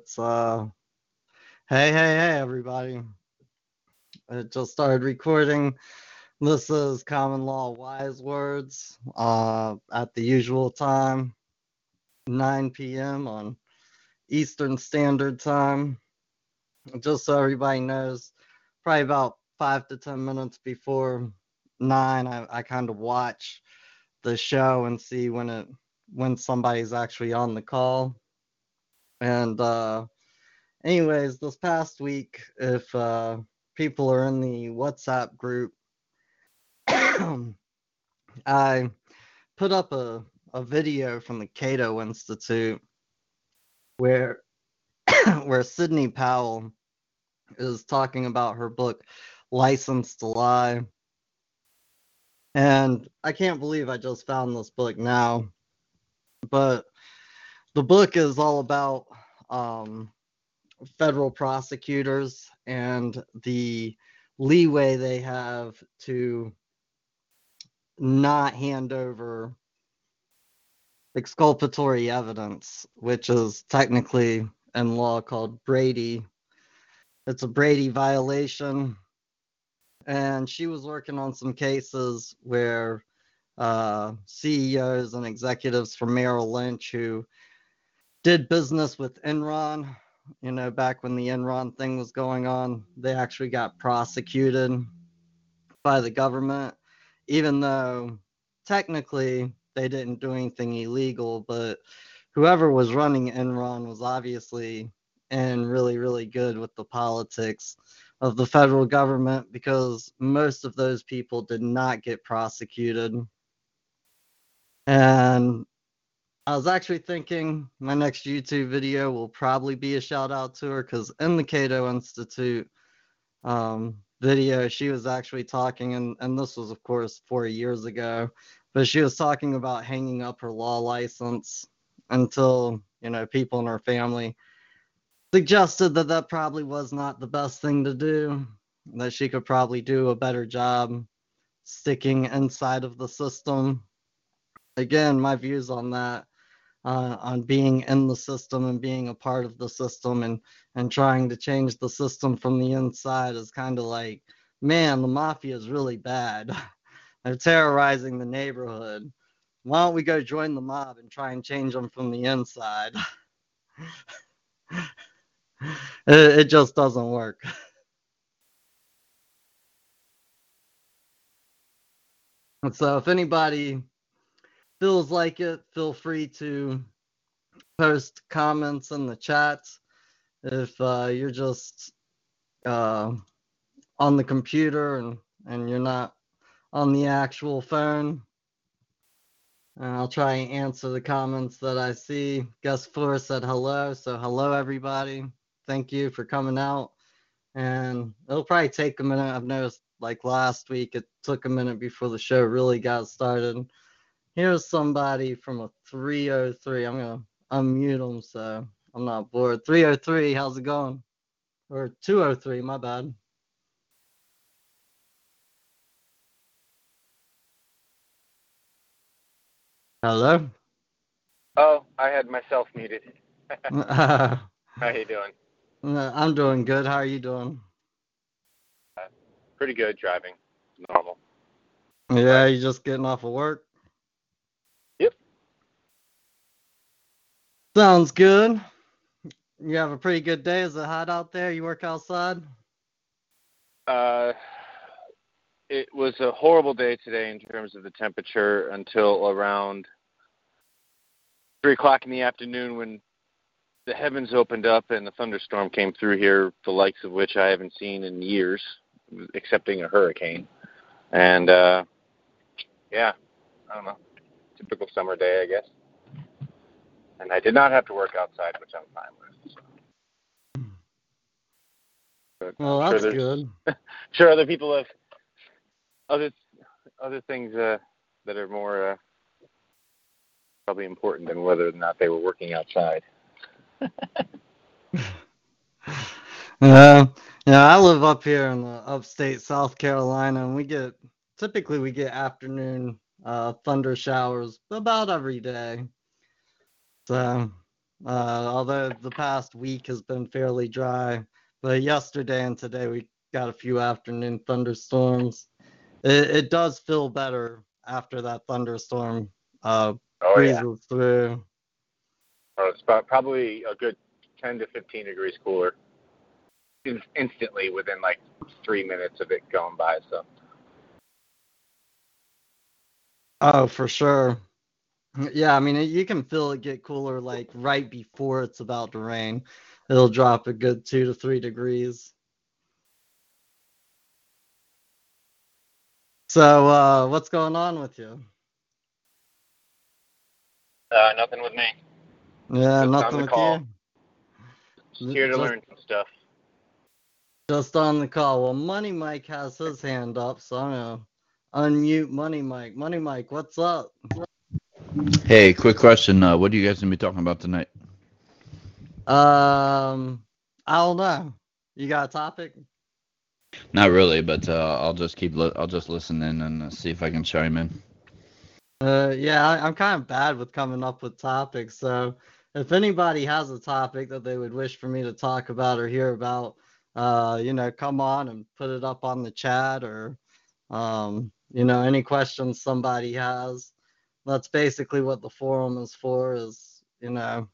It's uh hey hey hey everybody. It just started recording. This is common law wise words uh at the usual time, 9 p.m. on Eastern Standard Time. Just so everybody knows, probably about five to ten minutes before nine, I, I kind of watch the show and see when it when somebody's actually on the call. And uh, anyways, this past week, if uh, people are in the WhatsApp group, I put up a, a video from the Cato Institute where where Sidney Powell is talking about her book License to Lie. And I can't believe I just found this book now but the book is all about um, federal prosecutors and the leeway they have to not hand over exculpatory evidence, which is technically in law called Brady. It's a Brady violation. And she was working on some cases where uh, CEOs and executives from Merrill Lynch who did business with Enron. You know, back when the Enron thing was going on, they actually got prosecuted by the government, even though technically they didn't do anything illegal. But whoever was running Enron was obviously and really, really good with the politics of the federal government because most of those people did not get prosecuted and I was actually thinking my next YouTube video will probably be a shout out to her because in the Cato Institute um, video, she was actually talking, and, and this was, of course, four years ago, but she was talking about hanging up her law license until, you know, people in her family suggested that that probably was not the best thing to do, that she could probably do a better job sticking inside of the system. Again, my views on that, uh, on being in the system and being a part of the system and and trying to change the system from the inside is kind of like, man, the mafia is really bad. They're terrorizing the neighborhood. Why don't we go join the mob and try and change them from the inside? it, it just doesn't work. So if anybody feels like it, feel free to post comments in the chat. If uh, you're just uh, on the computer and, and you're not on the actual phone, and I'll try and answer the comments that I see. Gus Fleur said hello. So, hello, everybody. Thank you for coming out. And it'll probably take a minute. I've noticed, like last week, it took a minute before the show really got started. Here's somebody from a 303. I'm going to unmute them so I'm not bored. 303, how's it going? Or 203, my bad. Hello? Oh, I had myself muted. How you doing? I'm doing good. How are you doing? Uh, pretty good driving. Normal. Yeah, you just getting off of work? Sounds good. You have a pretty good day. Is it hot out there? You work outside? Uh, it was a horrible day today in terms of the temperature until around three o'clock in the afternoon when the heavens opened up and the thunderstorm came through here, the likes of which I haven't seen in years, excepting a hurricane. And uh, yeah, I don't know, typical summer day, I guess and I did not have to work outside, which I'm fine with. So. But well, that's sure good. sure, other people have other other things uh, that are more uh, probably important than whether or not they were working outside. yeah, yeah. I live up here in the upstate South Carolina, and we get typically we get afternoon uh, thunder showers about every day. So Uh, although the past week has been fairly dry, but yesterday and today we got a few afternoon thunderstorms. It, it does feel better after that thunderstorm uh, Oh yeah. through. Or it's probably a good 10 to 15 degrees cooler in- instantly within like three minutes of it going by. So Oh, for sure. Yeah, I mean, you can feel it get cooler like right before it's about to rain. It'll drop a good two to three degrees. So, uh, what's going on with you? uh, nothing with me. Yeah, Just nothing with call. you. Just here to Just- learn some stuff. Just on the call. Well, Money Mike has his hand up, so I'm gonna unmute Money Mike. Money Mike, what's up? Hey, quick question. Uh, what are you guys gonna be talking about tonight? Um, I don't know. You got a topic? Not really, but uh, I'll just keep. Li- I'll just listen in and uh, see if I can chime in. Uh, yeah, I, I'm kind of bad with coming up with topics. So if anybody has a topic that they would wish for me to talk about or hear about, uh, you know, come on and put it up on the chat or, um, you know, any questions somebody has. That's basically what the forum is for is, you know,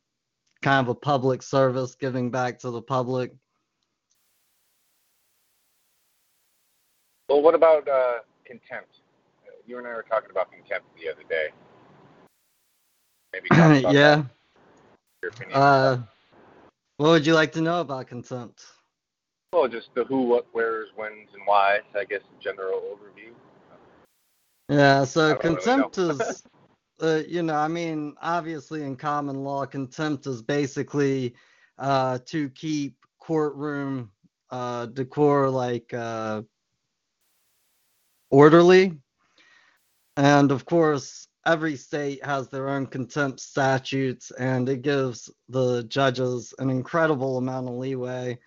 kind of a public service giving back to the public. Well, what about uh, contempt? You and I were talking about contempt the other day. Maybe yeah. Uh, what would you like to know about contempt? well, just the who, what, where's, when's, and why. I guess a general overview. Yeah, so don't really contempt is, uh, you know, I mean, obviously in common law, contempt is basically uh, to keep courtroom uh, decor like uh, orderly. And of course, every state has their own contempt statutes, and it gives the judges an incredible amount of leeway.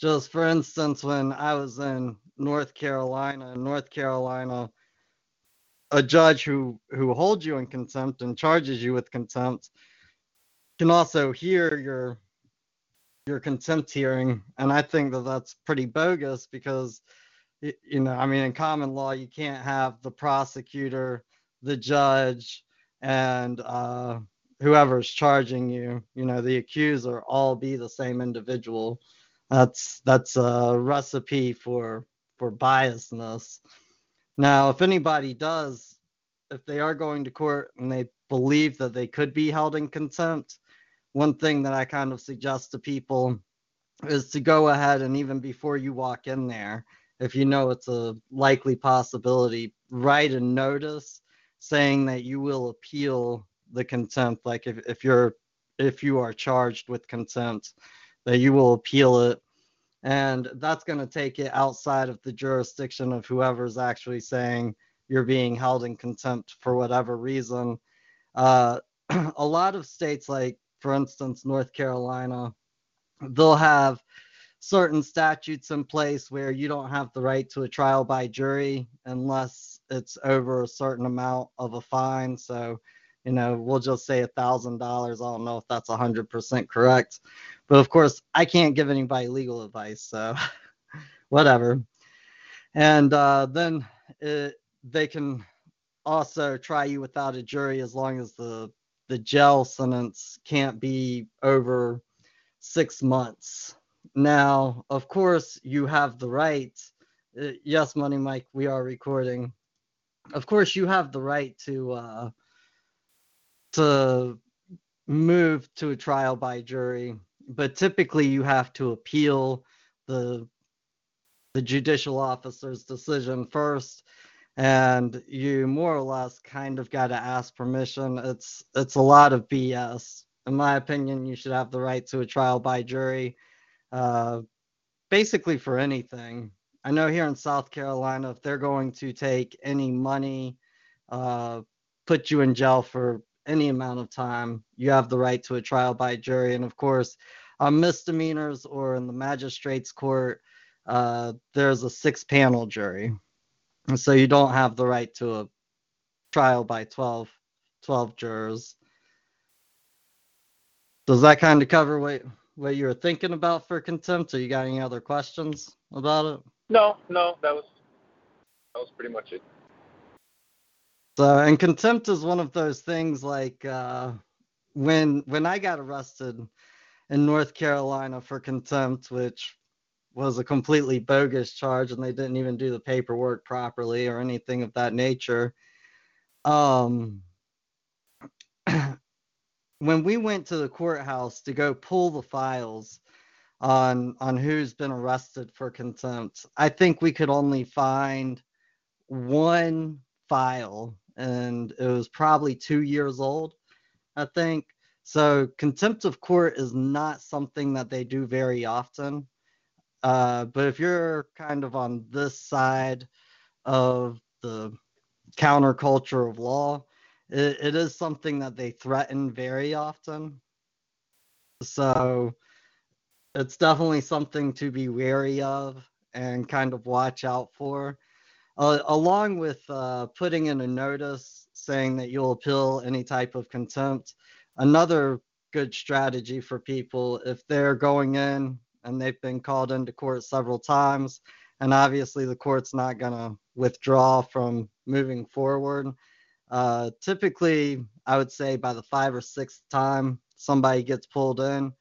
Just for instance, when I was in North Carolina, North Carolina, a judge who who holds you in contempt and charges you with contempt can also hear your your contempt hearing. And i think that that's pretty bogus because you know i mean in common law you can't have the prosecutor the judge and uh whoever's charging you you know the accuser all be the same individual. That's that's a recipe for for biasness now, if anybody does, if they are going to court and they believe that they could be held in contempt, one thing that I kind of suggest to people is to go ahead and even before you walk in there, if you know it's a likely possibility, write a notice saying that you will appeal the contempt. Like if, if you're if you are charged with contempt, that you will appeal it and that's going to take it outside of the jurisdiction of whoever's actually saying you're being held in contempt for whatever reason. Uh, a lot of states, like for instance North Carolina, they'll have certain statutes in place where you don't have the right to a trial by jury unless it's over a certain amount of a fine. So, you know, we'll just say a thousand dollars. I don't know if that's a hundred percent correct, but of course, I can't give anybody legal advice, so whatever. And uh, then it, they can also try you without a jury as long as the the jail sentence can't be over six months. Now, of course, you have the right. Uh, yes, Money Mike, we are recording. Of course, you have the right to uh, to move to a trial by jury, but typically you have to appeal the the judicial officer's decision first and you more or less kind of got to ask permission. It's it's a lot of bs in my opinion you should have the right to a trial by jury uh, basically for anything. I know here in south carolina if they're going to take any money uh, put you in jail for any amount of time you have the right to a trial by jury and of course on misdemeanors or in the magistrate's court uh, there's a six panel jury and so you don't have the right to a trial by 12, 12 jurors. Does that kind of cover what what you were thinking about for contempt, or you got any other questions about it? No, no, that was that was pretty much it. So, and contempt is one of those things like uh, when when I got arrested in North Carolina for contempt, which was a completely bogus charge, and they didn't even do the paperwork properly or anything of that nature. Um, when we went to the courthouse to go pull the files on on who's been arrested for contempt, I think we could only find one file, and it was probably two years old, I think. So contempt of court is not something that they do very often. Uh, but if you're kind of on this side of the counterculture of law, it, it is something that they threaten very often. So it's definitely something to be wary of and kind of watch out for. Uh, along with uh, putting in a notice saying that you'll appeal any type of contempt, another good strategy for people if they're going in and they've been called into court several times and obviously the court's not going to withdraw from moving forward uh, typically i would say by the five or sixth time somebody gets pulled in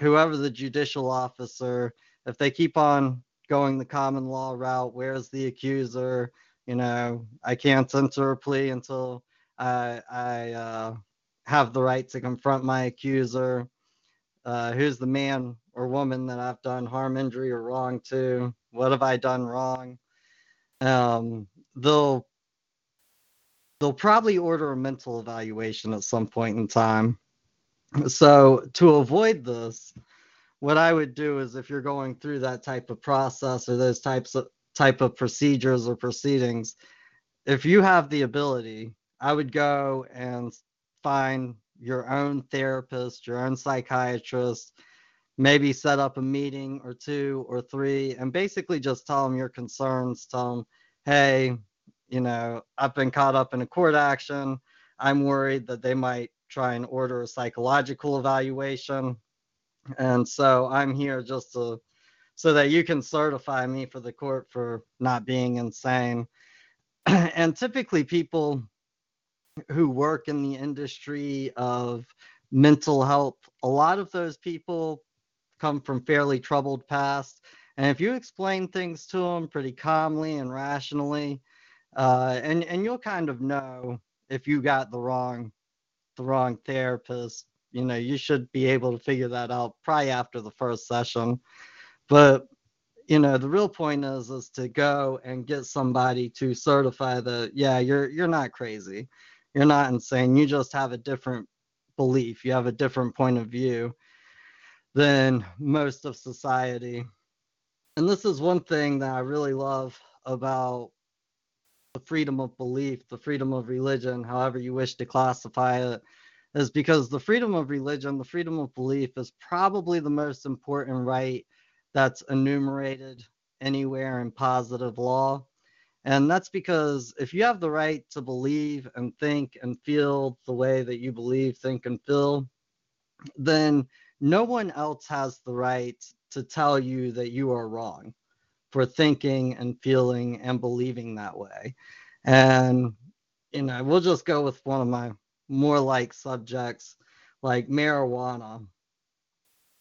whoever the judicial officer if they keep on going the common law route where's the accuser you know i can't enter a plea until i i uh, have the right to confront my accuser. Uh, who's the man or woman that I've done harm, injury, or wrong to? What have I done wrong? Um, they'll they'll probably order a mental evaluation at some point in time. So to avoid this, what I would do is if you're going through that type of process or those types of type of procedures or proceedings, if you have the ability, I would go and find your own therapist, your own psychiatrist, maybe set up a meeting or two or three, and basically just tell them your concerns. Tell them, hey, you know, I've been caught up in a court action. I'm worried that they might try and order a psychological evaluation. And so I'm here just to so that you can certify me for the court for not being insane. and typically people who work in the industry of mental health, a lot of those people come from fairly troubled past. And if you explain things to them pretty calmly and rationally, uh, and and you'll kind of know if you got the wrong the wrong therapist. You know, you should be able to figure that out probably after the first session. But you know, the real point is is to go and get somebody to certify that yeah, you're you're not crazy you're not insane. You just have a different belief. You have a different point of view than most of society. And this is one thing that I really love about the freedom of belief, the freedom of religion, however you wish to classify it, is because the freedom of religion, the freedom of belief is probably the most important right that's enumerated anywhere in positive law. And that's because if you have the right to believe and think and feel the way that you believe, think, and feel, then no one else has the right to tell you that you are wrong for thinking and feeling and believing that way. And, you know, we'll just go with one of my more like subjects, like marijuana.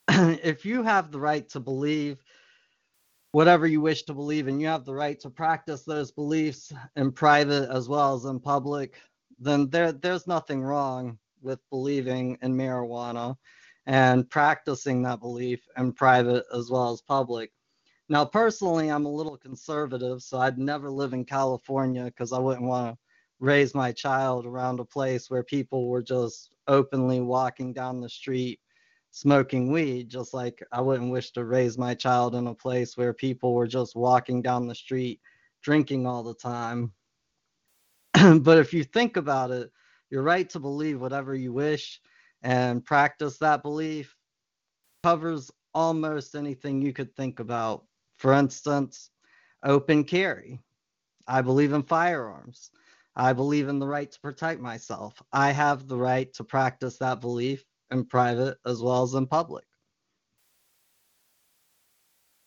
if you have the right to believe whatever you wish to believe and you have the right to practice those beliefs in private as well as in public then there there's nothing wrong with believing in marijuana and practicing that belief in private as well as public now personally i'm a little conservative so i'd never live in california because i wouldn't want to raise my child around a place where people were just openly walking down the street smoking weed, just like I wouldn't wish to raise my child in a place where people were just walking down the street drinking all the time. but if you think about it, your right to believe whatever you wish and practice that belief covers almost anything you could think about. For instance, open carry. I believe in firearms. I believe in the right to protect myself. I have the right to practice that belief in private as well as in public.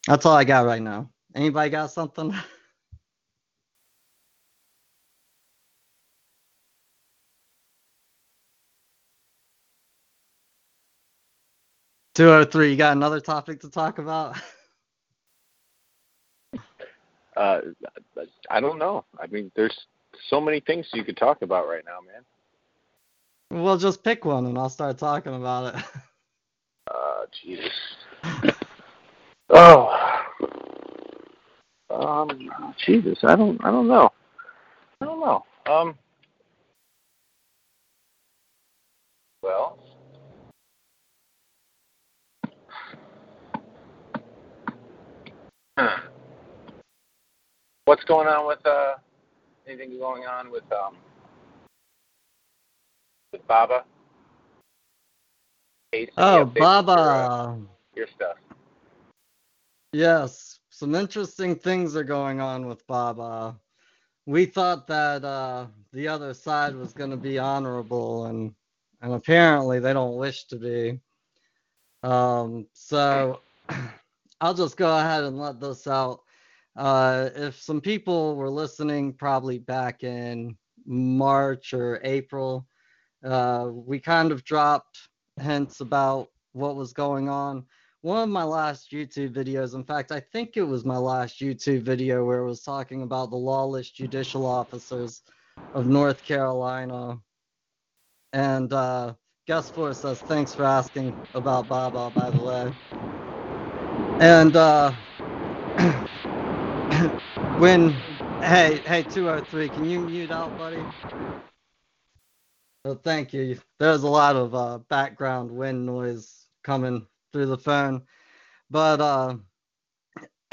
That's all I got right now. Anybody got something? Two oh three. You got another topic to talk about? Uh, I don't know. I mean, there's so many things you could talk about right now, man. Well, just pick one and I'll start talking about it. Uh, Jesus. Oh. Um, Jesus. I don't. I don't know. I don't know. Um. Well. Huh. What's going on with uh? Anything going on with um? With Baba? Oh, updates for, uh, Baba. your stuff. Yes, some interesting things are going on with Baba. We thought that uh, the other side was going to be honorable, and and apparently they don't wish to be. Um, so I'll just go ahead and let this out. Uh, if some people were listening, probably back in March or April, uh, we kind of dropped hints about what was going on one of my last YouTube videos, in fact, I think it was my last YouTube video where it was talking about the lawless judicial officers of North Carolina. And uh, Guest Force says, thanks for asking about Baba, by the way. And uh, when, hey, hey, 203, can you mute out, buddy? Oh, thank you. There's a lot of uh, background wind noise coming through the phone. But uh,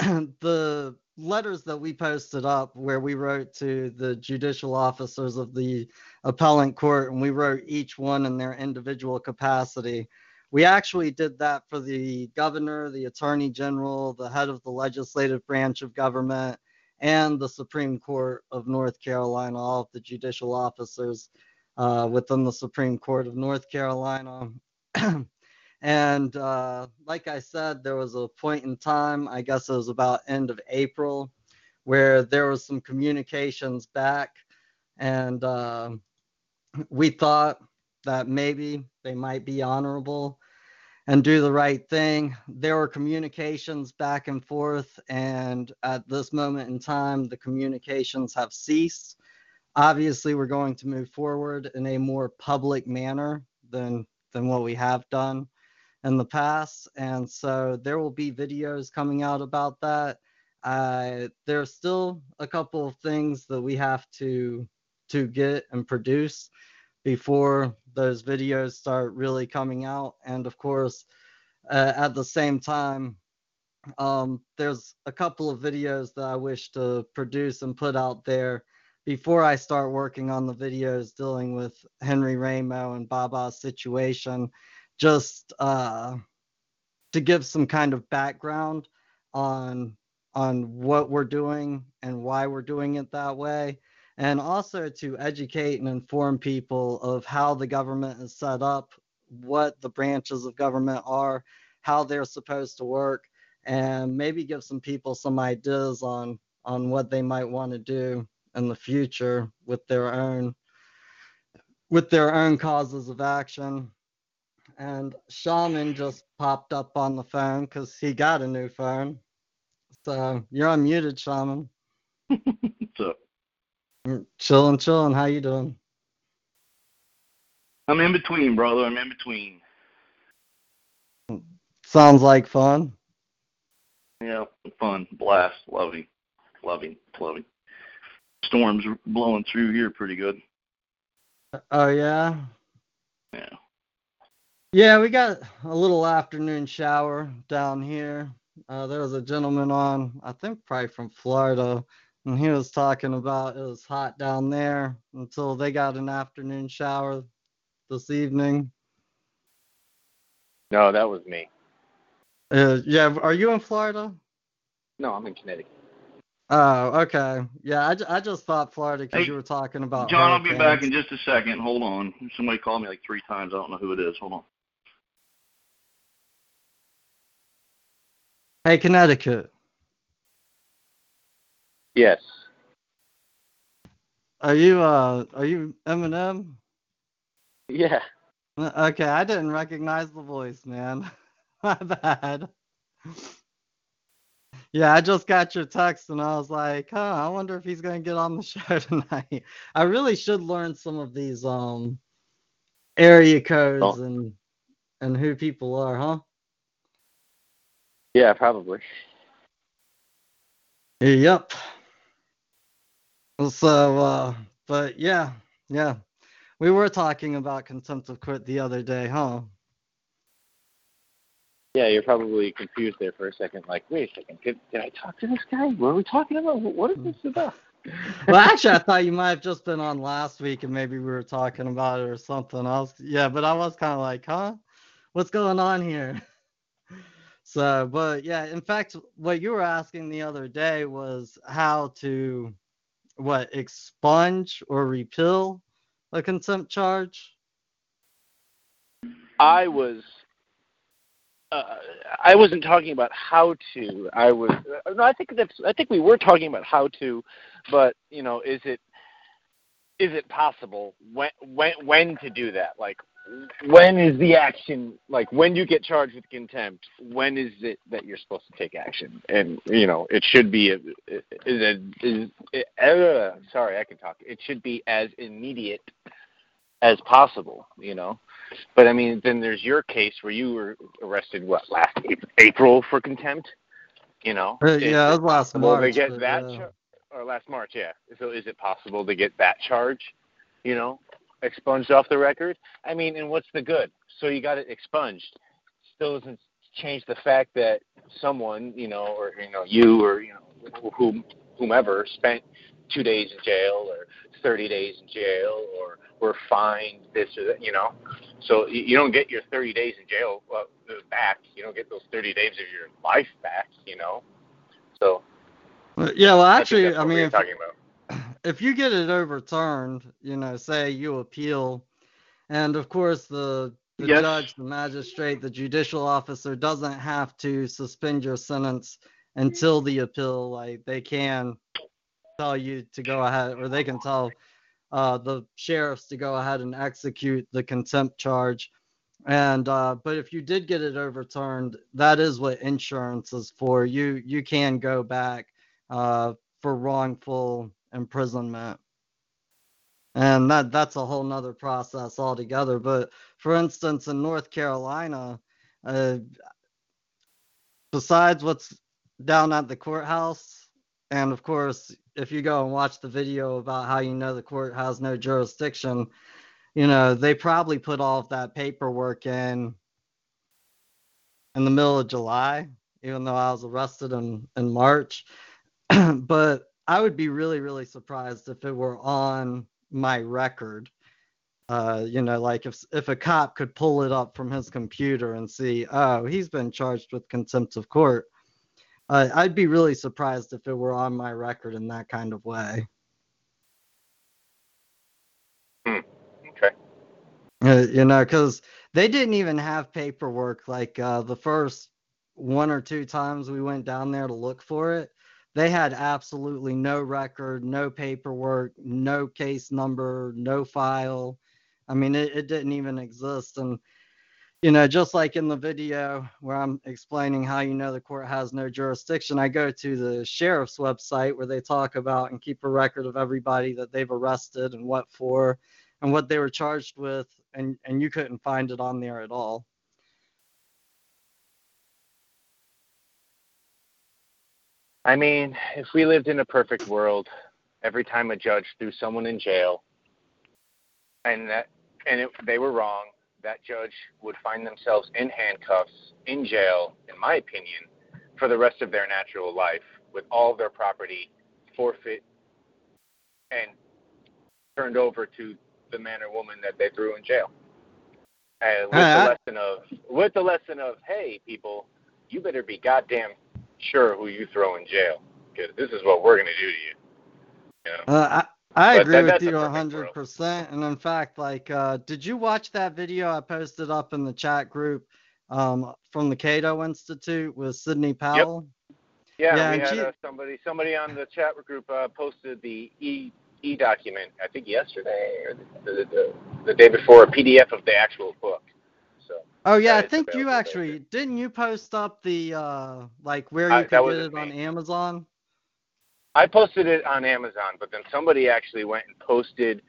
the letters that we posted up, where we wrote to the judicial officers of the appellant court, and we wrote each one in their individual capacity. We actually did that for the governor, the attorney general, the head of the legislative branch of government, and the Supreme Court of North Carolina, all of the judicial officers uh, within the Supreme Court of North Carolina. And uh, like I said, there was a point in time, I guess it was about end of April, where there was some communications back, and uh, we thought that maybe they might be honorable and do the right thing. There were communications back and forth, and at this moment in time, the communications have ceased. Obviously, we're going to move forward in a more public manner than than what we have done in the past, and so there will be videos coming out about that. Uh, there's still a couple of things that we have to to get and produce before those videos start really coming out, and of course, uh, at the same time, um, there's a couple of videos that I wish to produce and put out there before I start working on the videos dealing with Henry Ramo and Baba's situation just uh, to give some kind of background on on what we're doing and why we're doing it that way and also to educate and inform people of how the government is set up what the branches of government are how they're supposed to work and maybe give some people some ideas on on what they might want to do in the future with their own with their own causes of action and Shaman just popped up on the phone because he got a new phone. So you're unmuted, Shaman. What's up? Chilling, chilling. How you doing? I'm in between, brother. I'm in between. Sounds like fun. Yeah, fun, blast, loving, loving, loving. Storms blowing through here pretty good. Oh yeah. Yeah. Yeah, we got a little afternoon shower down here. Uh, there was a gentleman on, I think probably from Florida, and he was talking about it was hot down there until they got an afternoon shower this evening. No, that was me. Uh, yeah, are you in Florida? No, I'm in Connecticut. Oh, okay. Yeah, I, I just thought Florida because hey, you were talking about. John, hurricanes. I'll be back in just a second. Hold on. Somebody called me like three times. I don't know who it is. Hold on. Hey, Connecticut. Yes. Are you uh are you Eminem? Yeah. Okay, I didn't recognize the voice, man. My bad. Yeah, I just got your text and I was like, huh, I wonder if he's gonna get on the show tonight. I really should learn some of these um area codes Oh. and and who people are, huh? Yeah, probably. Yep. So, uh, but yeah, yeah, we were talking about contempt of court the other day, huh? Yeah, you're probably confused there for a second. Like, wait a second, did, did I talk to this guy? What are we talking about? What what is this about? Well, actually, I thought you might have just been on last week and maybe we were talking about it or something else. Yeah, but I was kind of like, huh? What's going on here? So, but yeah, in fact, what you were asking the other day was how to, what, expunge or repeal a contempt charge? I was. Uh, I wasn't talking about how to. I was. No, I think that's. I think we were talking about how to, but you know, is it is it possible when when when to do that? Like, when is the action? Like, when you get charged with contempt, when is it that you're supposed to take action? And you know, it should be. A, is a, is uh, sorry, I can talk. It should be as immediate as possible. You know. But I mean, then there's your case where you were arrested what last April for contempt. You know, Uh, yeah, it it was last March. to get but, that uh, char- or last March, yeah. So is it possible to get that charge? You know, expunged off the record. I mean, and what's the good? So you got it expunged. Still doesn't change the fact that someone, you know, or you know, you or you know, whom whomever spent two days in jail or 30 days in jail or were fined this or that, you know. So you don't get your 30 days in jail uh, back. You don't get those 30 days of your life back, you know. So Yeah, well, actually, that's I mean, if, talking about. If you get it overturned, you know, say you appeal, and of course the the Yes. judge, the magistrate, the judicial officer doesn't have to suspend your sentence until the appeal. Like they can tell you to go ahead, or they can tell uh, the sheriffs to go ahead and execute the contempt charge. And uh, but if you did get it overturned, that is what insurance is for. You you can go back uh, for wrongful imprisonment. And that that's a whole nother process altogether. But for instance, in North Carolina, uh, besides what's down at the courthouse, and of course, if you go and watch the video about how you know the court has no jurisdiction, you know, they probably put all of that paperwork in in the middle of July, even though I was arrested in, in March. but I would be really, really surprised if it were on my record. Uh, you know, like if if a cop could pull it up from his computer and see, oh, he's been charged with contempt of court. Uh, I'd be really surprised if it were on my record in that kind of way. Okay. Uh, you know, because they didn't even have paperwork. Like uh, the first one or two times we went down there to look for it, they had absolutely no record, no paperwork, no case number, no file. I mean, it, it didn't even exist. And, you know, just like in the video where I'm explaining how you know the court has no jurisdiction, I go to the sheriff's website where they talk about and keep a record of everybody that they've arrested and what for and what they were charged with, and, and you couldn't find it on there at all. I mean, if we lived in a perfect world, every time a judge threw someone in jail, and that and it, they were wrong, that judge would find themselves in handcuffs in jail, in my opinion, for the rest of their natural life, with all their property forfeit and turned over to the man or woman that they threw in jail. And with Uh, the lesson of with the lesson of, hey people, you better be goddamn sure who you throw in jail because this is what we're gonna do to you. You know? Uh, I, I agree that- with you perfect hundred world. percent. And in fact, like, uh, did you watch that video I posted up in the chat group um, from the Cato Institute with Sidney Powell. Yeah, Yeah, we had she- uh, somebody somebody on the chat group uh, posted the e e document. I think yesterday or the, the, the, the day before, a PDF of the actual book. Oh yeah, I think you actually didn't you post up the uh like where you Uh, could get it on. Amazon? I posted it on Amazon, but then somebody actually went and posted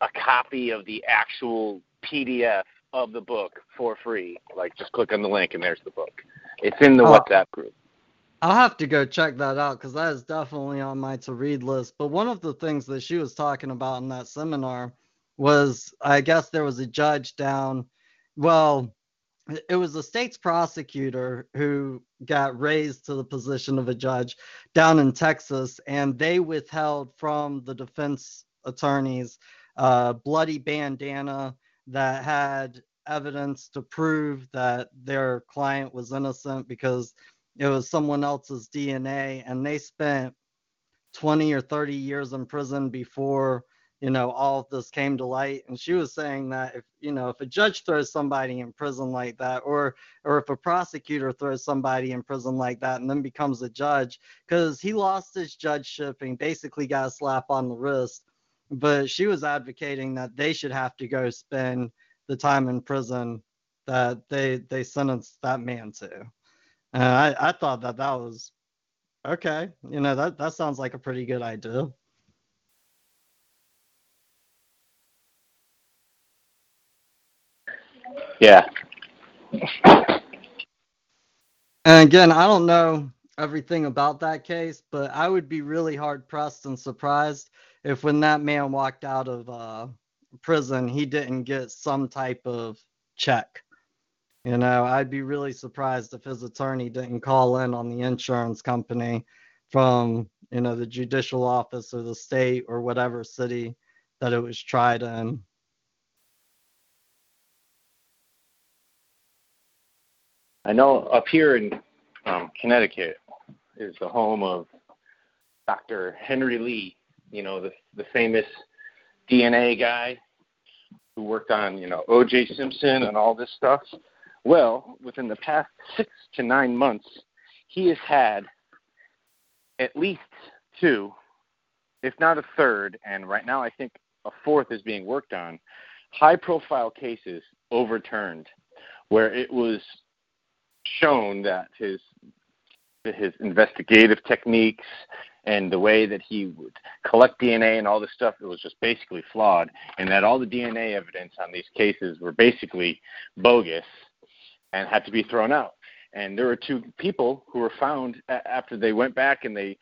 a copy of the actual PDF of the book for free. Like just click on the link and there's the book. It's in the Oh. WhatsApp group. I'll have to go check that out because that is definitely on my to read list. But one of the things that she was talking about in that seminar was I guess there was a judge down, well, it- was the state's prosecutor who got raised to the position of a judge down in Texas, and they withheld from the defense attorneys a bloody bandana that had evidence to prove that their client was innocent because it was someone else's DNA, and they spent 20 or 30 years in prison before you know all of this came to light. And she was saying that if you know if a judge throws somebody in prison like that, or or if a prosecutor throws somebody in prison like that and then becomes a judge, because he lost his judgeship and basically got a slap on the wrist. But she was advocating that they should have to go spend the time in prison that they they sentenced that man to. And I, I thought that that was okay. You know, that, that sounds like a pretty good idea. Yeah. And again, I don't know everything about that case, but I would be really hard pressed and surprised if when that man walked out of uh, prison, he didn't get some type of check. You know, I'd be really surprised if his attorney didn't call in on the insurance company from, you know, the judicial office or the state or whatever city that it was tried in. I know up here in um, Connecticut is the home of Dr. Henry Lee, you know, the, the famous DNA guy who worked on, you know, O.J. Simpson and all this stuff. Well, within the past six to nine months, he has had at least two, if not a third, and right now I think a fourth is being worked on, high profile cases overturned where it was shown that his his investigative techniques and the way that he would collect DNA and all this stuff it was just basically flawed and that all the DNA evidence on these cases were basically bogus and had to be thrown out and there were two people who were found after they went back and they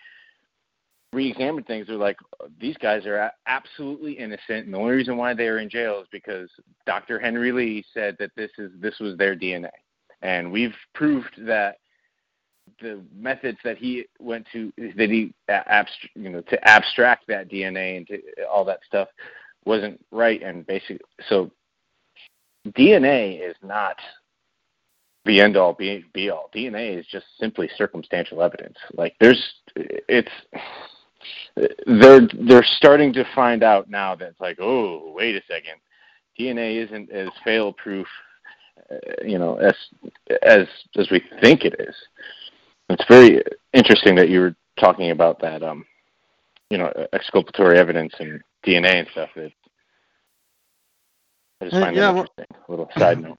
re-examined things they're like these guys are absolutely innocent and the only reason why they are in jail is because Dr. Henry Lee said that this is this was their DNA and we've proved that the methods that he went to that he abst- you know to abstract that DNA and to all that stuff wasn't right. And basically, so DNA is not the end all be, be all. DNA is just simply circumstantial evidence. Like there's it's they're they're starting to find out now that it's like oh wait a second. DNA isn't as fail proof you know as as as we think it is. It's very interesting that you were talking about that um you know exculpatory evidence and dna and stuff it, i just Uh, find yeah, that well- interesting. A little side note.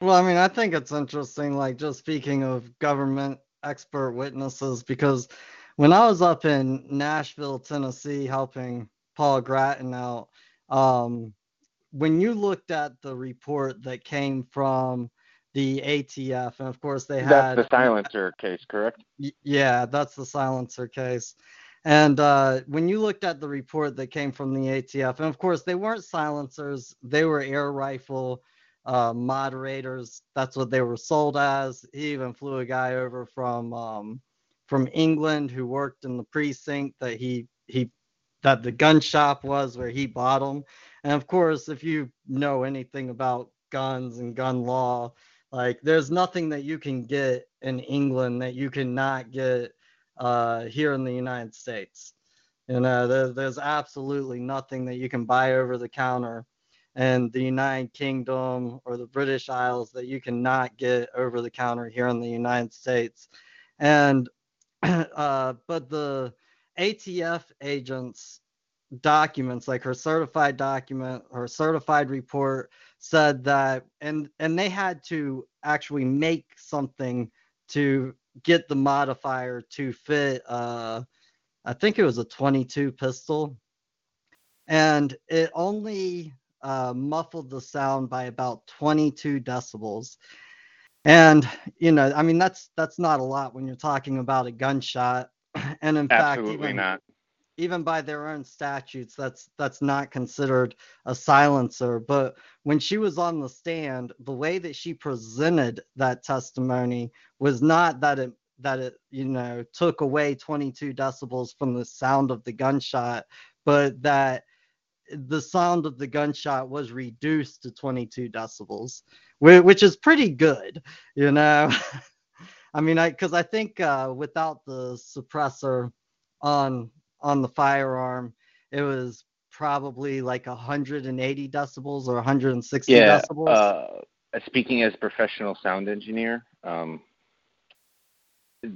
Well, I mean, I think it's interesting, like just speaking of government expert witnesses, because when I was up in Nashville, Tennessee, helping Paul Grattan out, um, when you looked at the report that came from the ATF, and of course they had that's the silencer case correct Yeah, that's the silencer case. And uh, when you looked at the report that came from the ATF, and of course they weren't silencers, they were air rifle uh, moderators. That's what they were sold as. He even flew a guy over from um, from England who worked in the precinct that he he that the gun shop was where he bought them. And of course, if you know anything about guns and gun law, like there's nothing that you can get in England that you cannot get uh, here in the United States. You know, there, there's absolutely nothing that you can buy over the counter in the United Kingdom or the British Isles that you cannot get over the counter here in the United States. And uh, but the ATF agents documents like her certified document her certified report said that and and they had to actually make something to get the modifier to fit uh i think it was a 22 pistol. And it only uh, muffled the sound by about 22 decibels. And you know i mean that's that's not a lot when you're talking about a gunshot and in Absolutely fact even, not. even by their own statutes that's that's not considered a silencer but when she was on the stand the way that she presented that testimony was not that it that it you know took away 22 decibels from the sound of the gunshot but that the sound of the gunshot was reduced to 22 decibels which is pretty good you know i mean i because i think uh, without the suppressor on on the firearm it was probably like 180 decibels or 160 Yeah. decibels Uh, speaking as professional sound engineer, um,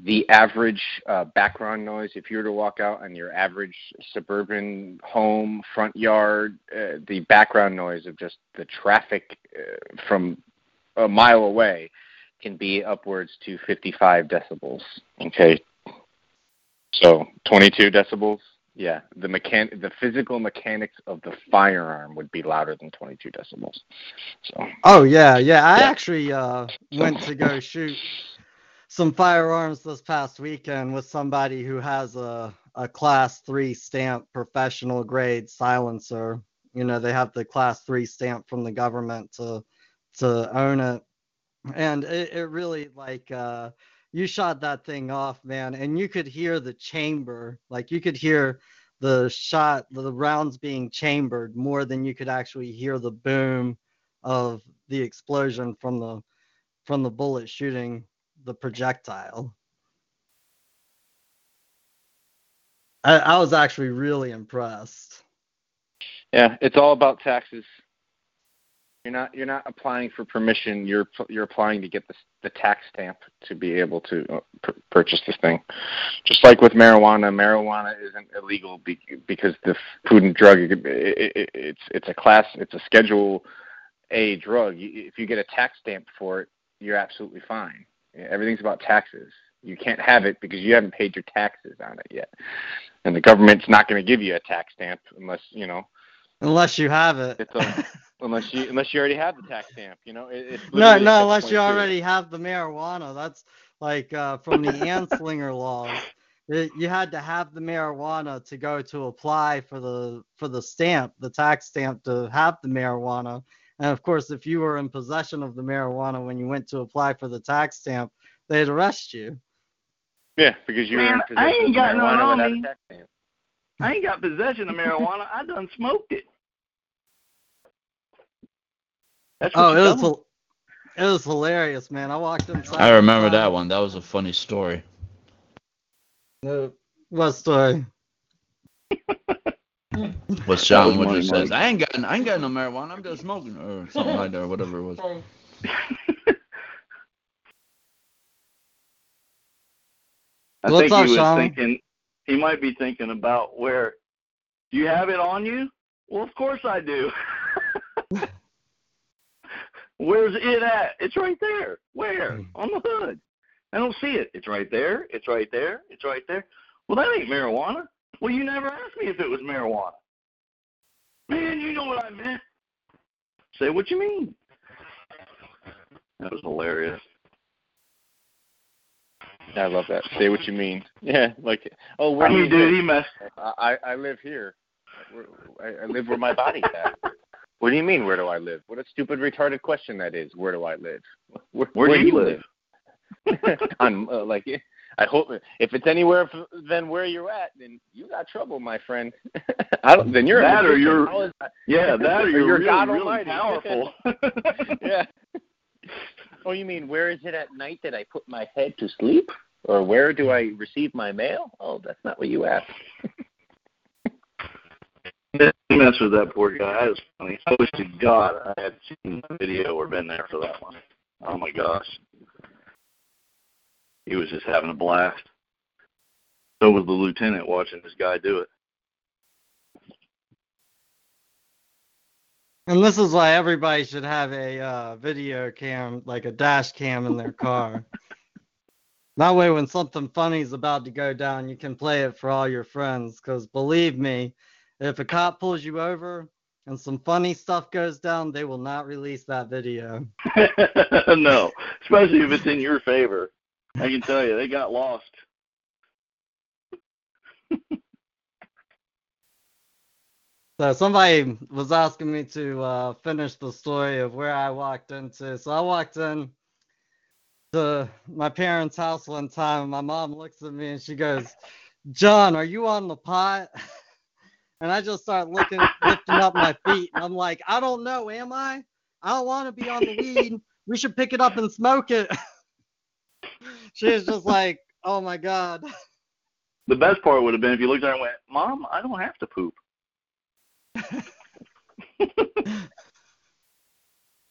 the average uh, background noise, if you were to walk out on your average suburban home front yard, uh, the background noise of just the traffic uh, from a mile away can be upwards to 55 decibels. Okay. So 22 decibels. Yeah, the mechan- the physical mechanics of the firearm would be louder than 22 decibels. So Oh yeah, yeah. I Yeah. actually uh, went to go shoot some firearms this past weekend with somebody who has a a class three stamp professional grade silencer. You know, they have the class three stamp from the government to to own it. And it, it really like uh you shot that thing off, man, and you could hear the chamber, like you could hear the shot, the rounds being chambered more than you could actually hear the boom of the explosion from the from the bullet shooting the projectile. I, I was actually really impressed. yeah, it's all about taxes. You're not you're not applying for permission. You're you're applying to get the the tax stamp to be able to uh, p- purchase this thing. Just like with marijuana, marijuana isn't illegal be, because the Food and Drug it, it, it, it's it's a class it's a Schedule A drug. If you get a tax stamp for it, you're absolutely fine. Everything's about taxes. You can't have it because you haven't paid your taxes on it yet, and the government's not going to give you a tax stamp unless you know Unless you have it. It's a- unless you unless you already have the tax stamp. You know, it, it's no, no, unless you already have the marijuana. That's like uh, from the Anslinger laws. It, you had to have the marijuana to go to apply for the for the stamp, the tax stamp to have the marijuana. And of course, if you were in possession of the marijuana when you went to apply for the tax stamp, they'd arrest you. Yeah, because you were Man, in I possession ain't of got none marijuana on without a tax stamp. I ain't got possession of marijuana. I done smoked it. That's what Oh, it tell was 'em. it was hilarious, man. I walked inside. I remember that one. That was a funny story. Uh, what story? What Sean was would money, just says, money. I ain't got I ain't got no marijuana. I'm just smoking or something like that, or whatever it was. I What's think up, he was Sean? thinking he might be thinking about where do you have it on you? Well of course I do. Where's it at? It's right there. Where? Hmm. On the hood. I don't see it. It's right there. It's right there. It's right there. Well that ain't marijuana. Well you never asked me if it was marijuana. Man, you know what I meant. Say what you mean. That was hilarious. I love that. Say what you mean. Yeah, like oh, where I do mean, live? he I I live here. Where- I, I live where my body's at. What do you mean? Where do I live? What a stupid, retarded question that is. Where do I live? Where, Where do you live? On uh, like, I hope if it's anywhere f- than where you're at, then you got trouble, my friend. I don't. Then you're That or you're- How is that? Yeah, that or Or you're, you're really, God really Almighty. powerful. yeah. Oh, you mean where is it at night that I put my head to sleep? Or where do I receive my mail? Oh, that's not what you asked. mess with that poor guy. That was funny. I wish to God I had seen the video or been there for that one. Oh my gosh. He was just having a blast. So was the lieutenant watching this guy do it. And this is why everybody should have a uh, video cam, like a dash cam in their car. that way, when something funny is about to go down, you can play it for all your friends. Because believe me, if a cop pulls you over and some funny stuff goes down, they will not release that video. no, especially if it's in your favor. I can tell you, they got lost. So somebody was asking me to uh, finish the story of where I walked into. So I walked in to my parents' house one time, my mom looks at me and she goes, "John, are you on the pot?" And I just start looking, lifting up my feet, and I'm like, "I don't know, am I? I don't want to be on the weed. We should pick it up and smoke it." she was just like, "Oh my god." The best part would have been if you looked at her and went, "Mom, I don't have to poop."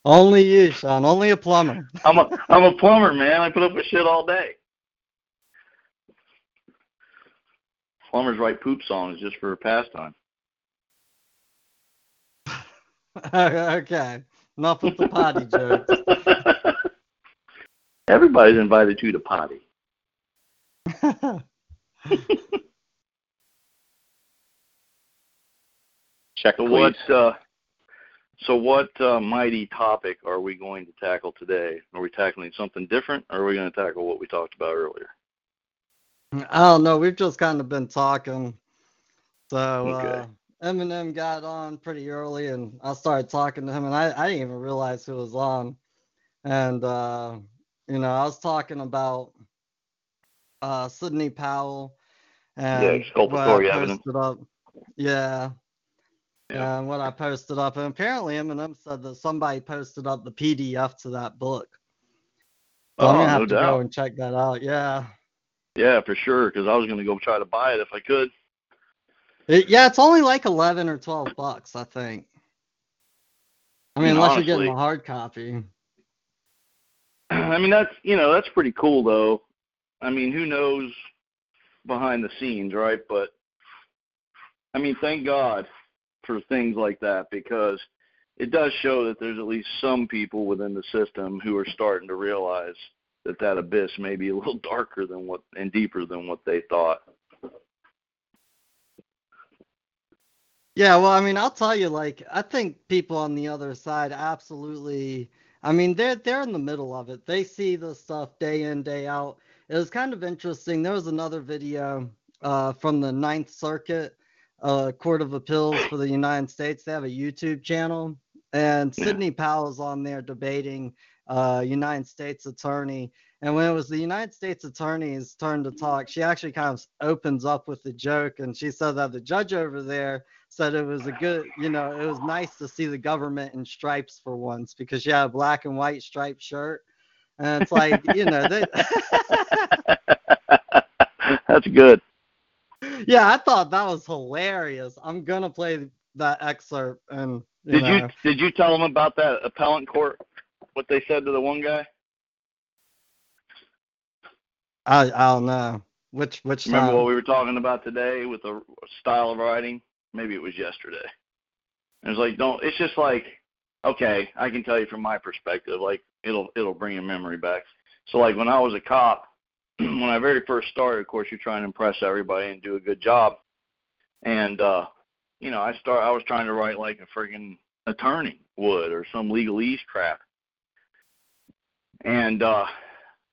Only you, Sean. Only a plumber. I'm a I'm a plumber, man. I put up with shit all day. Plumbers write poop songs just for a pastime. okay. Enough with the potty jokes. Everybody's invited you to the potty. Check So please. what uh, so what uh, mighty topic are we going to tackle today? Are we tackling something different, or are we going to tackle what we talked about earlier? I don't know. We've just kind of been talking. So Okay. uh, Eminem got on pretty early, and I started talking to him, and I, I didn't even realize who was on. And uh, you know, I was talking about uh, Sidney Powell and what I exculpatory evidence. up. Yeah. Yeah. And what I posted up, and apparently Eminem said that somebody posted up the PDF to that book. So I'm Oh, gonna have no to doubt. go and check that out. Yeah. Yeah, for sure. Because I was going to go try to buy it if I could. It, yeah, it's only like eleven or twelve bucks, I think. I mean, mean, unless you're getting honestly- a hard copy. I mean, that's you know that's pretty cool though. I mean, who knows behind the scenes, right? But I mean, thank God for things like that because it does show that there's at least some people within the system who are starting to realize that that abyss may be a little darker than what and deeper than what they thought. Yeah, well, I mean, I'll tell you, like, I think people on the other side absolutely. I mean, they're they're in the middle of it. They see the stuff day in, day out. It was kind of interesting. There was another video uh, from the Ninth Circuit uh, Court of Appeals for the United States. They have a YouTube channel, and. Sidney Powell's on there debating uh, United States attorney. And when it was the United States attorney's turn to talk, she actually kind of opens up with a joke, and she said that the judge over there said it was a good, you know, it was nice to see the government in stripes for once because she had a black and white striped shirt. And it's like, you know, they, that's good. Yeah, I thought that was hilarious. I'm going to play that excerpt and, you Did know, you did you tell them about that appellant court? What they said to the one guy? I, I don't know. Which, which Remember time? what we were talking about today with the style of writing? Maybe it was yesterday. It was like, don't. It's just like, okay, I can tell you from my perspective, like it'll it'll bring a memory back. So like when I was a cop, when I very first started, of course, you're trying to impress everybody and do a good job. And uh, you know, I start. I was trying to write like a friggin' attorney would or some legalese crap. And uh,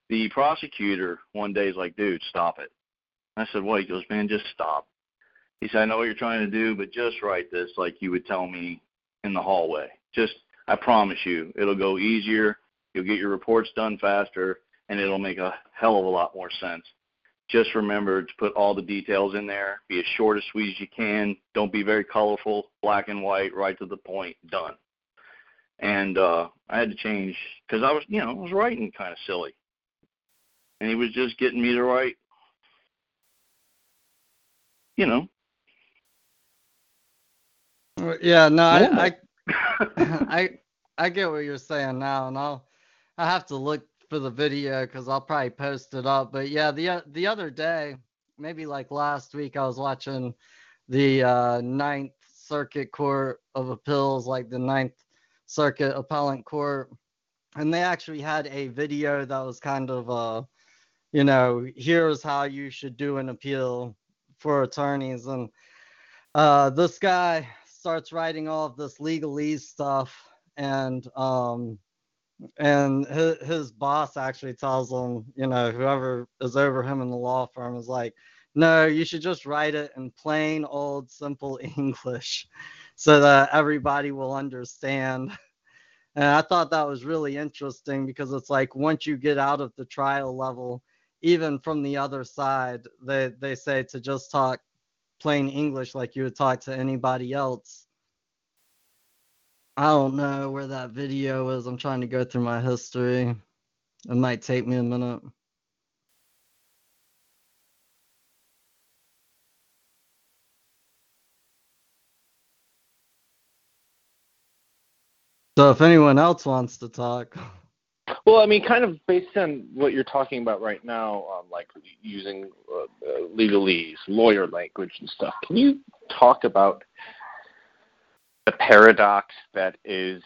the prosecutor one day is like, dude, stop it. I said, what? He goes, man, just stop. He said, I know what you're trying to do, but just write this like you would tell me in the hallway. Just, I promise you, it'll go easier. You'll get your reports done faster, and it'll make a hell of a lot more sense. Just remember to put all the details in there. Be as short as sweet as you can. Don't be very colorful, black and white, right to the point. Done. And uh, I had to change because I was, you know, I was writing kind of silly, and he was just getting me to write you know, Yeah, no, I, I I I get what you're saying now, and I'll I have to look for the video because I'll probably post it up. But yeah, the the other day, maybe like last week, I was watching the uh, Ninth Circuit Court of Appeals, like the Ninth Circuit Appellate Court, and they actually had a video that was kind of uh, you know, here's how you should do an appeal for attorneys, and uh, this guy starts writing all of this legalese stuff and um and his, his boss actually tells him you know whoever is over him in the law firm is like no you should just write it in plain old simple english so that everybody will understand and i thought that was really interesting because it's like once you get out of the trial level even from the other side they they say to just talk plain English like you would talk to anybody else. I don't know where that video is. I'm trying to go through my history. It might take me a minute. So if anyone else wants to talk, Well, I mean, kind of based on what you're talking about right now, um, like using uh, uh, legalese, lawyer language, and stuff. Can you talk about the paradox that is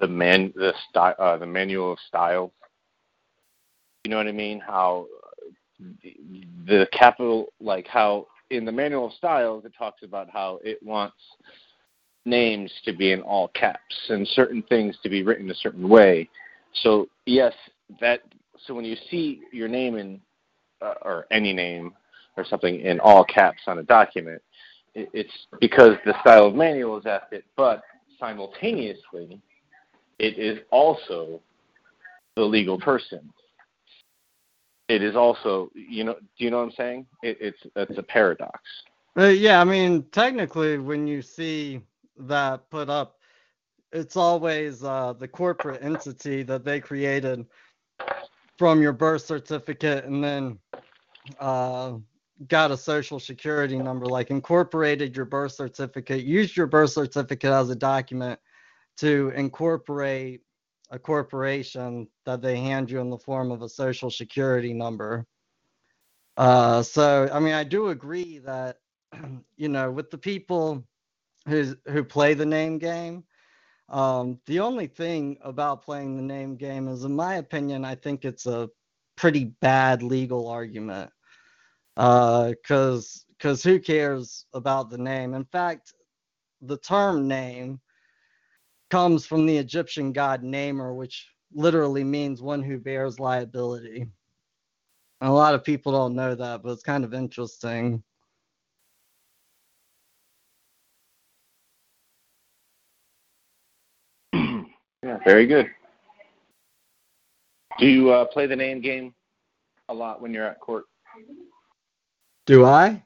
the man, the style, uh, the manual of style? You know what I mean? How the, the capital, like how in the manual of styles, it talks about how it wants names to be in all caps and certain things to be written a certain way. So yes, that. So when you see your name in, uh, or any name or something in all caps on a document, it's because the style of manual is it. But simultaneously, it is also the legal person. It is also, you know, do you know what I'm saying? It, it's it's a paradox. Uh, yeah, I mean, technically, when you see that put up, it's always uh, the corporate entity that they created from your birth certificate and then uh, got a social security number, like incorporated your birth certificate, used your birth certificate as a document to incorporate a corporation that they hand you in the form of a social security number. Uh, so, I mean, I do agree that, you know, with the people who who play the name game, um, the only thing about playing the name game is, in my opinion, I think it's a pretty bad legal argument. Because because who cares about the name? In fact, the term name comes from the Egyptian god Namer, which literally means one who bears liability. And a lot of people don't know that, but it's kind of interesting. Yeah, very good. Do you uh, play the name game a lot when you're at court? Do I?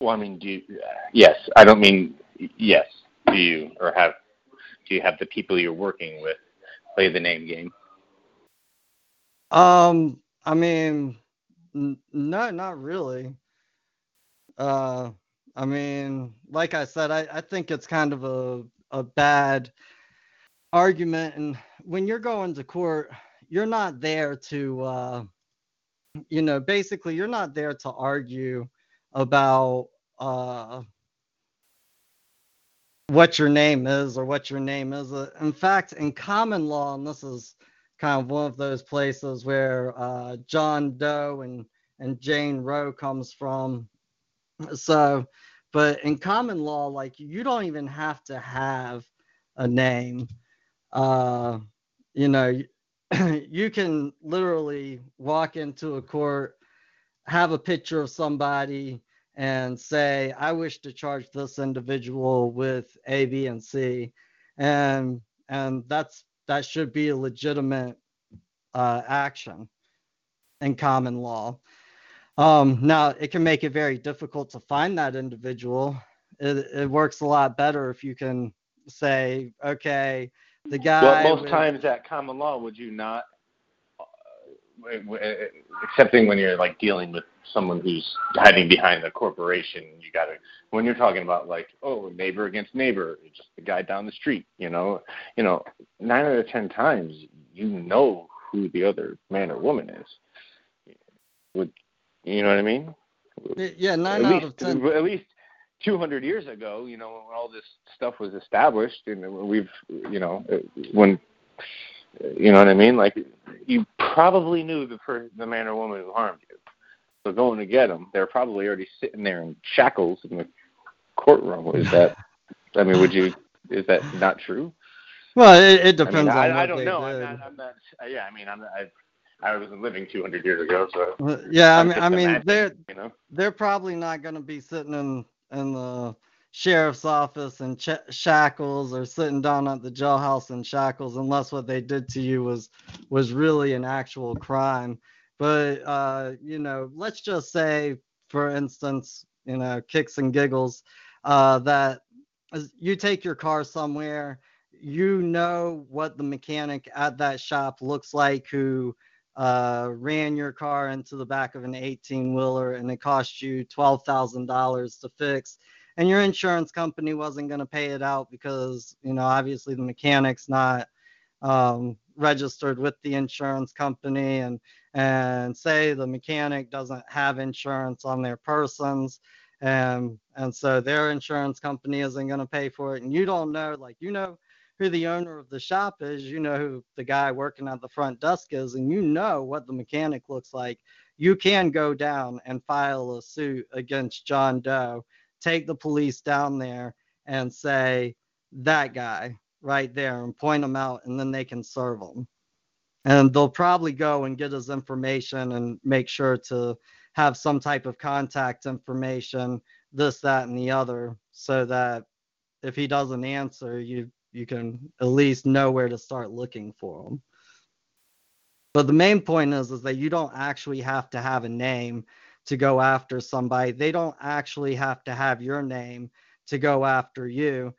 Well, I mean, do you? Uh, yes, I don't mean yes. Do you or have? Do you have the people you're working with play the name game? Um, I mean, n- no, not really. Uh, I mean, like I said, I, I think it's kind of a, a bad argument. And when you're going to court, you're not there to, uh, you know, basically, you're not there to argue about uh, what your name is or what your name is. Uh, In fact, in common law, and this is kind of one of those places where uh, John Doe and, and Jane Roe comes from. So, but in common law, like you don't even have to have a name. Uh, you know, you can literally walk into a court, have a picture of somebody, and say, I wish to charge this individual with A, B, and C. And and that's that should be a legitimate uh, action in common law. Um, now, it can make it very difficult to find that individual. It, it works a lot better if you can say, okay, the guy. Well, most with- times at common law, would you not uh, excepting when you're like dealing with someone who's hiding behind a corporation. You got to when you're talking about like oh neighbor against neighbor, just the guy down the street. You know, you know, nine out of ten times you know who the other man or woman is. Would you know what I mean? Yeah, nine at out least, of ten. At least 200 years ago, you know, when all this stuff was established, and we've, you know, when, you know what I mean? Like, you probably knew the the man or woman who harmed you. So going to get them, they're probably already sitting there in shackles in the courtroom. Is that? I mean, would you? Is that not true? Well, it, it depends I, mean, on I, I don't know. did. I'm not, I'm not. Yeah, I mean, I'm. I, I wasn't living 200 years ago, so. Yeah, I mean, I mean, imagining, they're You know. they're probably not going to be sitting in in the sheriff's office and ch- shackles or sitting down at the jailhouse in shackles unless what they did to you was was really an actual crime. But uh, you know, let's just say, for instance, you know, kicks and giggles, uh, that you take your car somewhere, you know what the mechanic at that shop looks like who uh, ran your car into the back of an 18 wheeler and it cost you $12,000 to fix. And your insurance company wasn't going to pay it out because, you know, obviously the mechanic's not um, registered with the insurance company and and say the mechanic doesn't have insurance on their persons and and so their insurance company isn't going to pay for it and you don't know like you know who the owner of the shop is, you know who the guy working at the front desk is, and you know what the mechanic looks like, you can go down and file a suit against John Doe, take the police down there and say, that guy right there, and point him out, and then they can serve him. And they'll probably go and get his information and make sure to have some type of contact information, this, that, and the other, so that if he doesn't answer, you you can at least know where to start looking for them. But the main point is is that you don't actually have to have a name to go after somebody. They don't actually have to have your name to go after you.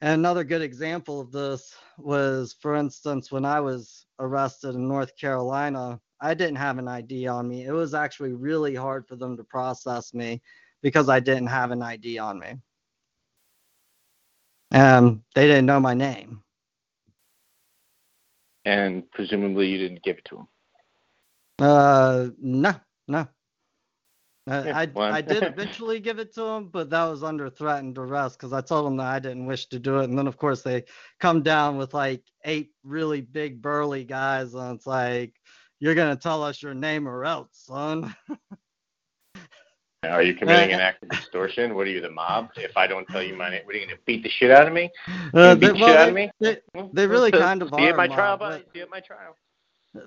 And another good example of this was, for instance, when I was arrested in North Carolina, I didn't have an ID on me. It was actually really hard for them to process me because I didn't have an ID on me. And they didn't know my name. And presumably you didn't give it to them. Uh, no, no. Uh, Yeah, I I did eventually give it to him, but that was under threat and duress because I told them that I didn't wish to do it, and then of course they come down with like eight really big burly guys, and it's like you're gonna tell us your name or else, son. Are you committing an act of extortion? What are you, the mob? If I don't tell you my name, what are you going to beat the shit out of me? Uh, beat they, the shit out of me? they- they really So, kind of are at my mob, trial, but- buddy. You at my trial.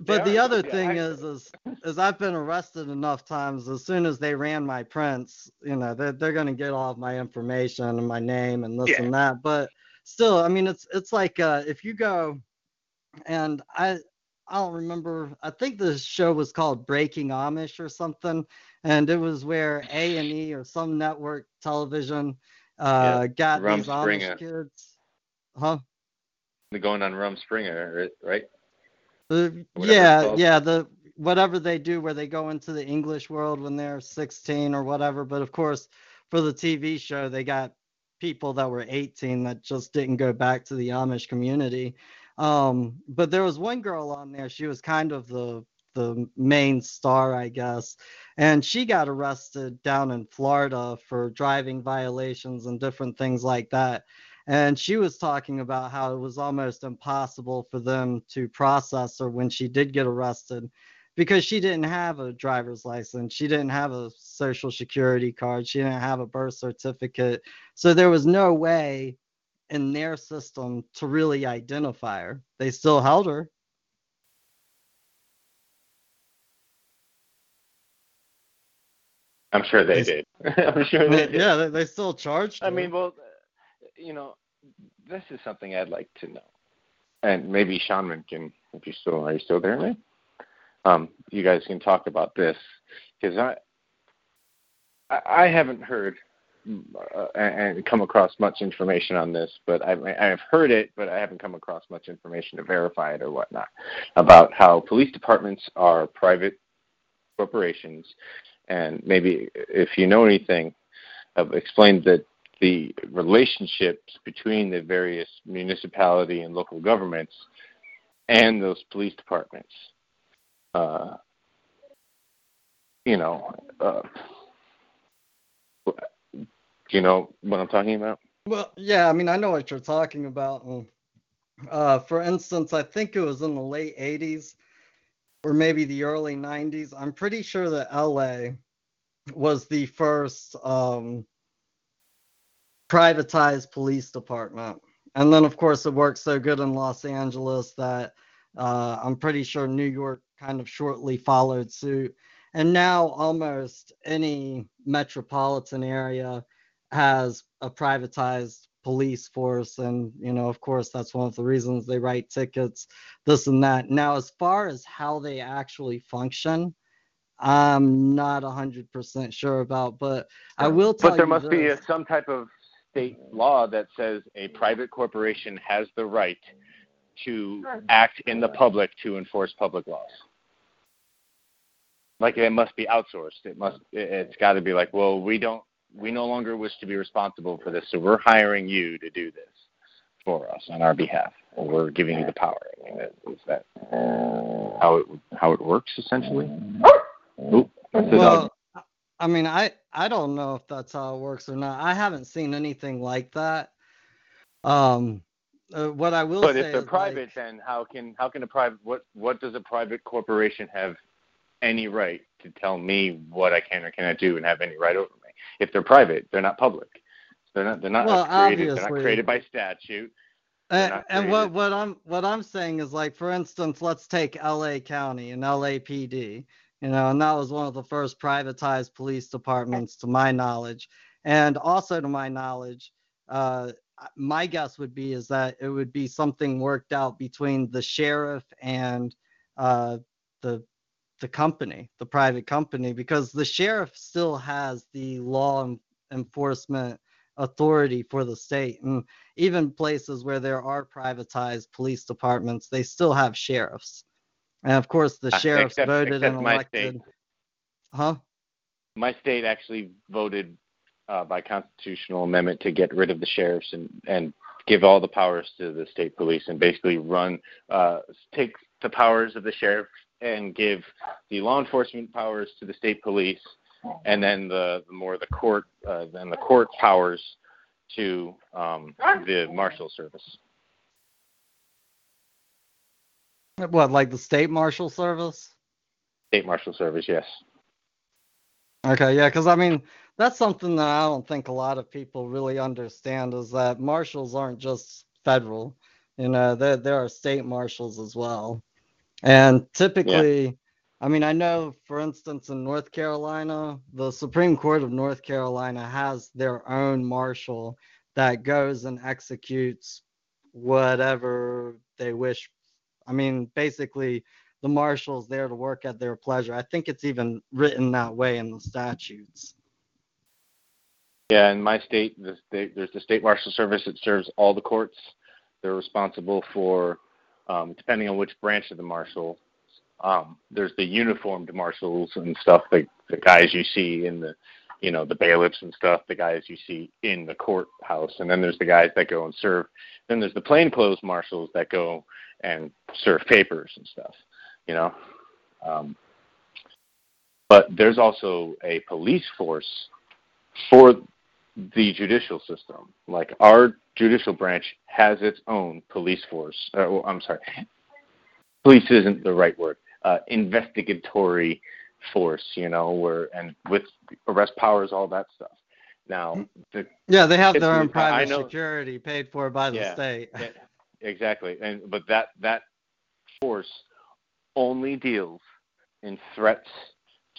But They the are, other yeah, thing I- is, is, is I've been arrested enough times. As soon as they ran my prints, you know, they're they're gonna get all of my information and my name and this Yeah. and that. But still, I mean, it's it's like uh, if you go, and I I don't remember. I think the show was called Breaking Amish or something, and it was where A and E or some network television uh, got Rum these Amish kids. Huh? They're going on Rumspringa, right? Uh, yeah, yeah, the whatever they do where they go into the English world when they're 16 or whatever. But of course, for the TV show, they got people that were 18 that just didn't go back to the Amish community. Um, but there was one girl on there. She was kind of the the main star, I guess, and she got arrested down in Florida for driving violations and different things like that. And she was talking about how it was almost impossible for them to process her when she did get arrested because she didn't have a driver's license. She didn't have a social security card. She didn't have a birth certificate. So there was no way in their system to really identify her. They still held her. I'm sure they They- did. I'm sure they did. yeah, they, they still charged her. I mean, well, you know, this is something I'd like to know, and maybe Shaman can, if you still are you still there, man? Um, you guys can talk about this because I I haven't heard uh, and come across much information on this, but I've, I've heard it, but I haven't come across much information to verify it or whatnot about how police departments are private corporations, and maybe if you know anything, uh, explain that the relationships between the various municipality and local governments and those police departments. Uh, you know, uh, you know what I'm talking about? Well, yeah, I mean, I know what you're talking about. Uh, for instance, I think it was in the late 80s or maybe the early 90s. I'm pretty sure that LA was the first um, privatized police department. And then, of course, it worked so good in Los Angeles that uh, I'm pretty sure New York kind of shortly followed suit. And now almost any metropolitan area has a privatized police force. And, you know, of course, that's one of the reasons they write tickets, this and that. Now, as far as how they actually function, I'm not 100% sure about, but I will tell But there must be a, some type of state law that says a private corporation has the right to act in the public to enforce public laws. Like it must be outsourced. It must. It's got to be like, well, we don't. We no longer wish to be responsible for this, so we're hiring you to do this for us on our behalf, or we're giving you the power. I mean, is that how it how it works essentially? Oop, that's the dog. Well, I mean, I I don't know if that's how it works or not. I haven't seen anything like that. Um, uh, what I will But if they're private, like, then how can how can a private what what does a private corporation have any right to tell me what I can or cannot do and have any right over me? If they're private, they're not public. They're not they're not Well, created they're not created by statute. and, and what what I'm what I'm saying is like, for instance, let's take L.A. County and LAPD. You know, and that was one of the first privatized police departments, to my knowledge, and also to my knowledge. Uh, my guess would be is that it would be something worked out between the sheriff and uh, the the company, the private company, because the sheriff still has the law enforcement authority for the state, and even places where there are privatized police departments, they still have sheriffs, and of course the Uh, sheriffs except- voted except and elected. state. Huh? My state actually voted uh, by constitutional amendment to get rid of the sheriffs and and give all the powers to the state police and basically run uh, take the powers of the sheriff and give the law enforcement powers to the state police and then the, the more the court uh, then the court powers to um, the marshal service. What, like the state marshal service? State marshal service, yes. Okay, yeah, because I mean, that's something that I don't think a lot of people really understand is that marshals aren't just federal. You know, there there are state marshals as well. And typically, I mean, I know, for instance, in North Carolina, the Supreme Court of North Carolina has their own marshal that goes and executes whatever they wish. I mean, basically, the marshal's there to work at their pleasure. I think it's even written that way in the statutes. Yeah, in my state, the state there's the state marshal service that serves all the courts. They're responsible for, um, depending on which branch of the marshal. Um, there's the uniformed marshals and stuff, the the guys you see in the, you know, the bailiffs and stuff, the guys you see in the courthouse, and then there's the guys that go and serve. Then there's the plainclothes marshals that go and serve papers and stuff, you know. Um, but there's also a police force for the judicial system. Like our judicial branch has its own police force. Uh, well, I'm sorry, police isn't the right word. Uh, investigatory force, you know, where and with arrest powers, all that stuff. Now, the, Yeah, they have their own private know- security paid for by the Yeah. state. yeah, exactly, and but that that force only deals in threats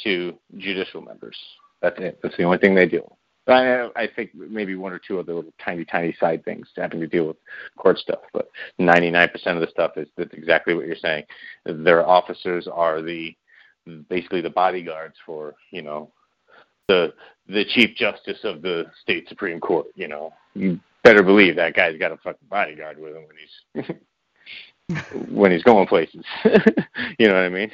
to judicial members. That's it. That's the only thing they deal. with. I, I think maybe one or two other little tiny, tiny side things having to deal with court stuff, but 99% of the stuff is that's exactly what you're saying. Their officers are the basically the bodyguards for you know the the chief justice of the state supreme court. You know, you better believe that guy's got a fucking bodyguard with him when he's when he's going places. you know what I mean?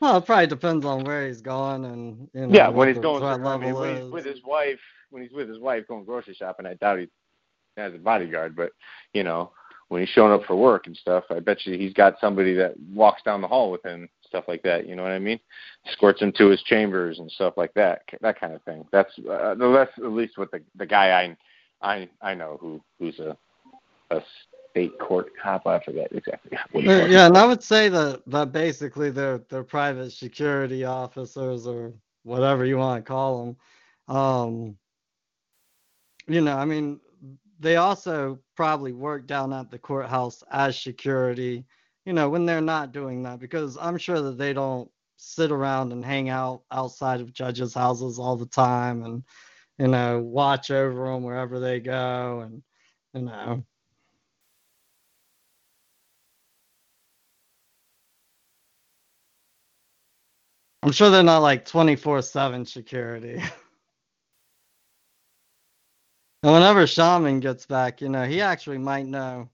Well, it probably depends on where he's going and you know, yeah, when he's going, I mean, when he's with his wife, when he's with his wife going grocery shopping, I doubt he has a bodyguard. But you know, when he's showing up for work and stuff, I bet you he's got somebody that walks down the hall with him, stuff like that. You know what I mean? Escorts him to his chambers and stuff like that, that kind of thing. That's uh, that's at least what the the guy I I I know who who's a a state court cop. I forget exactly Yeah, and I would say that that basically they're they're private security officers or whatever you want to call them. Um, you know, I mean, they also probably work down at the courthouse as security. You know, when they're not doing that, because I'm sure that they don't sit around and hang out outside of judges' houses all the time and you know watch over them wherever they go and you know I'm sure they're not like 24 7 security. and whenever Shaman gets back, you know, he actually might know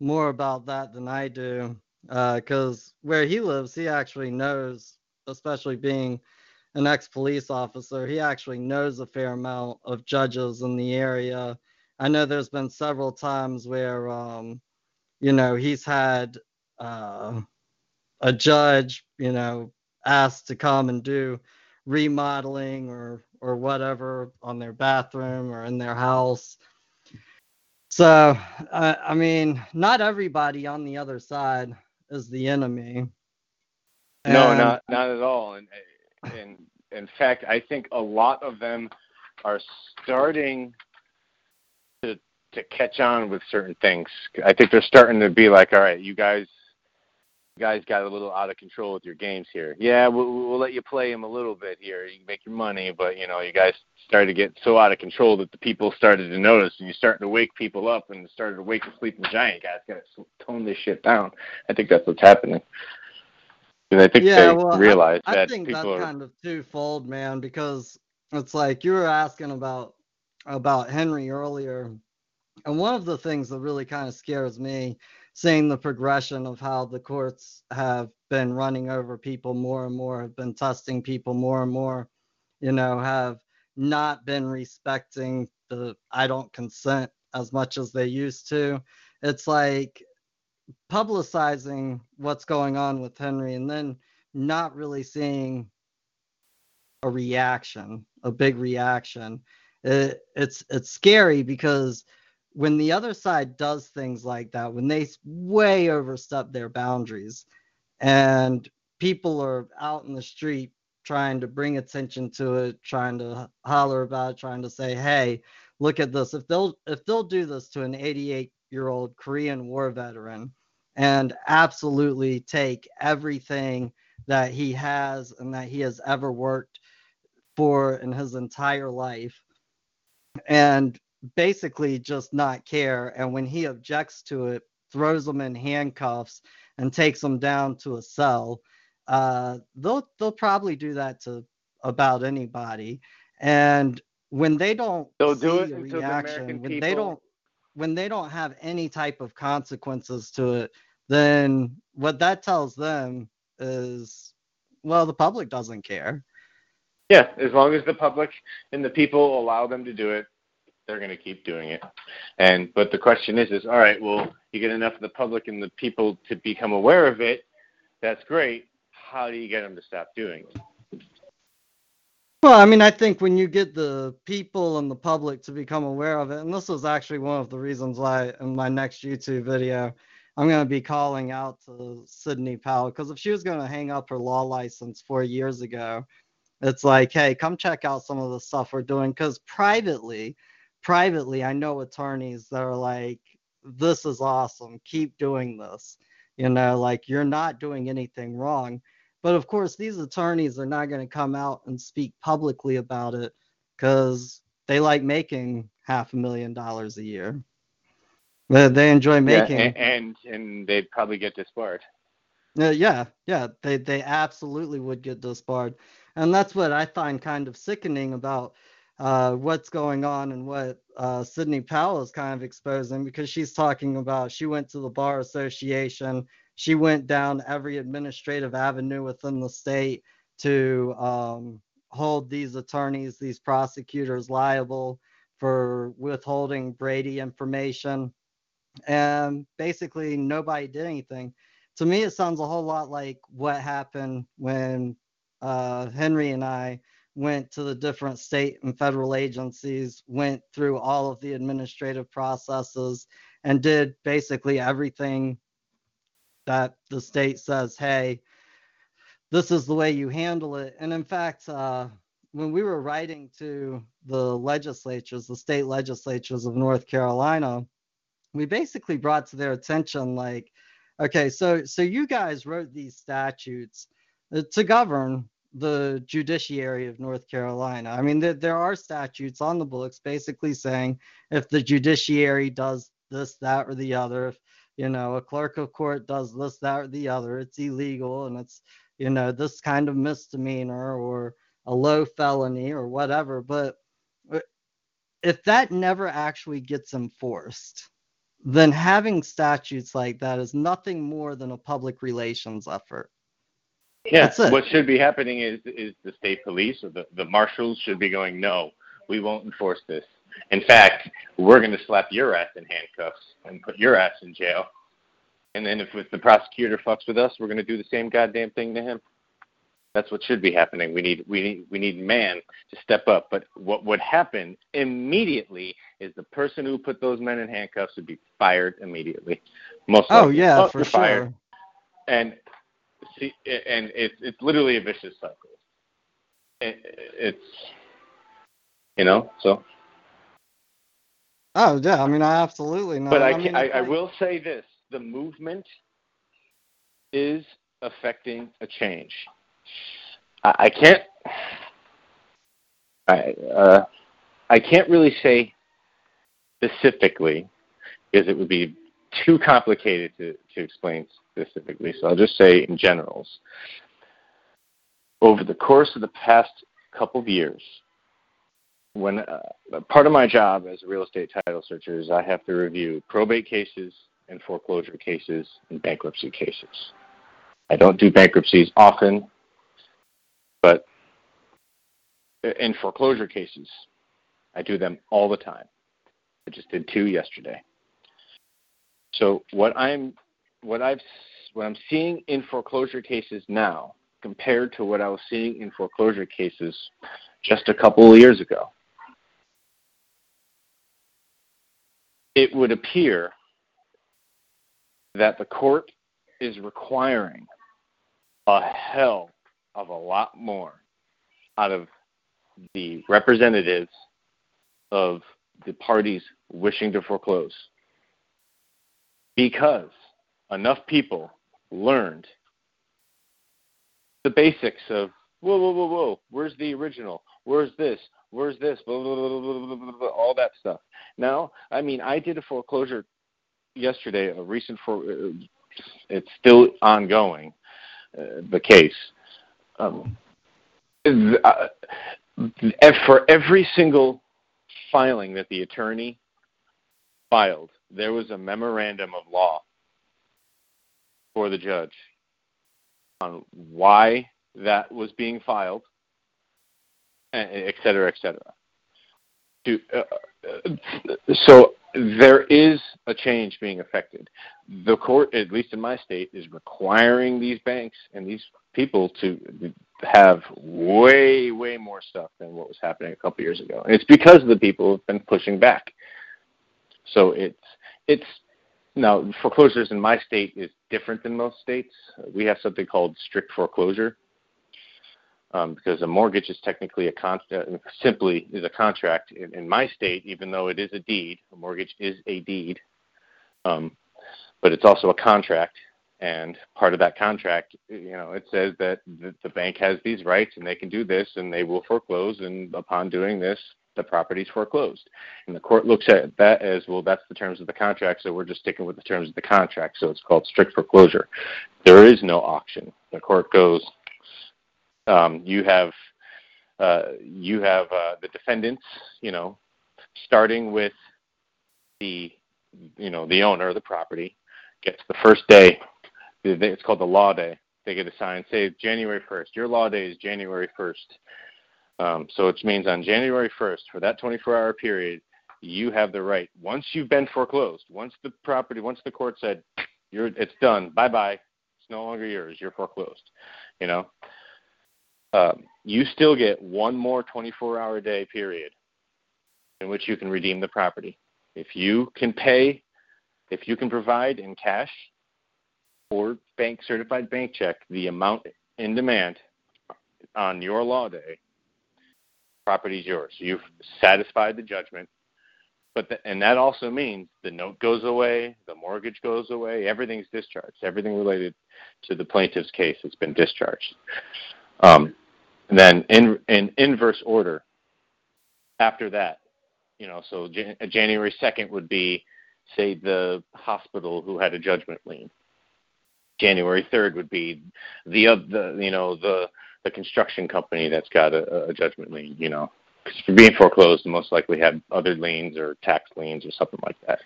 more about that than I do. Because where he lives, he actually knows, especially being an ex police officer, he actually knows a fair amount of judges in the area. I know there's been several times where, um, you know, he's had uh, a judge, you know, asked to come and do remodeling or or whatever on their bathroom or in their house. So I I mean, not everybody on the other side is the enemy. No, not not at all. And and in fact, I think a lot of them are starting to to catch on with certain things. I think they're starting to be like, all right, you guys, guys got a little out of control with your games here. Yeah, we'll, we'll let you play them a little bit here. You can make your money, but you know, you guys started to get so out of control that the people started to notice, and you starting to wake people up, and started to wake the sleeping giant. Guys, got to tone this shit down. I think that's what's happening. And I think yeah, they well, I- realize I, that think people that's are. kind of twofold, man, because it's like you were asking about about Henry earlier, and one of the things that really kind of scares me, seeing the progression of how the courts have been running over people more and more, have been testing people more and more, you know, have not been respecting the I don't consent as much as they used to. It's like publicizing what's going on with Henry and then not really seeing a reaction, a big reaction. It, it's it's scary because when the other side does things like that, when they way overstep their boundaries, and people are out in the street trying to bring attention to it, trying to holler about it, trying to say, "Hey, look at this." If they'll if they'll do this to an 88 year old Korean War veteran and absolutely take everything that he has and that he has ever worked for in his entire life and basically just not care and when he objects to it throws them in handcuffs and takes them down to a cell. Uh, they'll they'll probably do that to about anybody and when they don't They'll do it the reaction American when they don't when they don't have any type of consequences to it then what that tells them is well the public doesn't care. Yeah, as long as the public and the people allow them to do it, they're going to keep doing it. And but the question is, is all right. Well, you get enough of the public and the people to become aware of it. That's great. How do you get them to stop doing it? well i mean i think when you get the people and the public to become aware of it and this was actually one of the reasons why in my next youtube video i'm going to be calling out to sidney powell because if she was going to hang up her law license four years ago it's like hey come check out some of the stuff we're doing because privately privately i know attorneys that are like this is awesome keep doing this you know like you're not doing anything wrong but of course these attorneys are not going to come out and speak publicly about it because they like making half a million dollars a year they, they enjoy making Yeah, and, and and they'd probably get disbarred. uh, yeah, yeah, they they absolutely would get disbarred. And that's what I find kind of sickening about uh, what's going on and what uh, Sidney Powell is kind of exposing because she's talking about she went to the Bar Association, she went down every administrative avenue within the state to um, hold these attorneys, these prosecutors liable for withholding Brady information. And basically, nobody did anything. To me, it sounds a whole lot like what happened when uh, Henry and I went to the different state and federal agencies, went through all of the administrative processes, and did basically everything that the state says, hey, this is the way you handle it. And in fact, uh, when we were writing to the legislatures, the state legislatures of North Carolina, we basically brought to their attention like, okay, so so you guys wrote these statutes uh, to govern the judiciary of North Carolina. I mean, there, there are statutes on the books basically saying if the judiciary does this, that, or the other, if you know a clerk of court does this, that, or the other, it's illegal and it's you know this kind of misdemeanor or a low felony or whatever. But if that never actually gets enforced, then having statutes like that is nothing more than a public relations effort. Yeah, what should be happening is is the state police or the, the marshals should be going, no, we won't enforce this. In fact, we're going to slap your ass in handcuffs and put your ass in jail. And then if, if the prosecutor fucks with us, we're going to do the same goddamn thing to him. That's what should be happening. We need we need we need man to step up. But what would happen immediately is the person who put those men in handcuffs would be fired immediately. Most of oh likely. yeah, oh, for sure. Fired. And see, and it's it's literally a vicious cycle. It's you know so. Oh yeah, I mean I absolutely know. But I, I, mean, I, I will say this: the movement is affecting a change. I, I can't. I uh, I can't really say specifically because it would be too complicated to, to explain specifically. So I'll just say in generals. Over the course of the past couple of years, when uh, part of my job as a real estate title searcher is I have to review probate cases and foreclosure cases and bankruptcy cases. I don't do bankruptcies often, but in foreclosure cases, I do them all the time. I just did two yesterday. So what I'm what I've what I'm seeing in foreclosure cases now compared to what I was seeing in foreclosure cases just a couple of years ago. It would appear that the court is requiring a hell of a lot more out of the representatives of the parties wishing to foreclose because enough people learned the basics of whoa, whoa, whoa, whoa, where's the original? Where's this? Where's this? Blah, blah, blah, all that stuff. Now, I mean, I did a foreclosure yesterday, a recent for, uh, it's still ongoing, uh, the case. Um, uh, for every single filing that the attorney filed, there was a memorandum of law for the judge on why that was being filed, et cetera, et cetera. To, uh, so there is a change being affected. The court, at least in my state, is requiring these banks and these people to have way, way more stuff than what was happening a couple years ago. And it's because the people have been pushing back. So it's it's now foreclosures in my state is different than most states. We have something called strict foreclosure, um, because a mortgage is technically a con- uh, simply is a contract. In, in, my state, even though it is a deed, a mortgage is a deed, um, but it's also a contract. And part of that contract, you know, it says that the, the bank has these rights and they can do this and they will foreclose. And upon doing this, the property's foreclosed. And the court looks at that as well, that's the terms of the contract, so we're just sticking with the terms of the contract. So it's called strict foreclosure. There is no auction. The court goes, um, you have uh, you have uh, the defendants, you know, starting with the, you know, the owner of the property gets the first day. It's called the law day. They get assigned, say January 1st. Your law day is January 1st. Um, so it means on January 1st, for that 24-hour period, you have the right. Once you've been foreclosed, once the property, once the court said, "You're, it's done, bye bye, it's no longer yours, you're foreclosed," you know, um, you still get one more 24-hour day period in which you can redeem the property. If you can pay, if you can provide in cash or bank certified bank check the amount in demand on your law day, property is yours. You've satisfied the judgment. But the, and that also means the note goes away, the mortgage goes away, everything's discharged. Everything related to the plaintiff's case has been discharged. Um, and then in in inverse order, after that, you know, so Jan- January second would be, say, the hospital who had a judgment lien. January third would be the the you know the the construction company that's got a, a judgment lien. You know, because for being foreclosed, most likely have other liens or tax liens or something like that.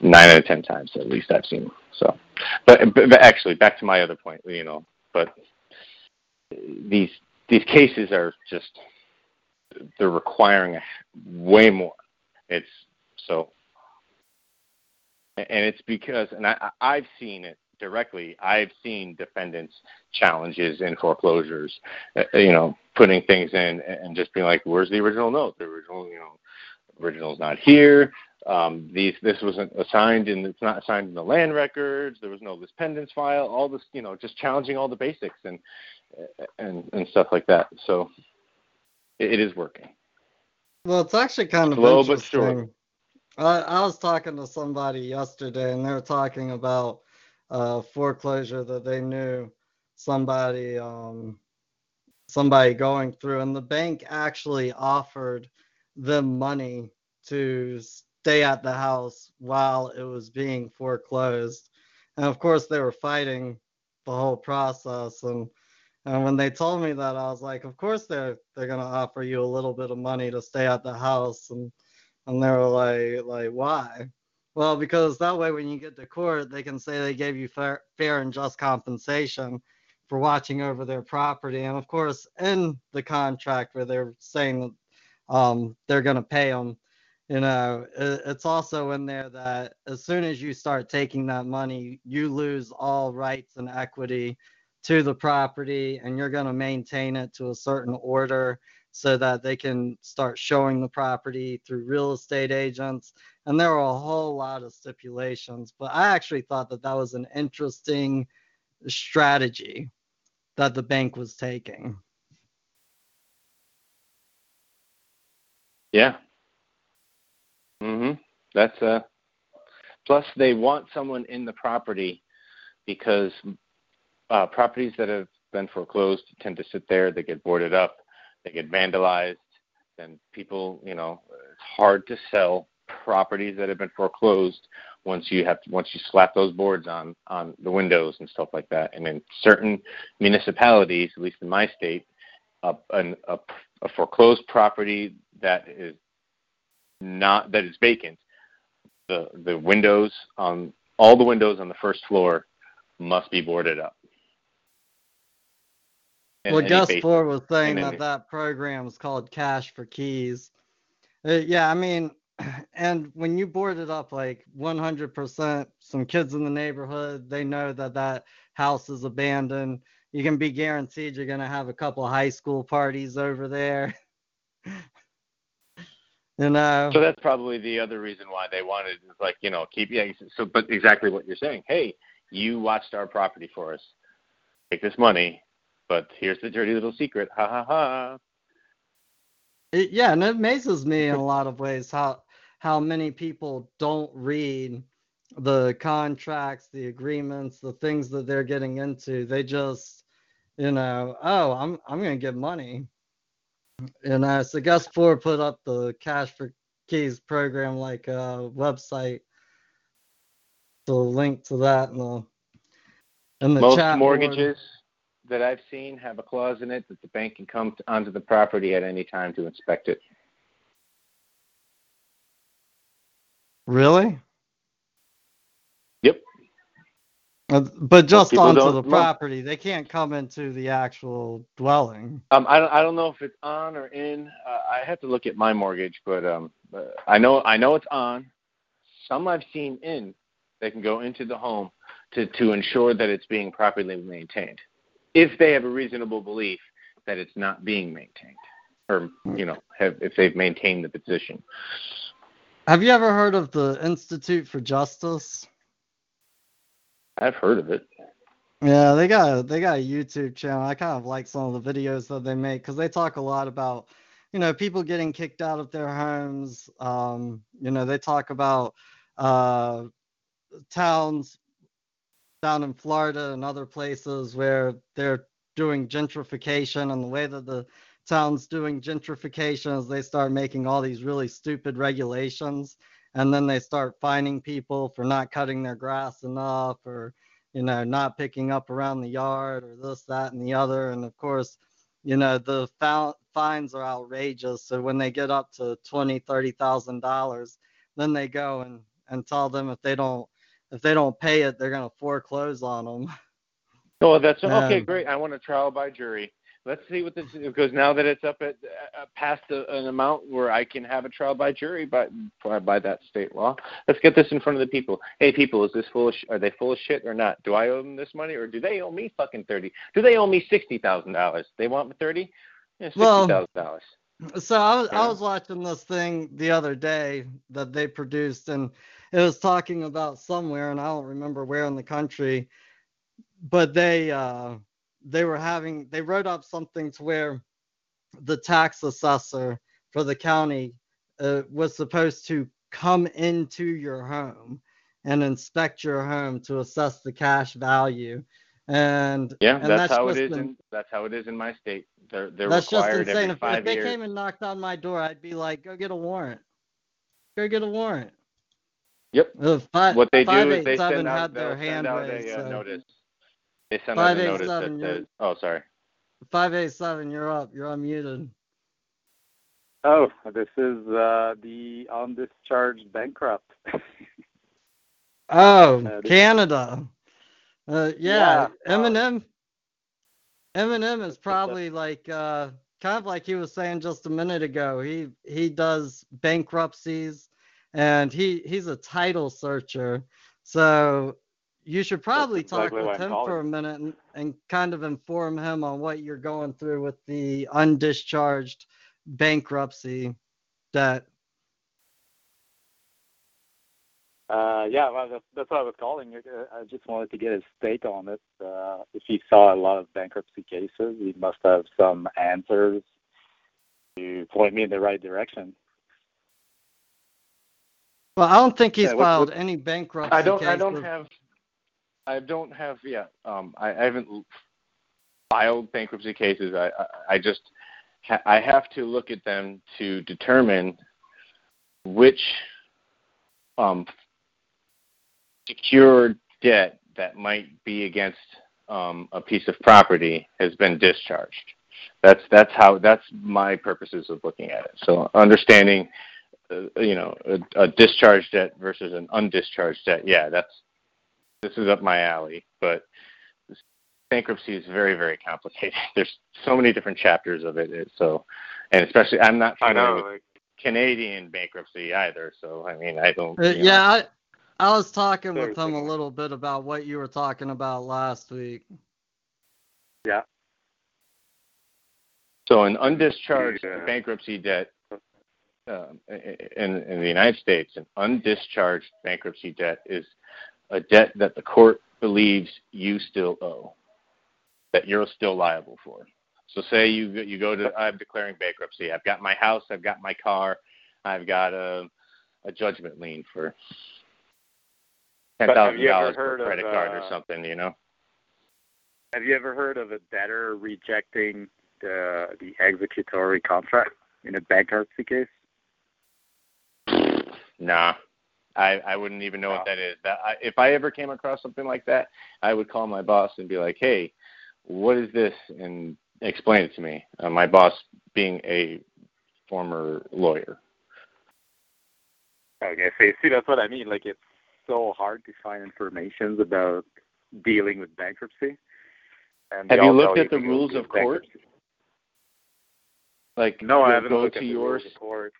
Nine out of ten times, at least I've seen. So, but, but actually, back to my other point. You know, but these these cases are just they're requiring way more. It's so, and it's because, and I, I've seen it directly. I've seen defendants challenges in foreclosures, uh, you know, putting things in and just being like, "Where's the original note? The original, you know, original's not here. Um, these this wasn't assigned and it's not assigned in the land records. There was no lis pendens file. All this, you know, just challenging all the basics and and and stuff like that. So it, it is working. Well, it's actually kind of Slow but sure. I, I was talking to somebody yesterday, and they were talking about uh, foreclosure that they knew somebody um, somebody going through, and the bank actually offered them money to stay at the house while it was being foreclosed. And of course, they were fighting the whole process. And and when they told me that, I was like, of course they're they're gonna offer you a little bit of money to stay at the house. And and they were like, like why? Well, because that way when you get to court, they can say they gave you fair, fair and just compensation for watching over their property. And of course, in the contract where they're saying um, they're going to pay them, you know, it, it's also in there that as soon as you start taking that money, you lose all rights and equity to the property and you're going to maintain it to a certain order so that they can start showing the property through real estate agents. And there were a whole lot of stipulations, but I actually thought that that was an interesting strategy that the bank was taking. Yeah. Mhm. That's uh plus they want someone in the property because uh properties that have been foreclosed tend to sit there, they get boarded up, they get vandalized, and people, you know, it's hard to sell properties that have been foreclosed once you have once you slap those boards on on the windows and stuff like that. And in certain municipalities, at least in my state, a, an, a, a foreclosed property that is not that is vacant, the the windows on all the windows on the first floor must be boarded up. Well, Gus Ford was saying that that program is called Cash for Keys. Uh, yeah, I mean, and when you board it up like 100%, some kids in the neighborhood, they know that that house is abandoned. You can be guaranteed you're going to have a couple high school parties over there. you know? So that's probably the other reason why they wanted is like you know keep yeah. So but exactly what you're saying. Hey, you watched our property for us. Take this money, but here's the dirty little secret. Ha ha ha. It, yeah, and it amazes me in a lot of ways how how many people don't read the contracts, the agreements, the things that they're getting into. They just, you know, oh, I'm I'm gonna get money. And uh, so Gus Ford put up the Cash for Keys program like uh, website. So link to that in the in the Most chat board. mortgages, that I've seen have a clause in it that the bank can come to, onto the property at any time to inspect it. Really? Yep. Uh, But just people onto the know. property. They can't come into the actual dwelling. Um, I don't, I don't know if it's on or in. Uh, I have to look at my mortgage, but um, uh, I know I know it's on. Some I've seen in. They can go into the home to to ensure that it's being properly maintained, if they have a reasonable belief that it's not being maintained, or you know, have if they've maintained the position. Have you ever heard of the Institute for Justice? I've heard of it. Yeah, they got a, they got a YouTube channel. I kind of like some of the videos that they make because they talk a lot about, you know, people getting kicked out of their homes. Um, you know, they talk about uh, towns down in Florida and other places where they're doing gentrification, and the way that the town's doing gentrification is they start making all these really stupid regulations, and then they start fining people for not cutting their grass enough or you know, not picking up around the yard or this, that, and the other. And of course, you know, the fines are outrageous. So when they get up to twenty, thirty thousand dollars, then they go and and tell them if they don't if they don't pay it, they're gonna foreclose on them. Oh, that's okay. Um, Great. I want a trial by jury. Let's see what this is because now that it's up at uh, past a, an amount where I can have a trial by jury by by by that state law. Let's get this in front of the people. Hey, people, is this full? Of sh- are they full of shit or not? Do I owe them this money or do they owe me fucking thirty? Do they owe me sixty thousand dollars? They want thirty? Yeah, sixty Well- dollars. So I was I was watching this thing the other day that they produced, and it was talking about somewhere, and I don't remember where in the country, but they uh, they were having they wrote up something to where the tax assessor for the county uh, was supposed to come into your home and inspect your home to assess the cash value, and Yeah, and that's, how it just is. been- In, that's how it is in my state. They're they're that's just required insane. every If, if five they years. came and knocked on my door, I'd be like, "Go get a warrant. Go get a warrant." Yep. Uh, fi- what they do is they 587 send out, had their hand out raised. a uh, so- notice. They send out a notice that 587, says, "Oh, sorry." 587, you're up. You're unmuted. Oh, this is uh, the undischarged bankrupt. Oh, Uh, Canada. Uh, yeah, Yeah, uh, Eminem. Eminem is probably like uh, kind of like he was saying just a minute ago. He he does bankruptcies, and he he's a title searcher. So you should probably talk exactly with him for a minute and, and kind of inform him on what you're going through with the undischarged bankruptcy debt. Uh, yeah, well, that's, that's what I was calling. Uh, I just wanted to get his take on it. Uh, if he saw a lot of bankruptcy cases, he must have some answers to point me in the right direction. Well, I don't think he's Yeah, what- filed what- any bankruptcy I don't. cases. I don't have. I don't have. Yeah. Um. I, I haven't filed bankruptcy cases. I. I, I just. Ha- I have to look at them to determine which um secured debt that might be against um, a piece of property has been discharged. That's that's how that's my purposes of looking at it. So understanding, uh, you know, a, a discharged debt versus an undischarged debt. Yeah, that's this is up my alley. But bankruptcy is very very complicated. There's so many different chapters of it. it- So, and especially I'm not familiar with Like, Canadian bankruptcy either. So I mean I don't. Uh, yeah, I, I was talking with him a little bit about what you were talking about last week. yeah. So an undischarged Yeah. bankruptcy debt um, in in the United States, an undischarged bankruptcy debt is a debt that the court believes you still owe, that you're still liable for. So say you you go to I'm declaring bankruptcy. I've got my house, I've got my car, I've got a a judgment lien for ten thousand dollars for heard a of, credit card or uh, something, you know. have you ever heard of a debtor rejecting the the executory contract in a bankruptcy case? Nah, I I wouldn't even know what that is. That I, if I ever came across something like that, I would call my boss and be like, "Hey, what is this? And explain it to me. Uh, my boss being a former lawyer. Okay, so you see, that's what I mean. Like, it's so hard to find information about dealing with bankruptcy. And Have you looked at the rules of court? bankruptcy. Like No, I haven't go looked to at the yours. rules of court.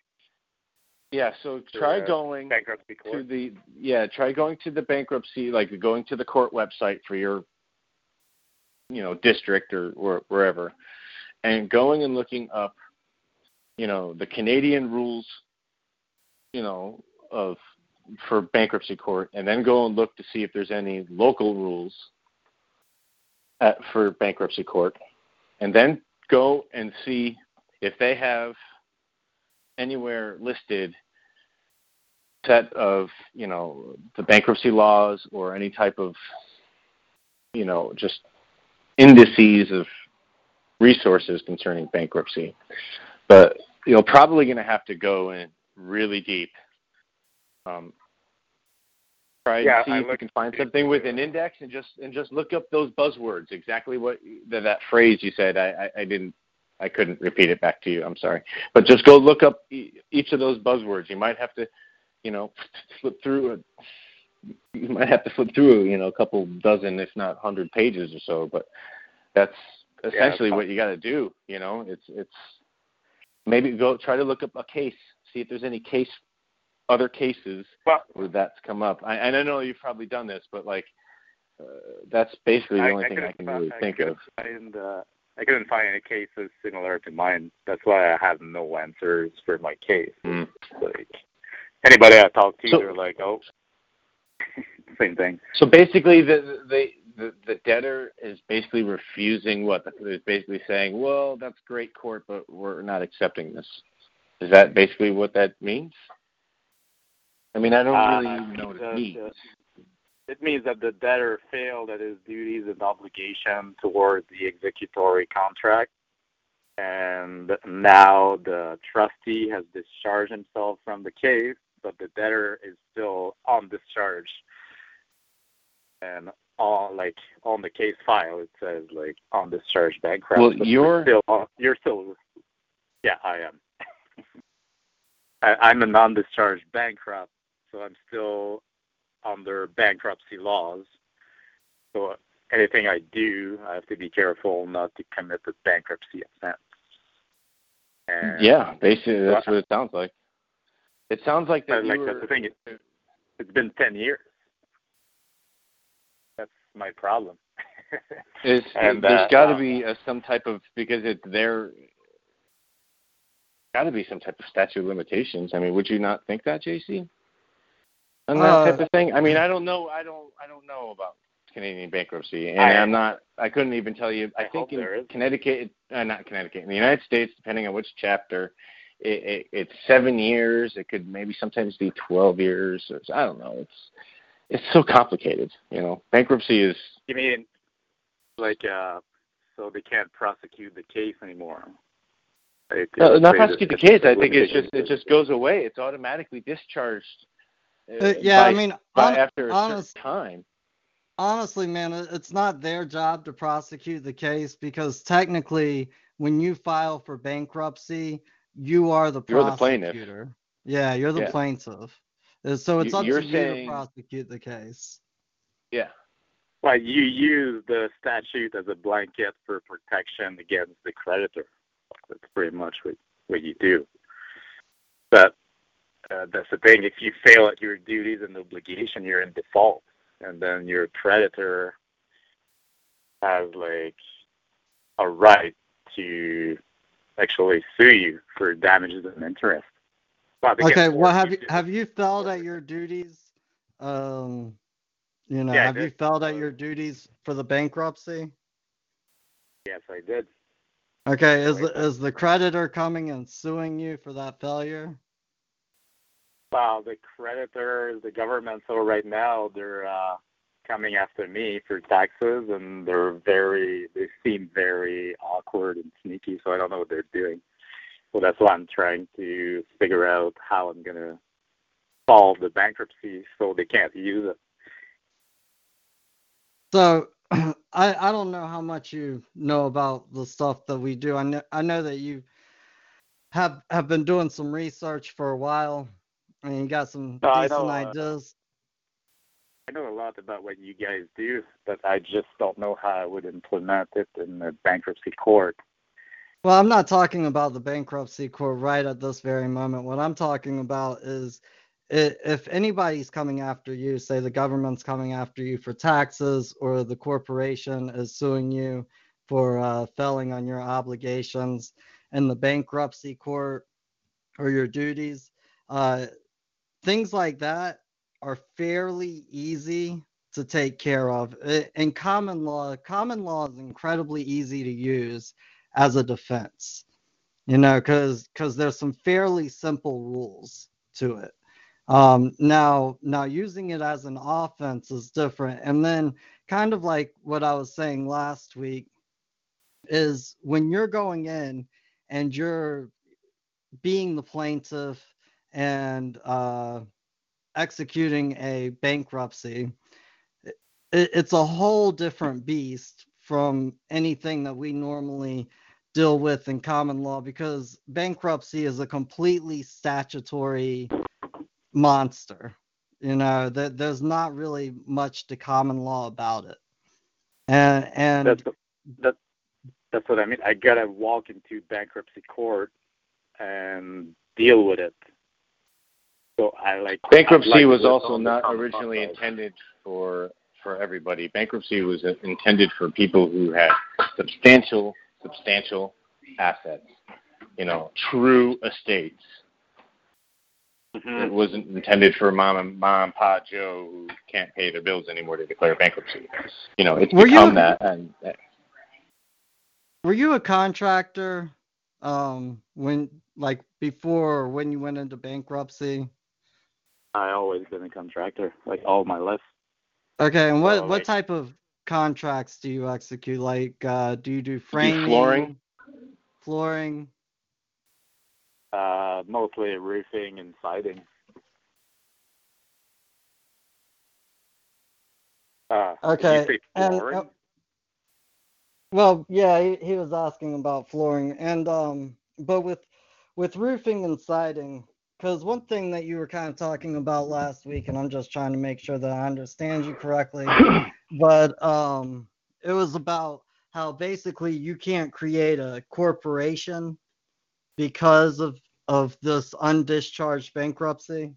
Yeah, so try uh, going Bankruptcy court. to the yeah, try going to the bankruptcy, like going to the court website for your you know district or, or wherever, and going and looking up, you know, the Canadian rules, you know, of for bankruptcy court, and then go and look to see if there's any local rules at, for bankruptcy court, and then go and see if they have anywhere listed set of you know the bankruptcy laws or any type of you know just indices of resources concerning bankruptcy. But you're probably going to have to go in really deep um, try Yeah, and see I if you can find something with an index and just and just look up those buzzwords exactly what that, that phrase you said. I, I, I didn't I couldn't repeat it back to you. I'm sorry, but just go look up e- each of those buzzwords. You might have to, you know, flip through. A, you might have to flip through, you know, a couple dozen, if not hundred pages or so. But that's essentially Yeah, what you got to do. You know, it's it's maybe go try to look up a case, see if there's any case, other cases Well, where that's come up. I, and I know you've probably done this, but like. Uh, that's basically the only I thing I can really I think of. Find, uh, I couldn't find any cases similar to mine. That's why I have no answers for my case. Mm. Like anybody I talk to, So- they're like, "Oh, same thing." So basically, the the the, the debtor is basically refusing what is basically saying. Well, that's great, court, but we're not accepting this. Is that basically what that means? I mean, I don't Uh, really even know what it means. It means that the debtor failed at his duties and obligation towards the executory contract, and now the trustee has discharged himself from the case, but the debtor is still on discharge. And on like on the case file, it says like on discharge bankrupt. Well, you're- still on, you're still yeah, I am. I, I'm a non-discharged bankrupt, so I'm still under bankruptcy laws. So anything I do, I have to be careful not to commit a bankruptcy offense. And Yeah, basically, that's what it sounds like. It sounds like that like you that's the thing. It, it's been ten years. That's my problem. Is, and, there's uh, got to uh, be a, some type of because it's there. Got to be some type of statute of limitations. I mean, would you not think that, JC? On that Uh, type of thing. I mean, I don't know. I don't. I don't know about Canadian bankruptcy, and I- am not. I couldn't even tell you. I, I think in. Connecticut, uh, not Connecticut, in the United States, depending on which chapter, it, it, it's seven years. It could maybe sometimes be twelve years. It's, I don't know. It's it's so complicated. You know, bankruptcy is You mean like uh so they can't prosecute the case anymore? Like, No, not prosecute the case. I think it's just it just goes away. It's automatically discharged. Uh, Uh, yeah, by, I mean, by hon- after a honest, certain time. honestly, man, it's not their job to prosecute the case because technically, when you file for bankruptcy, you are the You're the plaintiff. Yeah, you're the Yeah. plaintiff. Uh, So it's You- up you're to you to prosecute the case. Yeah. Like you use the statute as a blanket for protection against the creditor. That's pretty much what, what you do. But uh, that's the thing. If you fail at your duties and obligation, you're in default, and then your creditor has like a right to actually sue you for damages and interest. Okay, well, have you have you failed at your duties? Um, you know, Yeah, have you failed at your duties for the bankruptcy? Yes, I did. Okay, is the, is the creditor coming and suing you for that failure? Well, the creditors, the government, so right now they're uh, coming after me for taxes, and they're very, they seem very awkward and sneaky. So I don't know what they're doing. So that's why I'm trying to figure out how I'm gonna solve the bankruptcy so they can't use it. So, I I don't know how much you know about the stuff that we do. I know I know that you have have been doing some research for a while, and you got some No, I decent know, uh. I know a lot about what you guys do, but I just don't know how I would implement it in the bankruptcy court. Well, I'm not talking about the bankruptcy court right at this very moment. What I'm talking about is if anybody's coming after you, say the government's coming after you for taxes, or the corporation is suing you for uh, failing on your obligations in the bankruptcy court or your duties, uh, things like that are fairly easy to take care of. In common law, common law is incredibly easy to use as a defense you know because because there's some fairly simple rules to it um now now using it as an offense is different and then kind of like what i was saying last week is when you're going in and you're being the plaintiff and uh executing a bankruptcy it, it's a whole different beast from anything that we normally deal with in common law because bankruptcy is a completely statutory monster. You know, that there's not really much to common law about it. And and That's that, that's what I mean. I gotta walk into bankruptcy court and deal with it. So I like Bankruptcy I'd like was also not originally intended for for everybody. Bankruptcy was intended for people who had substantial substantial assets. You know, true estates. Mhm. It wasn't intended for mom and mom and pa Joe who can't pay their bills anymore to declare bankruptcy. You know, it's Were you- become that and were you a contractor um when like before when you went into bankruptcy? I always been a contractor, like all my life. Okay, and what So, what like- type of contracts do you execute? Like uh do you do framing? flooring? Flooring? Uh, mostly roofing and siding. Uh, Okay, and, uh, Well, yeah, he, he was asking about flooring and um but with with roofing and siding cuz one thing that you were kind of talking about last week and I'm just trying to make sure that I understand you correctly, but um it was about how basically you can't create a corporation because of of this undischarged bankruptcy.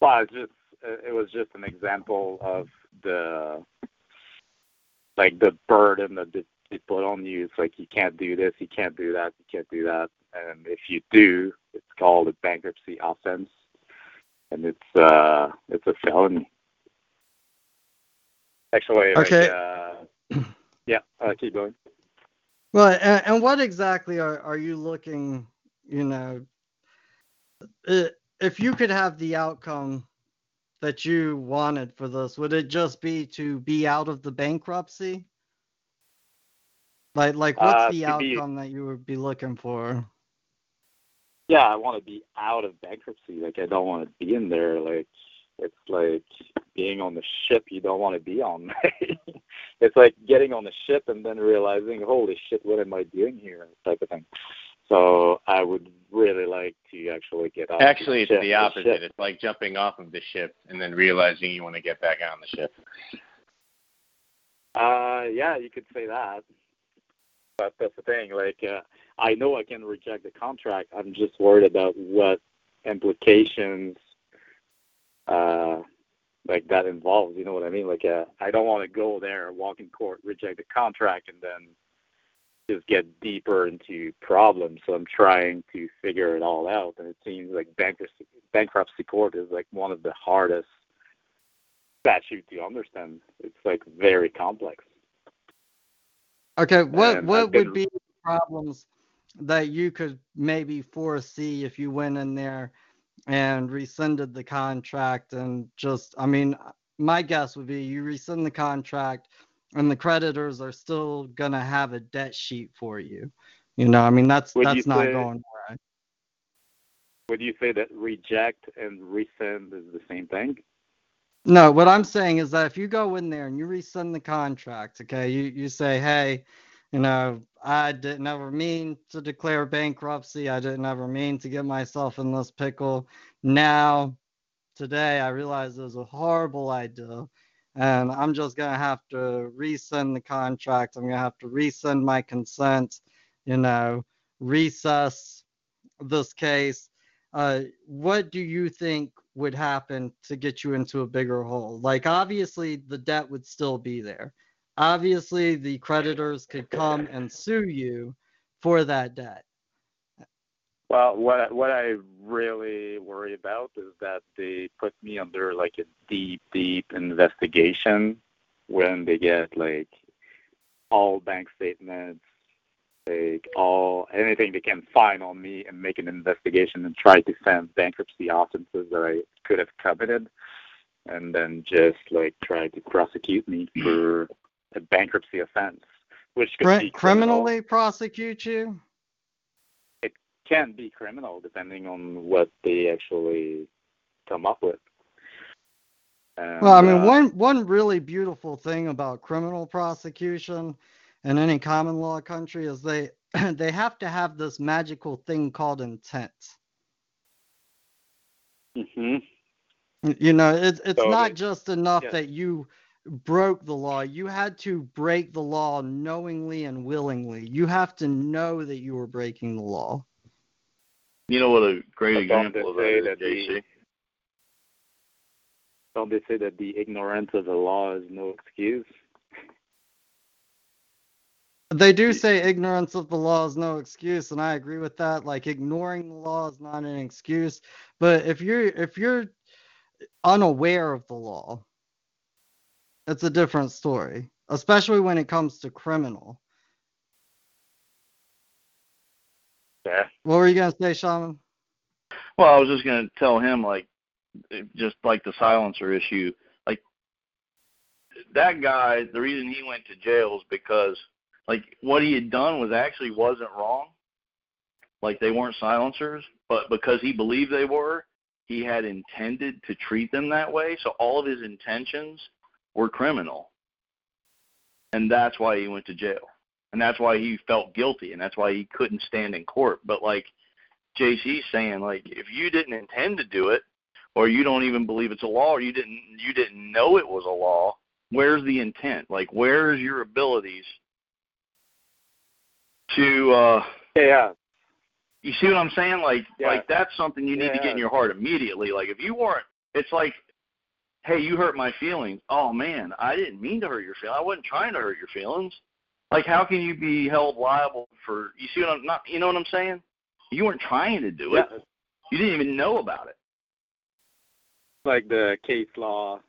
Well, it's just it was just an example of the like the burden that they put on you. It's like you can't do this, you can't do that, you can't do that, and if you do, it's called a bankruptcy offense, and it's uh it's a felony. Actually, Okay. uh, yeah, uh, keep going. Well, and, and what exactly are, are you looking, you know, if you could have the outcome that you wanted for this, would it just be to be out of the bankruptcy? Like, like what's Uh, the to be- outcome that you would be looking for? Yeah, I want to be out of bankruptcy. Like I don't want to be in there. Like it's like being on the ship you don't want to be on. it's like getting on the ship and then realizing, holy shit, what am I doing here? Type of thing. So I would really like to actually get off. actually it's ship, the opposite. ship. It's like jumping off of the ship and then realizing you want to get back on the ship. Uh, yeah, you could say that. But that's the thing. Like, uh, I know I can reject the contract. I'm just worried about what implications, uh, like that involves. You know what I mean? Like, uh, I don't want to go there, walk in court, reject the contract, and then just get deeper into problems. So I'm trying to figure it all out, and it seems like bankruptcy bankruptcy court is like one of the hardest statute to understand. It's like very complex. Okay, what And what been- would be problems that you could maybe foresee if you went in there and rescinded the contract and just I mean my guess would be you rescind the contract and the creditors are still gonna have a debt sheet for you. You know, I mean that's Would that's not say- going right. Would you say that reject and rescind is the same thing? No, what I'm saying is that if you go in there and you rescind the contract, okay, you, you say, hey, you know, I didn't ever mean to declare bankruptcy. I didn't ever mean to get myself in this pickle. Now, today, I realize it was a horrible idea. And I'm just going to have to rescind the contract. I'm going to have to rescind my consent, you know, recess this case. Uh, what do you think would happen to get you into a bigger hole? Like, obviously, the debt would still be there. Obviously, the creditors could come and sue you for that debt. Well, what what I really worry about is that they put me under like a deep, deep investigation when they get like all bank statements, like all anything they can find on me and make an investigation and try to send bankruptcy offenses that I could have committed and then just like try to prosecute me for a bankruptcy offense, which could Cri- be criminal. criminally prosecute you? It can be criminal depending on what they actually come up with. And, Well, I mean, uh, one one really beautiful thing about criminal prosecution in any common law country is they they have to have this magical thing called intent. Mm-hmm. You know, it's it's Totally. not just enough Yeah. that you broke the law. You had to break the law knowingly and willingly. You have to know that you were breaking the law. You know what a great But don't example of they say that is, that JC? Don't they say that the ignorance of the law is no excuse? They do say ignorance of the law is no excuse, and I agree with that. Like ignoring the law is not an excuse. But if you're if you're unaware of the law, it's a different story. Especially when it comes to criminal. Yeah. What were you gonna say, Shaman? Well, I was just going to tell him, like, just like the silencer issue, like, that guy, the reason he went to jail is because, like, what he had done was actually wasn't wrong. Like, they weren't silencers, but because he believed they were, he had intended to treat them that way. So all of his intentions were criminal. And that's why he went to jail. And that's why he felt guilty. And that's why he couldn't stand in court. But, like, JC's saying like if you didn't intend to do it or you don't even believe it's a law or you didn't you didn't know it was a law, where's the intent? Like where's your abilities to uh Yeah, yeah. you see what I'm saying? Like Yeah. like that's something you need to get in your heart immediately. Like if you weren't it's like hey, you hurt my feelings. Oh man, I didn't mean to hurt your feelings. I wasn't trying to hurt your feelings. Like how can you be held liable for you see what I'm not you know what I'm saying? You weren't trying to do it. Yeah, You didn't even know about it. like the case law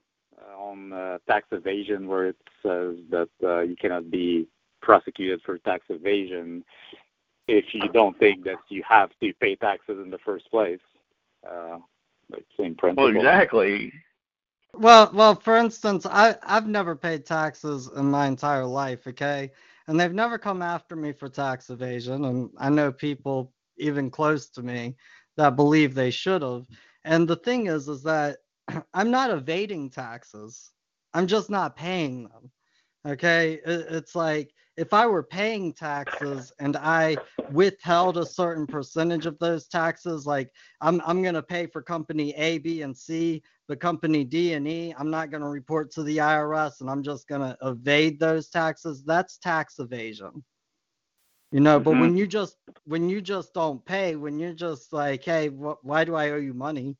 uh, on uh, tax evasion, where it says that uh, you cannot be prosecuted for tax evasion if you don't think that you have to pay taxes in the first place. Uh, like same principle. Well, exactly. Well, well, for instance, I I've never paid taxes in my entire life, okay? And they've never come after me for tax evasion, and I know people even close to me that believe they should have. And the thing is is that I'm not evading taxes. I'm just not paying them. Okay? It, it's like if I were paying taxes and I withheld a certain percentage of those taxes, like I'm I'm going to pay for company A, B, and C, but company D and E, I'm not going to report to the IRS and I'm just going to evade those taxes. That's tax evasion. You know, but Mhm. when you just when you just don't pay, when you're just like, hey, wh- why do I owe you money?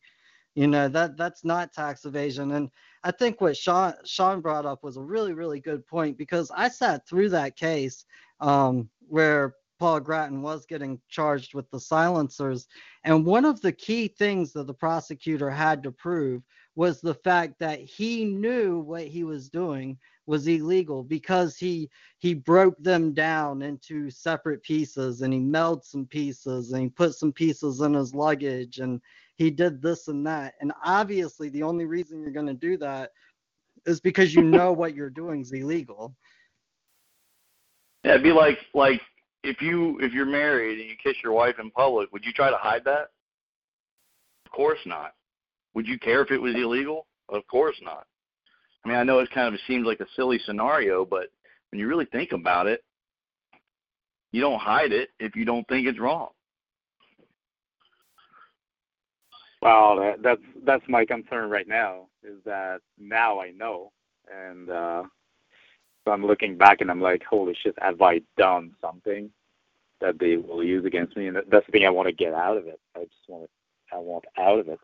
You know, that that's not tax evasion. And I think what Sean Sean brought up was a really really good point because I sat through that case um, where Paul Grattan was getting charged with the silencers, and one of the key things that the prosecutor had to prove was the fact that he knew what he was doing was illegal because he he broke them down into separate pieces and he melded some pieces and he put some pieces in his luggage and he did this and that and obviously the only reason you're going to do that is because you know what you're doing is illegal Yeah, it'd be like like if you if you're married and you kiss your wife in public, would you try to hide that? Of course not. Would you care if it was illegal? Of course not. I mean, I know it kind of seems like a silly scenario, but when you really think about it, you don't hide it if you don't think it's wrong. Well, that, that's that's my concern right now. Is that now I know, and uh, so I'm looking back and I'm like, holy shit, have I done something that they will use against me? And that's the thing I want to get out of it. I just want to, I want out of it.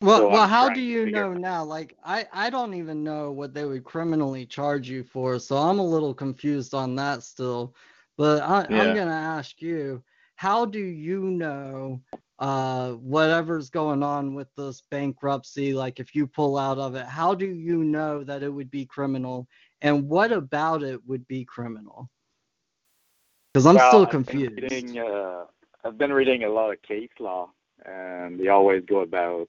Well, So well, I'm how do you figure- know now? Like, I, I don't even know what they would criminally charge you for, so I'm a little confused on that still. But I, Yeah. I'm gonna ask you, how do you know uh, whatever's going on with this bankruptcy? Like, if you pull out of it, how do you know that it would be criminal, and what about it would be criminal? Because I'm Well, still I've been confused. reading, uh, I've been reading a lot of case law, and they always go about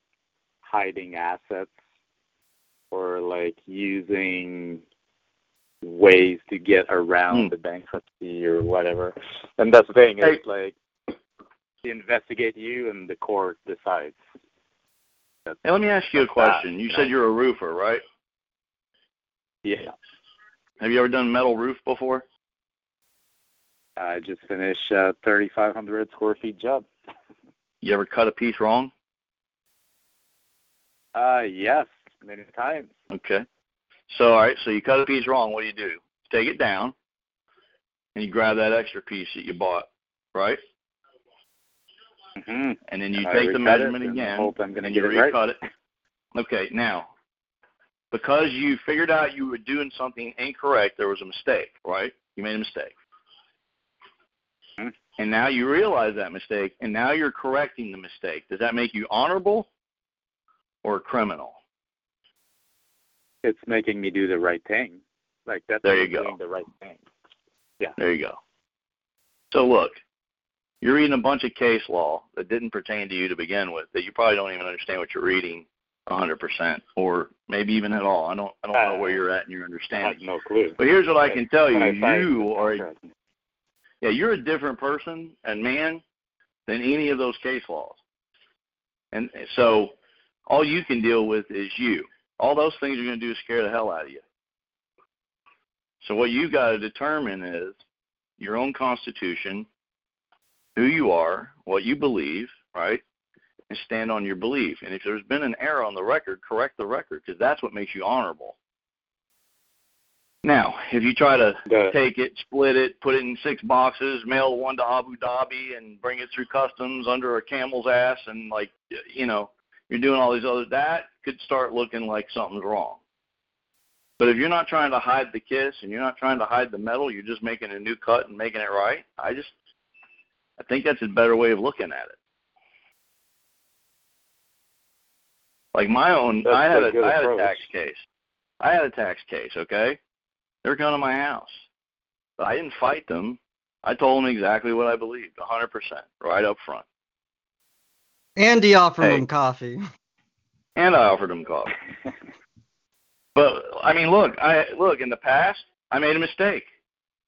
hiding assets or like using ways to get around Hmm. the bankruptcy or whatever. And that's the thing. Hey. It's like they investigate you, and the court decides. That's, Hey, let me ask you a that, question. You you said you're a roofer, right? yeah. Have you ever done metal roof before? I just finished a 3,500 square feet job. You ever cut a piece wrong? Uh, yes, many times. Okay. So all right, so you cut a piece wrong. What do you do? Take it down, and you grab that extra piece that you bought, right? Hmm And then you And take the recut measurement again, hope I'm gonna get you it right. it. Okay, now because you figured out you were doing something incorrect, there was a mistake, right? You made a mistake. Mhm. And now you realize that mistake, and now you're correcting the mistake. Does that make you honorable or criminal? It's making me do the right thing. Like that's There you go. doing the right thing. Yeah. There you go. So look, you're reading a bunch of case law that didn't pertain to you to begin with, that you probably don't even understand what you're reading 100%, or maybe even at all. I don't, I don't know where you're at in your I have understanding. no clue. But here's what I can tell you: you are, a, yeah, you're a different person and man than any of those case laws. And so, all you can deal with is you. All those things are going to do is scare the hell out of you. So what you've got to determine is your own constitution, who you are, what you believe, right? And stand on your belief. And if there's been an error on the record, correct the record because that's what makes you honorable. Now, if you try to take it, split it, put it in six boxes, mail one to Abu Dhabi, and bring it through customs under a camel's ass, and like you know, you're doing all these other that could start looking like something's wrong. But if you're not trying to hide the kiss and you're not trying to hide the metal, you're just making a new cut and making it right. I just, I think that's a better way of looking at it. Like my own, That's I had a a, good had a tax case. I had a tax case. Okay, they were coming to my house, but I didn't fight them. I told them exactly what I believed, 100%, right up front. Andy offered Hey. him coffee. and I offered him coffee. but I mean, look, I look in the past, I made a mistake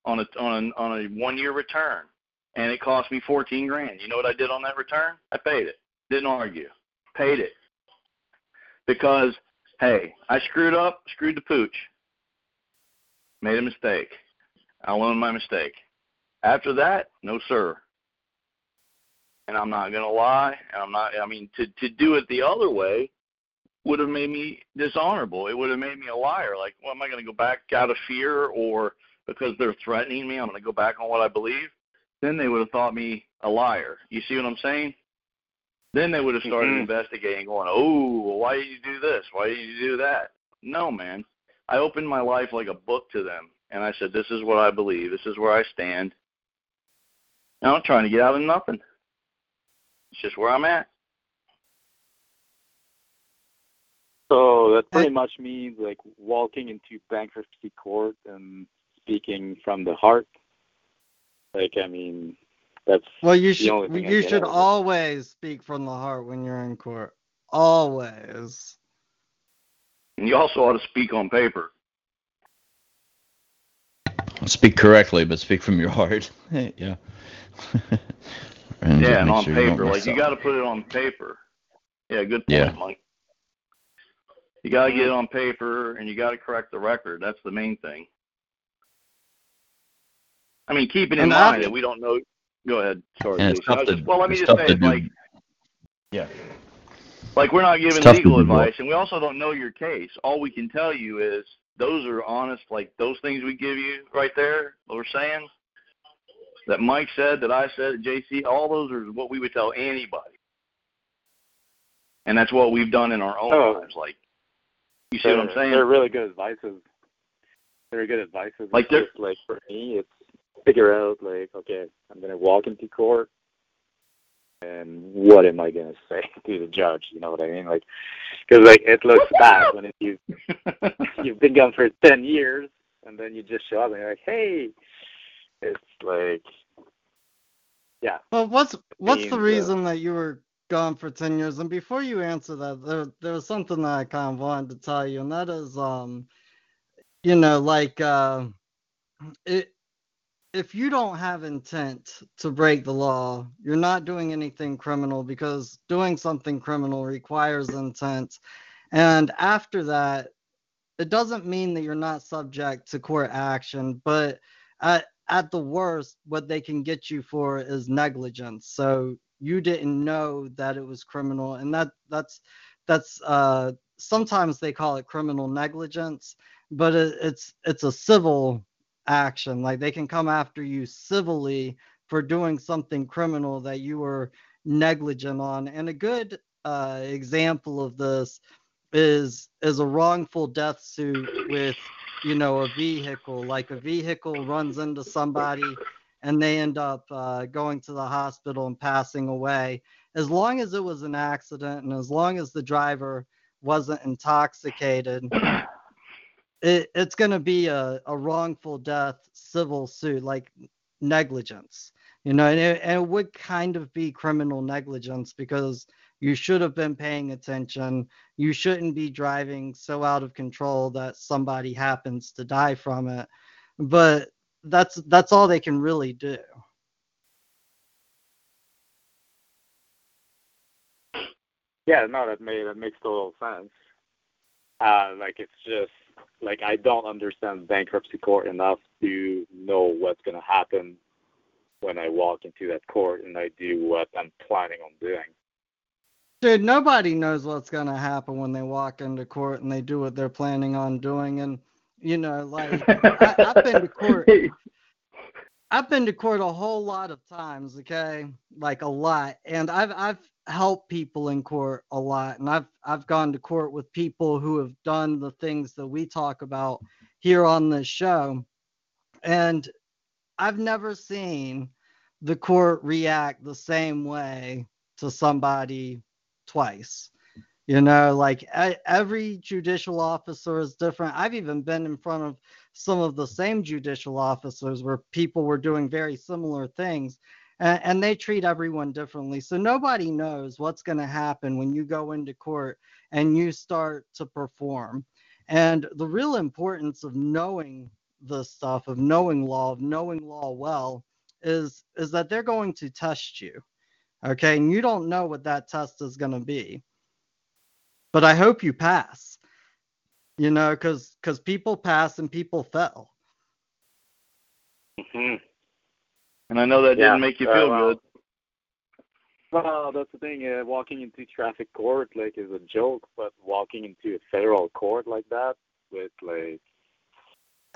on a on a, on a one year return, and it cost me fourteen grand. You know what I did on that return? I paid it. Didn't argue. Paid it because hey, I screwed up, screwed the pooch, made a mistake. I'll own my mistake. After that, no sir. And I'm not gonna lie, and I'm not. I mean, to to do it the other way would have made me dishonorable. It would have made me a liar. Like, well, am I going to go back out of fear or because they're threatening me, I'm going to go back on what I believe? Then they would have thought me a liar. You see what I'm saying? Then they would have started Mhm. investigating, going, oh, well, why did you do this? Why did you do that? No, man. I opened my life like a book to them, and I said, this is what I believe. This is where I stand. I'm not trying to get out of nothing. It's just where I'm at. So that pretty much means like walking into bankruptcy court and speaking from the heart. Like I mean, that's Well, you the only should thing you should out always speak from the heart when you're in court. Always. And you also ought to speak on paper. Speak correctly, but speak from your heart. yeah. and Yeah, and on sure you paper. Like you got to put it on paper. Yeah, good point, Yeah. Mike. You got to get it on paper, and you got to correct the record. That's the main thing. I mean, keeping in And mind that we don't know. Go ahead. Sorry. And it's tough to- just- well, let me it's just tough say, like, Yeah. like we're not giving tough legal advice, and we also don't know your case. All we can tell you is those are honest. Like those things we give you right there, what we're saying, that Mike said, that I said, JC, all those are what we would tell anybody, and that's what we've done in our own Oh. lives. Like, you see what I'm saying? They're really good advices. Very good advices. Like they're- just like for me, it's figure out like, okay, I'm gonna walk into court, and what am I gonna say to the judge? You know what I mean? Like, because like it looks bad when it, you you've been gone for ten years, and then you just show up and you're like, hey, it's like, yeah, Well, what's what's the uh, reason that you were gone for ten years? And before you answer that, there there was something that I kind of wanted to tell you, and that is, um, you know, like, uh, it if you don't have intent to break the law, you're not doing anything criminal because doing something criminal requires intent. And after that, it doesn't mean that you're not subject to court action, but at, at the worst, what they can get you for is negligence. So you didn't know that it was criminal, and that that's that's uh, sometimes they call it criminal negligence, but it, it's it's a civil action. Like they can come after you civilly for doing something criminal that you were negligent on. And a good uh, example of this is is a wrongful death suit with you know a vehicle. Like a vehicle runs into somebody and they end up uh, going to the hospital and passing away. As long as it was an accident and as long as the driver wasn't intoxicated, it, it's going to be a, a wrongful death civil suit like negligence you know and it, and it would kind of be criminal negligence because you should have been paying attention. You shouldn't be driving so out of control that somebody happens to die from it. But that's that's all they can really do. Yeah, no, that made that makes total sense. Uh, like it's just like I don't understand bankruptcy court enough to know what's gonna happen when I walk into that court and I do what I'm planning on doing. Dude, nobody knows what's going to happen when they walk into court and they do what they're planning on doing. And, you know, like, I, I've been to court. I've been to court a whole lot of times, okay? Like a lot. And I've I've helped people in court a lot. And I've I've gone to court with people who have done the things that we talk about here on this show. And I've never seen the court react the same way to somebody twice. You know, like every judicial officer is different. I've even been in front of some of the same judicial officers where people were doing very similar things and, and they treat everyone differently. So nobody knows what's going to happen when you go into court and you start to perform. And the real importance of knowing the stuff, of knowing law, of knowing law well, is is that they're going to test you. Okay, and you don't know what that test is going to be. But I hope you pass. You know, because because people pass and people fail. hmm and I know that Yeah, didn't make you uh, feel well, good. Well, that's the thing. Uh, walking into traffic court like is a joke, but walking into a federal court like that with like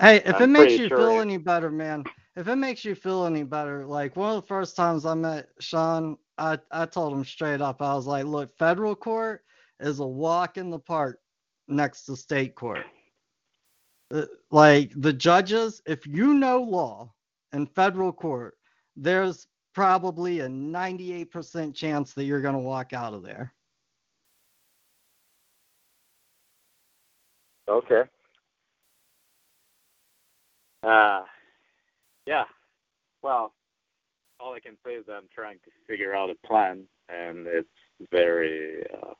Hey, if I'm it makes you sure feel it- any better, man, if it makes you feel any better, like one of the first times I met Sean, I, I told him straight up, I was like, look, federal court is a walk in the park next to state court. Uh, Like the judges, if you know law in federal court, there's probably a 98% chance that you're going to walk out of there. Okay. Uh, yeah. Well, all I can say is that I'm trying to figure out a plan, and it's very, uh,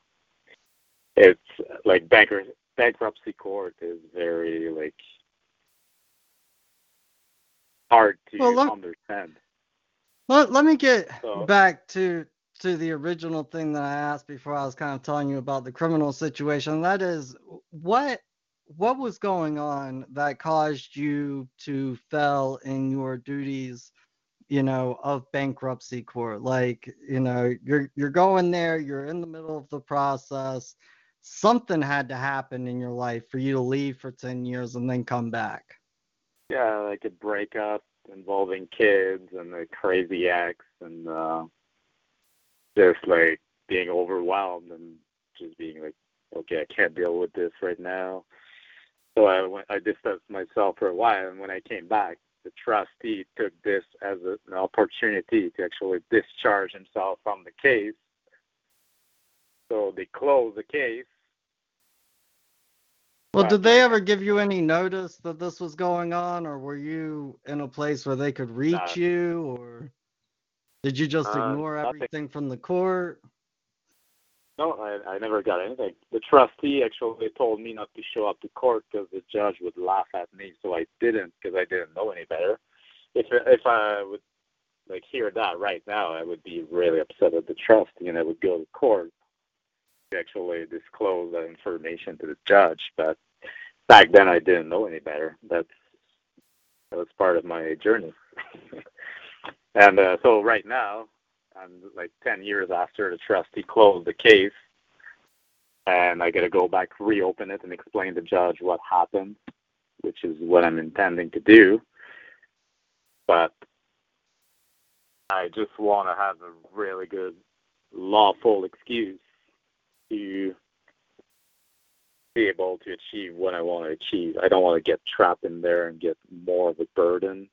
it's like banker, bankruptcy court is very like hard to Well, let- understand. Let, let me get So- back to to the original thing that I asked before I was kind of telling you about the criminal situation. That is, what what was going on that caused you to fail in your duties, you know, of bankruptcy court? Like, you know, you're you're going there, you're in the middle of the process. Something had to happen in your life for you to leave for 10 years and then come back. Yeah, like a breakup involving kids and the crazy ex and uh just like being overwhelmed and just being like, okay, I can't deal with this right now. So I went, I distanced myself for a while, and when I came back, the trustee took this as a, an opportunity to actually discharge himself from the case. So they closed the case. Well, Right. did they ever give you any notice that this was going on, or were you in a place where they could reach No. you, or did you just Uh, ignore nothing. everything from the court? No, I, I never got anything. The trustee actually told me not to show up to court because the judge would laugh at me, so I didn't because I didn't know any better. If if I would like hear that right now, I would be really upset at the trustee, and I would go to court actually disclose that information to the judge. But back then, I didn't know any better. That's that was part of my journey. and uh, so right now, I'm like 10 years after the trustee closed the case, and I got to go back, reopen it, and explain to the judge what happened, which is what I'm intending to do. But I just want to have a really good lawful excuse to be able to achieve what I want to achieve. I don't want to get trapped in there and get more of a burden.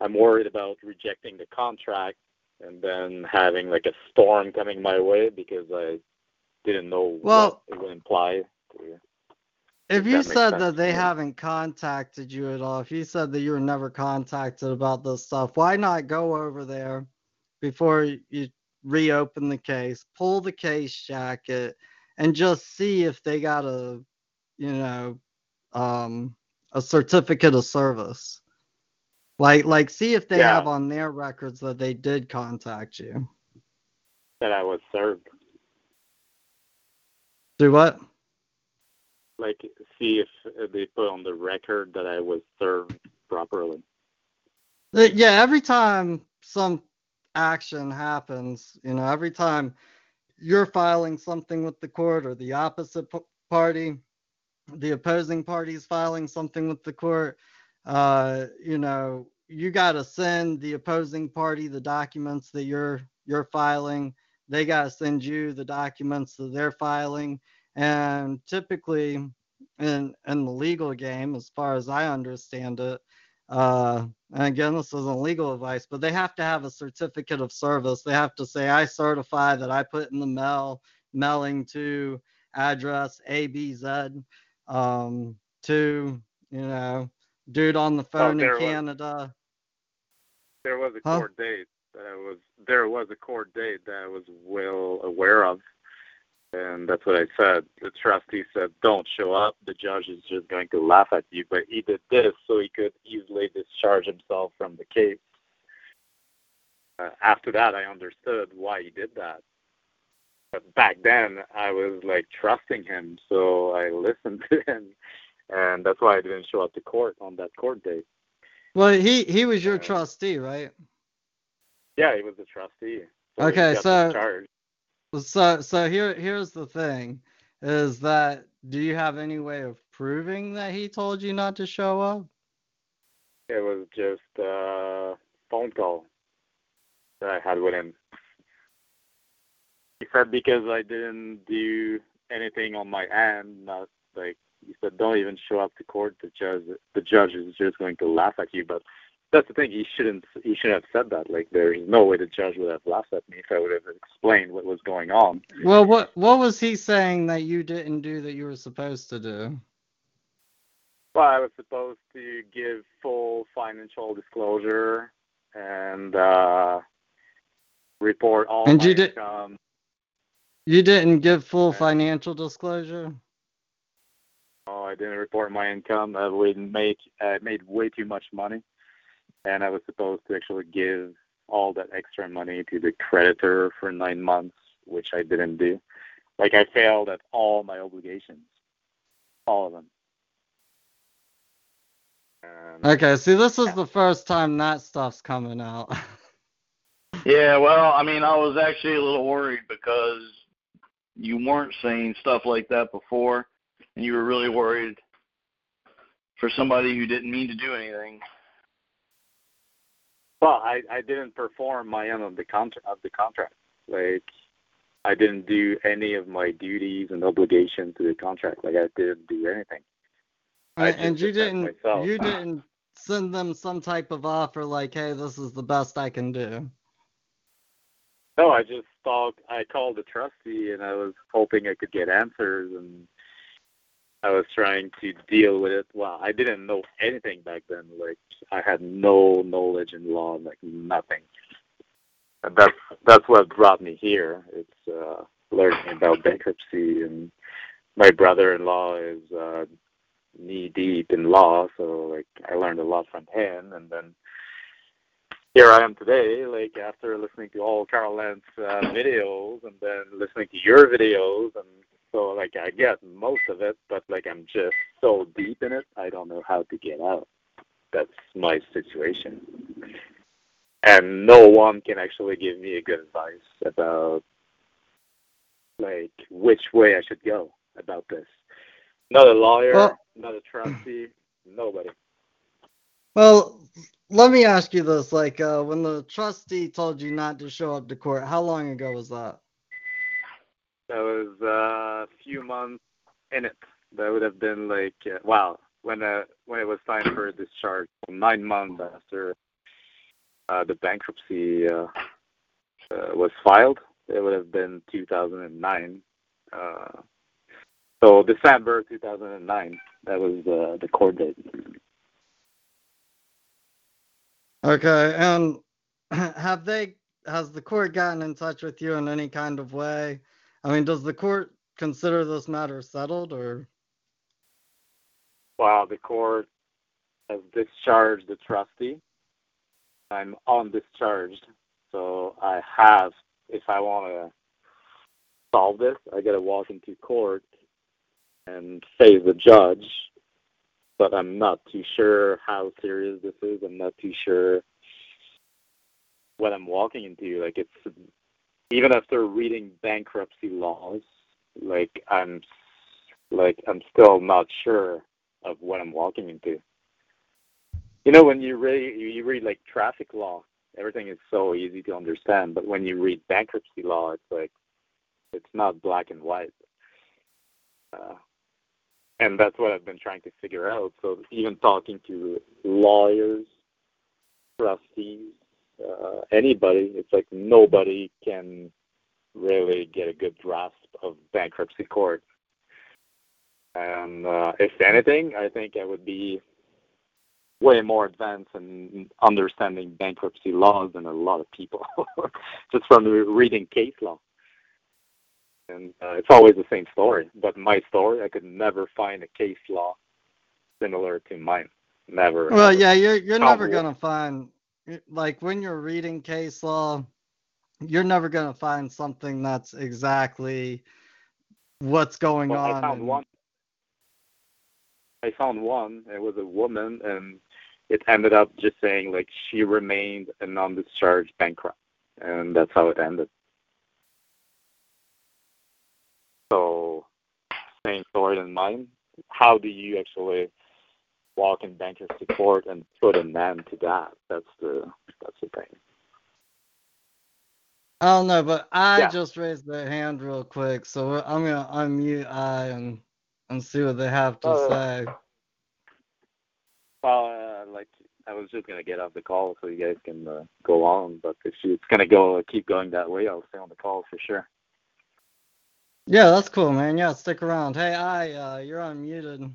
I'm worried about rejecting the contract and then having like a storm coming my way because I didn't know Well- what it would imply. To, If If you that said that they haven't contacted you at all, if you said that you were never contacted about this stuff, why not go over there before you reopen the case, pull the case jacket, and just see if they got a, you know, um, a certificate of service. Like, like, see if they Yeah. have on their records that they did contact you. that I was served. Do what? Like see if they put on the record that I was served properly. Uh, Yeah, every time some action happens, you know, every time you're filing something with the court or the opposite p- party, the opposing party is filing something with the court, uh, you know, you got to send the opposing party the documents that you're you're filing. They got to send you the documents that they're filing. And typically in in the legal game, as far as I understand it, uh, and again, this isn't legal advice, but they have to have a certificate of service. They have to say, I certify that I put in the mail, mailing to address ABZ, um, to, you know, dude on the phone there in was- Canada. There was a Huh? court date that I was there was a court date that I was well aware of. And that's what I said. The trustee said, "Don't show up. The judge is just going to laugh at you." But he did this so he could easily discharge himself from the case. Uh, after that, I understood why he did that. But back then, I was like trusting him, so I listened to him, and that's why I didn't show up to court on that court date. Well, he, he was your Uh, trustee, right? Yeah, he was the trustee. So Okay, so-. So so here here's the thing is that do you have any way of proving that he told you not to show up? It was just a phone call that I had with him. He said because I didn't do anything on my end, not like he said, don't even show up to court. The judge, the judge is just going to laugh at you. But that's the thing. He shouldn't. He shouldn't have said that. Like there's no way the judge would have laughed at me if I would have explained what was going on. Well, what what was he saying that you didn't do that you were supposed to do? Well, I was supposed to give full financial disclosure and uh, report all And my you did- income. You didn't give full Okay. financial disclosure? Oh, I didn't report my income. I make I made way too much money, and I was supposed to actually give all that extra money to the creditor for nine months, which I didn't do. Like I failed at all my obligations, all of them. And Okay, see, this is the first time that stuff's coming out. Yeah, well, I mean, I was actually a little worried because you weren't saying stuff like that before, and you were really worried for somebody who didn't mean to do anything. Well, I I didn't perform my end of the contract of the contract. Like I didn't do any of my duties and obligations to the contract. Like I didn't do anything. I and, and you didn't myself. you didn't send them some type of offer like, hey, this is the best I can do. No, I just thought I called the trustee and I was hoping I could get answers and I was trying to deal with it. Well, I didn't know anything back then. Like I had no knowledge in law, like nothing. And that's that's what brought me here. It's uh learning about bankruptcy and my brother in law is uh knee deep in law, so like I learned a lot from him and then here I am today, like after listening to all Karl Lentz uh, videos and then listening to your videos, and so like I get most of it, but like I'm just so deep in it, I don't know how to get out. That's my situation, and no one can actually give me a good advice about like which way I should go about this. Not a lawyer, Well- not a trustee, nobody. Well, let me ask you this: like, uh, when the trustee told you not to show up to court, how long ago was that? That was uh, a few months in it. That would have been like uh, wow when uh, when it was time for discharge, nine months after uh, the bankruptcy uh, uh, was filed. It would have been 2009. Uh, so December 2009. That was uh, the court date. Okay, and have they has the court gotten in touch with you in any kind of way? I mean, does the court consider this matter settled or Wow, the court has discharged the trustee. I'm undischarged, so I have, if I want to solve this, I got to walk into court and face the judge. But I'm not too sure how serious this is. I'm not too sure what I'm walking into. Like it's even after reading bankruptcy laws, like I'm like I'm still not sure of what I'm walking into. You know, when you read you read like traffic law, everything is so easy to understand. But when you read bankruptcy law, it's like it's not black and white. Uh, and that's what I've been trying to figure out. So even talking to lawyers, trustees, uh, anybody, it's like nobody can really get a good grasp of bankruptcy court. And uh, if anything, I think I would be way more advanced in understanding bankruptcy laws than a lot of people, just from reading case law. And uh, it's always the same story. But my story, I could never find a case law similar to mine. Never. Well, ever. yeah, you're you're Tom never gonna find like when you're reading case law, you're never gonna find something that's exactly what's going Well, on. I found and- one. I found one. It was a woman, and it ended up just saying like she remained a non-discharged bankrupt, and that's how it ended. So, same story than mine. How do you actually walk in bankruptcy court and put an end to that? That's the that's the thing. I don't know, but I Yeah. just raised their hand real quick, so I'm gonna unmute I and and see what they have to Oh. say. Well, uh, like I was just gonna get off the call so you guys can uh, go on, but if it's gonna go keep going that way, I'll stay on the call for sure. Yeah, that's cool, man. Yeah, stick around. Hey, I, uh, you're unmuted.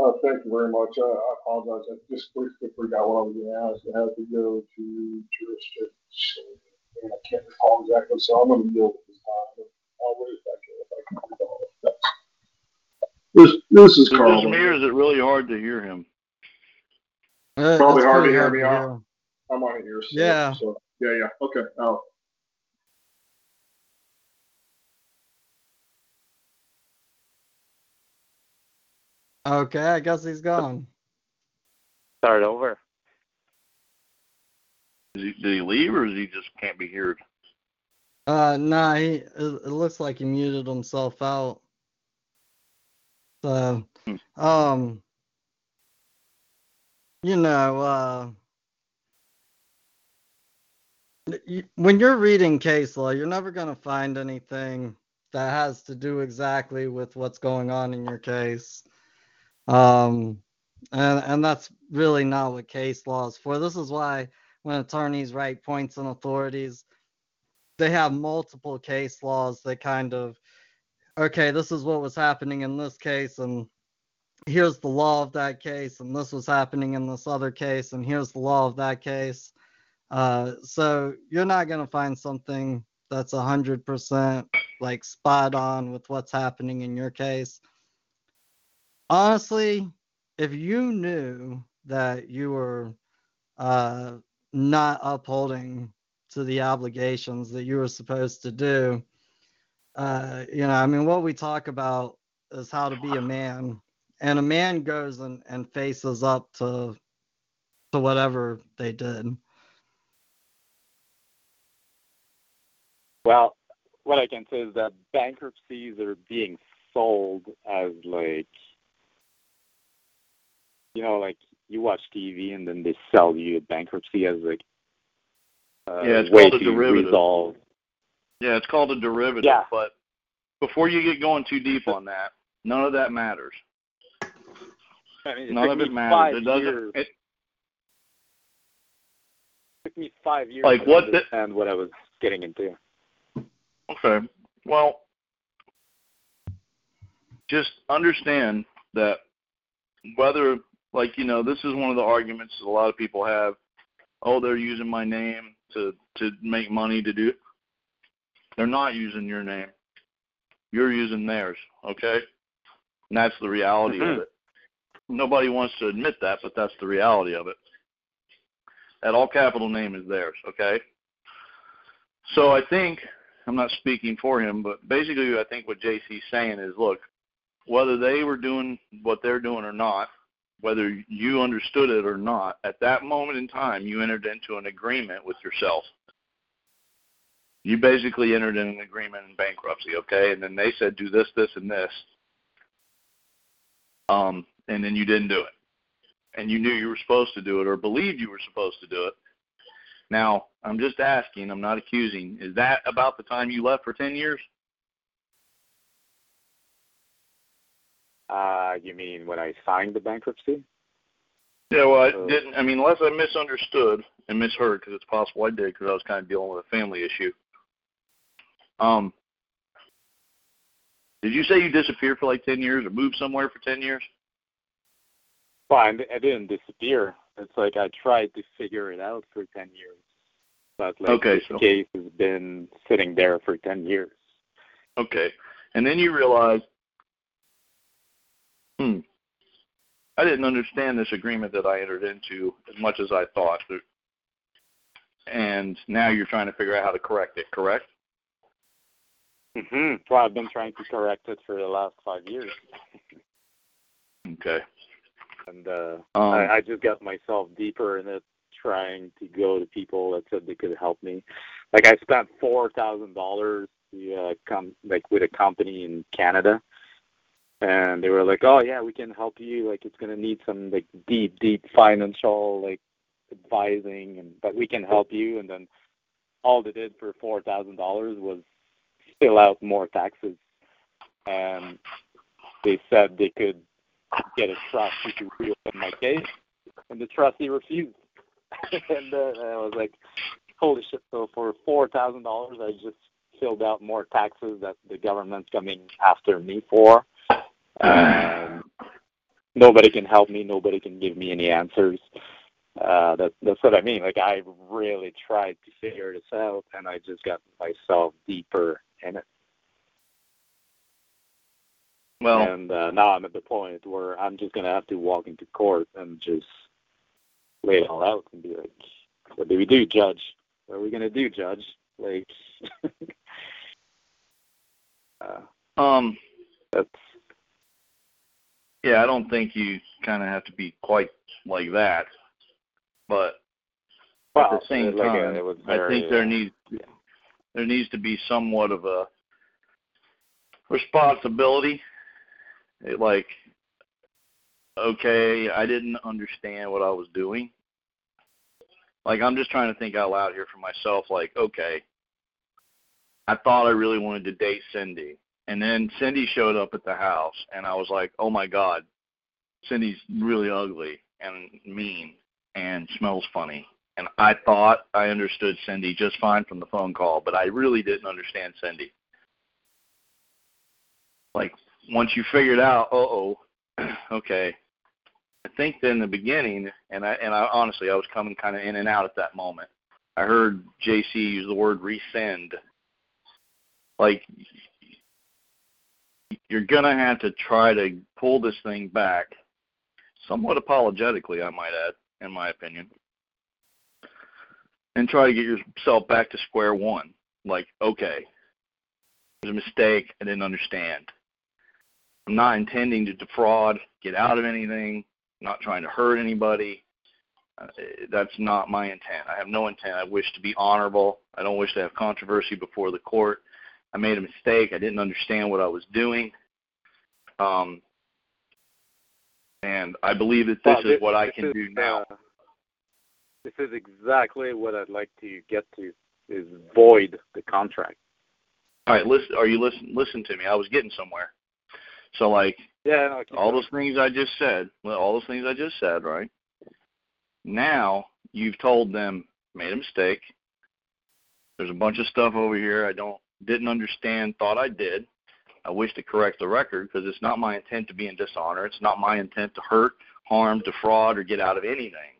Uh, thank you very much. Uh, I apologize. I just quickly forgot what I was going to ask. I had to go to jurisdiction, and I can't recall exactly, so I'm going to yield at this time. I'll wait if I can, if I can recall. This, this is So Carl. Casimir, is it really hard to hear him? Uh, Probably hard to pretty hear me to out. I'm on here. So, Yeah. So Yeah, yeah. Okay. Oh, Okay, I guess he's gone. Start over. Is he, did he leave or is he just can't be heard? Uh, nah, he, it, it looks like he muted himself out. So, Hmm. um, you know, uh, when you're reading case law, you're never going to find anything that has to do exactly with what's going on in your case. Um, and, and that's really not what case law is for. This is why when attorneys write points and authorities, they have multiple case laws that kind of okay this is what was happening in this case and here's the law of that case and this was happening in this other case and here's the law of that case uh, so you're not going to find something that's 100% like spot on with what's happening in your case honestly if you knew that you were uh, not upholding to the obligations that you were supposed to do. Uh, you know, I mean, what we talk about is how to be a man, and a man goes and, and faces up to to whatever they did. Well, what I can say is that bankruptcies are being sold as like, you know, like you watch TV and then they sell you bankruptcy as like uh, Yeah, it's way called a to derivative. resolve. Yeah, it's called a derivative. Yeah. But before you get going too deep on that, none of that matters. I mean, it None of it matters. It doesn't. years. It, took me five years Like to what the- what I was getting into. Okay. Well, just understand that whether, like, you know, this is one of the arguments that a lot of people have. Oh, they're using my name to to make money to do. They're not using your name. You're using theirs. Okay. And that's the reality of Mhm. it. Nobody wants to admit that, but that's the reality of it. That all capital name is theirs. Okay. So I think I'm not speaking for him, but basically, I think what JC's saying is, look, whether they were doing what they're doing or not, whether you understood it or not, at that moment in time, you entered into an agreement with yourself. You basically entered in an agreement in bankruptcy, okay? And then they said, do this, this, and this. Um, and then you didn't do it. And you knew you were supposed to do it or believed you were supposed to do it. Now, I'm just asking, I'm not accusing. Is that about the time you left for 10 years? Uh, you mean when I signed the bankruptcy? Yeah, well, I didn't. I mean, unless I misunderstood and misheard, because it's possible I did, because I was kind of dealing with a family issue. Um, did you say you disappeared for like 10 years or moved somewhere for 10 years? Well, I, I didn't disappear. It's like I tried to figure it out for 10 years. But like Okay, this so- case has been sitting there for 10 years. Okay. And then you realize, hmm, I didn't understand this agreement that I entered into as much as I thought. And now you're trying to figure out how to correct it, correct? hmm Well, I've been trying to correct it for the last five years. Okay. And uh, Um, I, I just got myself deeper in it, trying to go to people that said they could help me. Like I spent four thousand dollars to uh, come like with a company in Canada, and they were like, "Oh yeah, we can help you. Like it's gonna need some like deep, deep financial like advising, and but we can help you." And then all they did for four thousand dollars was fill out more taxes, and they said they could get a trustee to reopen my case, and the trustee refused. and uh, I was like, "Holy shit!" So for four thousand dollars, I just filled out more taxes that the government's coming after me for. Um, nobody can help me. Nobody can give me any answers. Uh, that, that's what I mean. Like I really tried to figure this out, and I just got myself deeper in it. well, and uh, now I'm at the point where I'm just gonna have to walk into court and just lay it all out and be like, "What do we do, Judge?" what are we gonna do, Judge? Like, uh, Um, that's yeah, I don't think you kind of have to be quite like that, but well, at the same like, time, it was I think there needs there needs to be somewhat of a responsibility. It, like, okay, I didn't understand what I was doing. Like, I'm just trying to think out loud here for myself. Like, okay, I thought I really wanted to date Cindy, and then Cindy showed up at the house, and I was like, oh my god, Cindy's really ugly and mean and smells funny. And I thought I understood Cindy just fine from the phone call, but I really didn't understand Cindy. Like once you figured out, uh oh, okay. I think that in the beginning, and I and I honestly I was coming kind of in and out at that moment. I heard JC use the word rescind. Like you're gonna have to try to pull this thing back, somewhat apologetically, I might add, in my opinion and try to get yourself back to square one. Like, okay, there's a mistake. I didn't understand. I'm not intending to defraud, get out of anything. Not trying to hurt anybody. Uh, that's not my intent. I have no intent. I wish to be honorable. I don't wish to have controversy before the court. I made a mistake. I didn't understand what I was doing. Um, and I believe that this well, is what I can is, do now. Uh, this is exactly what I'd like to get to is void the contract. All right, listen. Are you listen? Listen to me. I was getting somewhere. So like Yeah, no, all going. those things I just said, all those things I just said, right? Now you've told them made a mistake. There's a bunch of stuff over here I don't didn't understand, thought I did. I wish to correct the record because it's not my intent to be in dishonor. It's not my intent to hurt, harm, defraud, or get out of anything.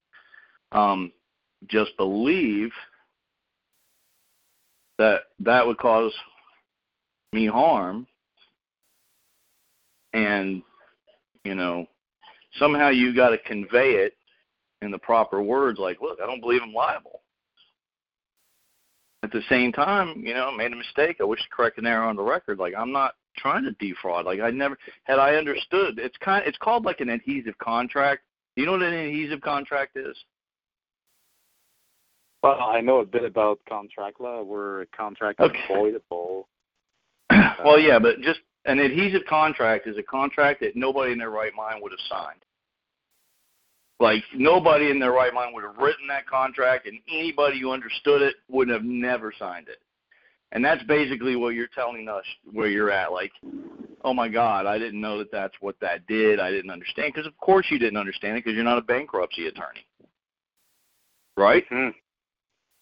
Um, just believe that that would cause me harm and you know somehow you got to convey it in the proper words like look i don't believe i'm liable at the same time you know I made a mistake i wish to correct an error on the record like i'm not trying to defraud like i never had i understood it's kind it's called like an adhesive contract you know what an adhesive contract is Well, I know a bit about contract law. Where a contract Okay. is voidable. well, yeah, but just an adhesive contract is a contract that nobody in their right mind would have signed. Like nobody in their right mind would have written that contract, and anybody who understood it would have never signed it. And that's basically what you're telling us where you're at. Like, oh my God, I didn't know that that's what that did. I didn't understand because of course you didn't understand it because you're not a bankruptcy attorney, right? Hmm.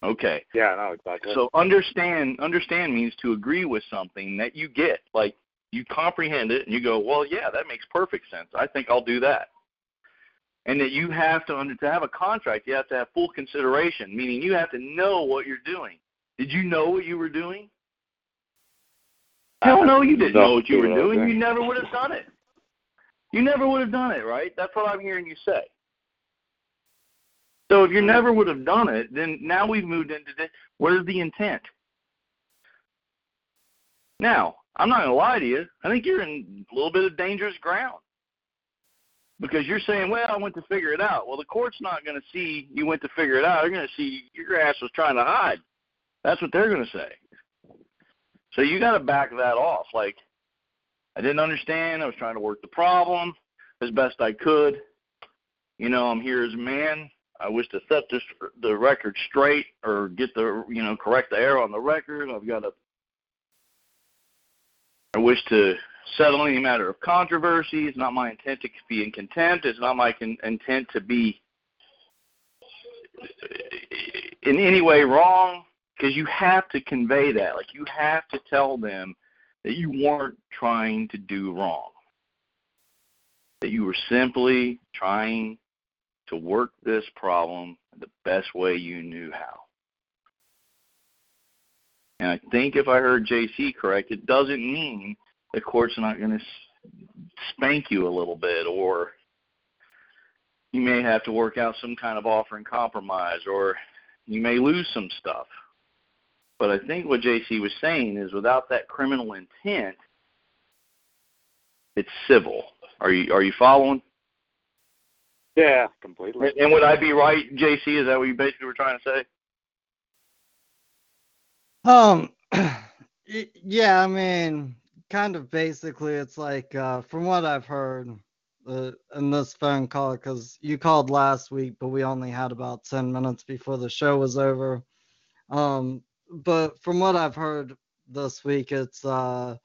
Okay. Yeah, no, exactly. So understand understand means to agree with something that you get. Like you comprehend it and you go, Well, yeah, that makes perfect sense. I think I'll do that. And that you have to under to have a contract, you have to have full consideration, meaning you have to know what you're doing. Did you know what you were doing? Hell no, you didn't know what you were doing. You never would have done it. You never would have done it, right? That's what I'm hearing you say. So if you never would have done it, then now we've moved into this. What is the intent? Now, I'm not going to lie to you. I think you're in a little bit of dangerous ground because you're saying, "Well, I went to figure it out." Well, the court's not going to see you went to figure it out. They're going to see your ass was trying to hide. That's what they're going to say. So you got to back that off. Like, I didn't understand. I was trying to work the problem as best I could. You know, I'm here as a man. I wish to set this the record straight or get the you know correct the error on the record. I've got to. I wish to settle any matter of controversy. It's not my intent to be in contempt. It's not my con- intent to be in any way wrong because you have to convey that. Like you have to tell them that you weren't trying to do wrong. That you were simply trying to work this problem the best way you knew how. And I think if I heard JC correct, it doesn't mean the court's not going to spank you a little bit, or you may have to work out some kind of offer and compromise, or you may lose some stuff. But I think what JC was saying is without that criminal intent, it's civil. Are you are you following? Yeah, completely. And would I be right, JC? Is that what you basically were trying to say? Um, yeah, I mean, kind of basically, it's like uh, from what I've heard uh, in this phone call, because you called last week, but we only had about 10 minutes before the show was over. Um, but from what I've heard this week, it's uh,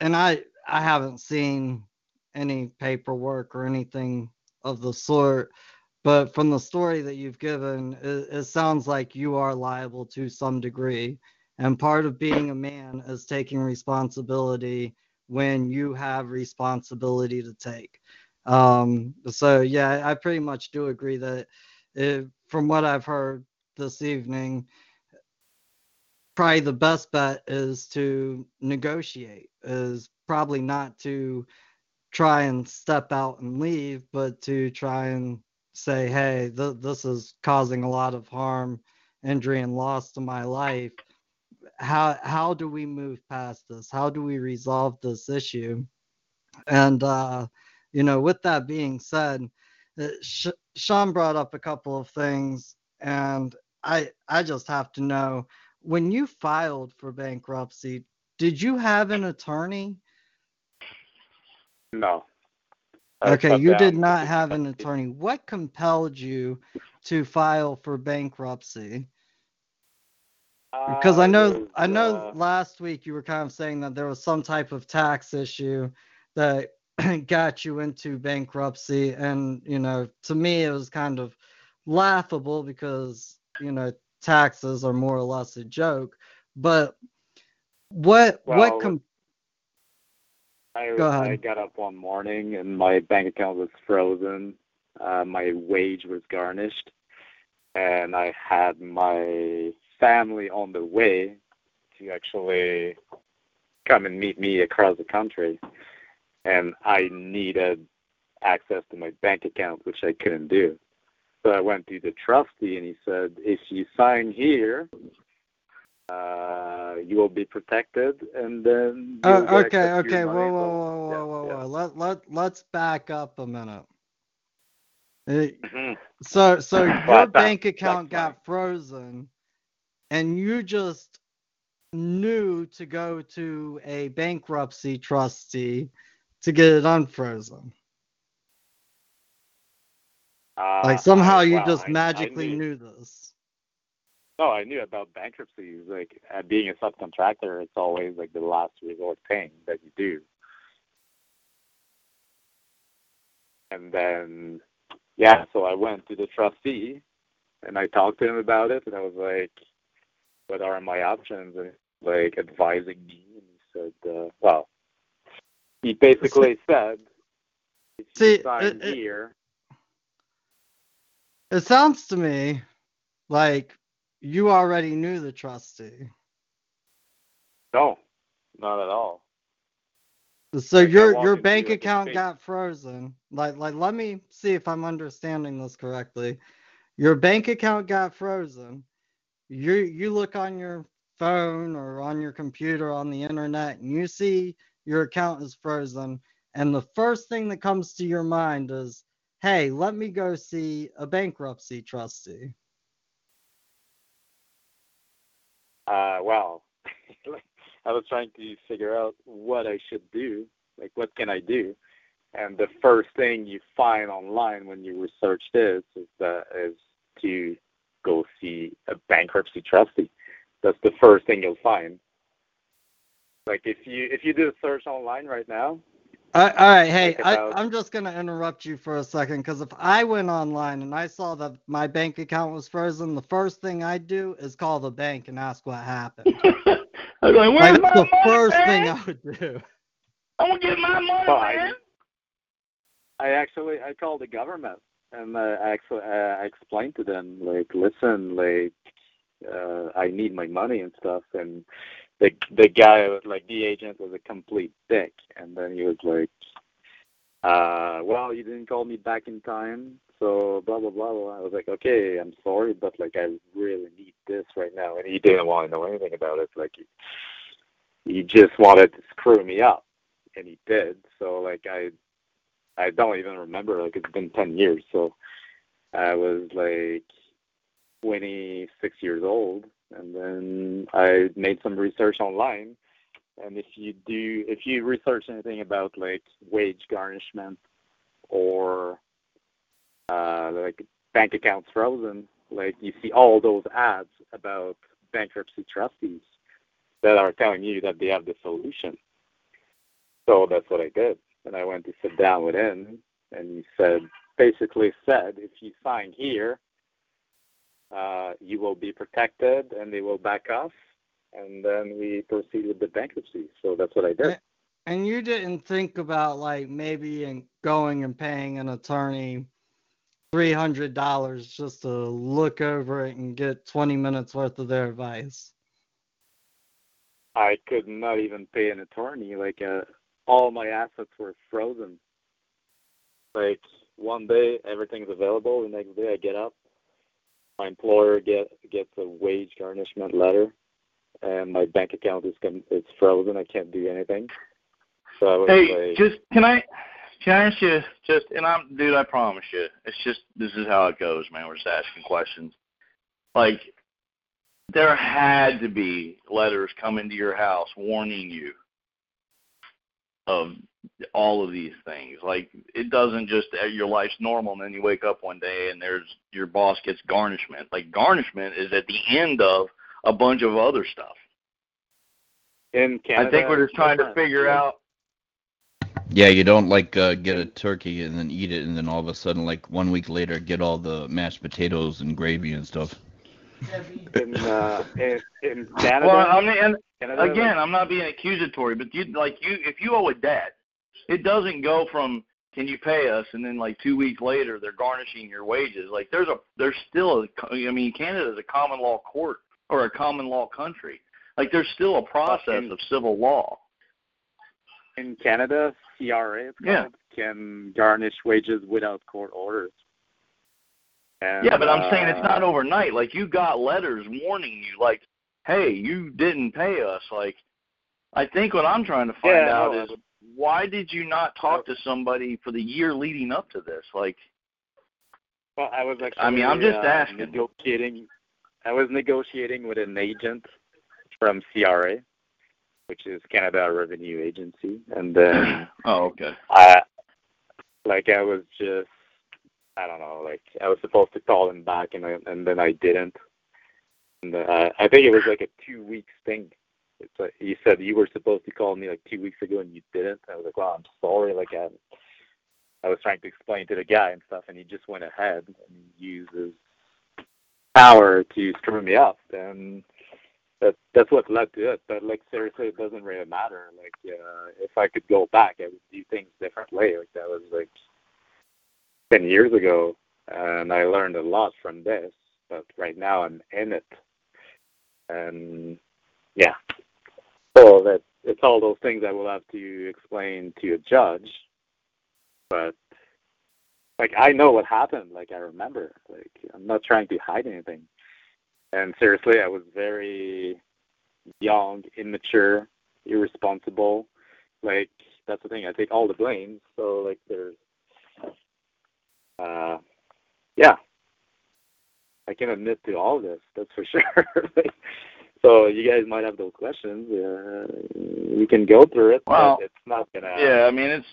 and I I haven't seen any paperwork or anything of the sort. But from the story that you've given, it, it sounds like you are liable to some degree. And part of being a man is taking responsibility when you have responsibility to take. Um, so, yeah, I pretty much do agree that from what I've heard this evening, probably the best bet is to negotiate, is probably not to try and step out and leave, but to try and say, hey, th- this is causing a lot of harm, injury, and loss to my life. How how do we move past this? How do we resolve this issue? And uh, you know, with that being said, uh, Sh- Sean brought up a couple of things, and I I just have to know when you filed for bankruptcy, did you have an attorney? No. Okay, you did not have an attorney. What compelled you to file for bankruptcy? Because I know was, I know last week you were kind of saying that there was some type of tax issue that got you into bankruptcy. And you know to me it was kind of laughable because you know taxes are more or less a joke. But what Well, what com- I, Go I got up one morning and my bank account was frozen. Uh, my wage was garnished, and I had my family on the way to actually come and meet me across the country, and I needed access to my bank account, which I couldn't do. So I went to the trustee, and he said, "If you sign here." Uh, you will be protected, and then Uh, okay, access to your okay. Whoa, whoa, whoa, yeah, whoa, whoa, yeah. whoa. Let let let's back up a minute. Mhm. So so your bank account got frozen, and you just knew to go to a bankruptcy trustee to get it unfrozen. Uh, Like somehow I- you well, just I- I magically knew- knew this. No, I knew about bankruptcies. Like uh, being a subcontractor, it's always like the last resort thing that you do. And then, yeah, so I went to the trustee, and I talked to him about it, and I was like, "What are my options?" And like advising me, and he said, uh, "Well, he basically said, if See, you sign it- it- here." It sounds to me like you already knew the trustee. No, not at all. So Like, your your bank account got frozen. Like like let me see if I'm understanding this correctly. Your bank account got frozen. You you look on your phone or on your computer on the internet and you see your account is frozen and the first thing that comes to your mind is, "Hey, let me go see a bankruptcy trustee." Uh, well, I was trying to figure out what I should do. Like, what can I do? And the first thing you find online when you research this is is to go see a bankruptcy trustee. That's the first thing you'll find. Like if you if you do a search online right now, Uh, all right, hey, Think I, I'm just gonna interrupt you for a second because if I went online and I saw that my bank account was frozen, the first thing I'd do is call the bank and ask what happened. I was like, Like, where's that's my the money, first man? thing I would do. I want to get my money, Well, I- man. I actually I called the government and uh, I actually uh, I explained to them like, listen, like uh, I need my money and stuff, and the the guy was like the agent was a complete dick, and then he was like, uh, well, you didn't call me back in time, so blah blah blah blah. I was like, okay, I'm sorry, but like I really need this right now, and he didn't want to know anything about it. Like he, he just wanted to screw me up, and he did. So like I, I don't even remember. Like it's been ten years, so I was like 26 years old, and then I made some research online. And if you do, if you research anything about like wage garnishment or uh, like bank accounts frozen, like you see all those ads about bankruptcy trustees that are telling you that they have the solution. So that's what I did. And I went to sit down with him, and he said, basically said, if you sign here, uh, you will be protected and they will back off. And then we proceed with the bankruptcy. So that's what I did. And you didn't think about like maybe in going and paying an attorney three hundred dollars just to look over it and get twenty minutes worth of their advice. I could not even pay an attorney. Like uh, all my assets were frozen. Like one day everything's available, the next day I get up, my employer get gets a wage garnishment letter, and my bank account is it's frozen. I can't do anything. So Hey, like, just can I can I ask you just and I'm dude, I promise you, it's just this is how it goes, man. We're just asking questions. Like there had to be letters coming to your house warning you of all of these things. Like it doesn't just uh, your life's normal and then you wake up one day and there's your boss gets garnishment. Like garnishment is at the end of a bunch of other stuff. in Canada, I think we're just trying to figure Like, out Yeah, you don't like uh, get a turkey and then eat it, and then all of a sudden, like one week later, get all the mashed potatoes and gravy and stuff. In uh, in, in Canada. Well, I mean, and Canada, again, I'm not being accusatory, but you like you if you owe a debt, it doesn't go from can you pay us and then like two weeks later they're garnishing your wages. Like there's a there's still a I mean Canada is a common law court or a common law country. Like there's still a process in- of civil law. in Canada, CRA Yeah. can garnish wages without court orders. And, Yeah, but I'm saying it's uh, not overnight. Like you got letters warning you, like, hey, you didn't pay us. Like, I think what I'm trying to find Yeah, out no, is why did you not talk to somebody for the year leading up to this? Like, Well, I was actually. I mean, I'm just uh, asking. Negotiating. I was negotiating with an agent from CRA, which is Canada Revenue Agency, and then oh, okay. I, like, I was just, I don't know, like, I was supposed to call him back, and I, and then I didn't. And uh, I think it was like a two weeks thing. It's like, he said you were supposed to call me like two weeks ago, and you didn't. I was like, well, I'm sorry. Like, I, I was trying to explain to the guy and stuff, and he just went ahead and used his power to screw me up, and that that's what led to it. But like seriously, it doesn't really matter. Like uh, if I could go back, I would do things differently. Like that was like ten years ago, and I learned a lot from this. But right now, I'm in it, and yeah. So that it's all those things I will have to explain to a judge. But like I know what happened. Like I remember. Like I'm not trying to hide anything. And seriously, I was very young, immature, irresponsible. Like that's the thing. I take all the blame. So like there's, uh, yeah, I can admit to all this. That's for sure. so you guys might have those questions. Uh, we can go through it. Well, but it's not gonna. Yeah, I mean, it's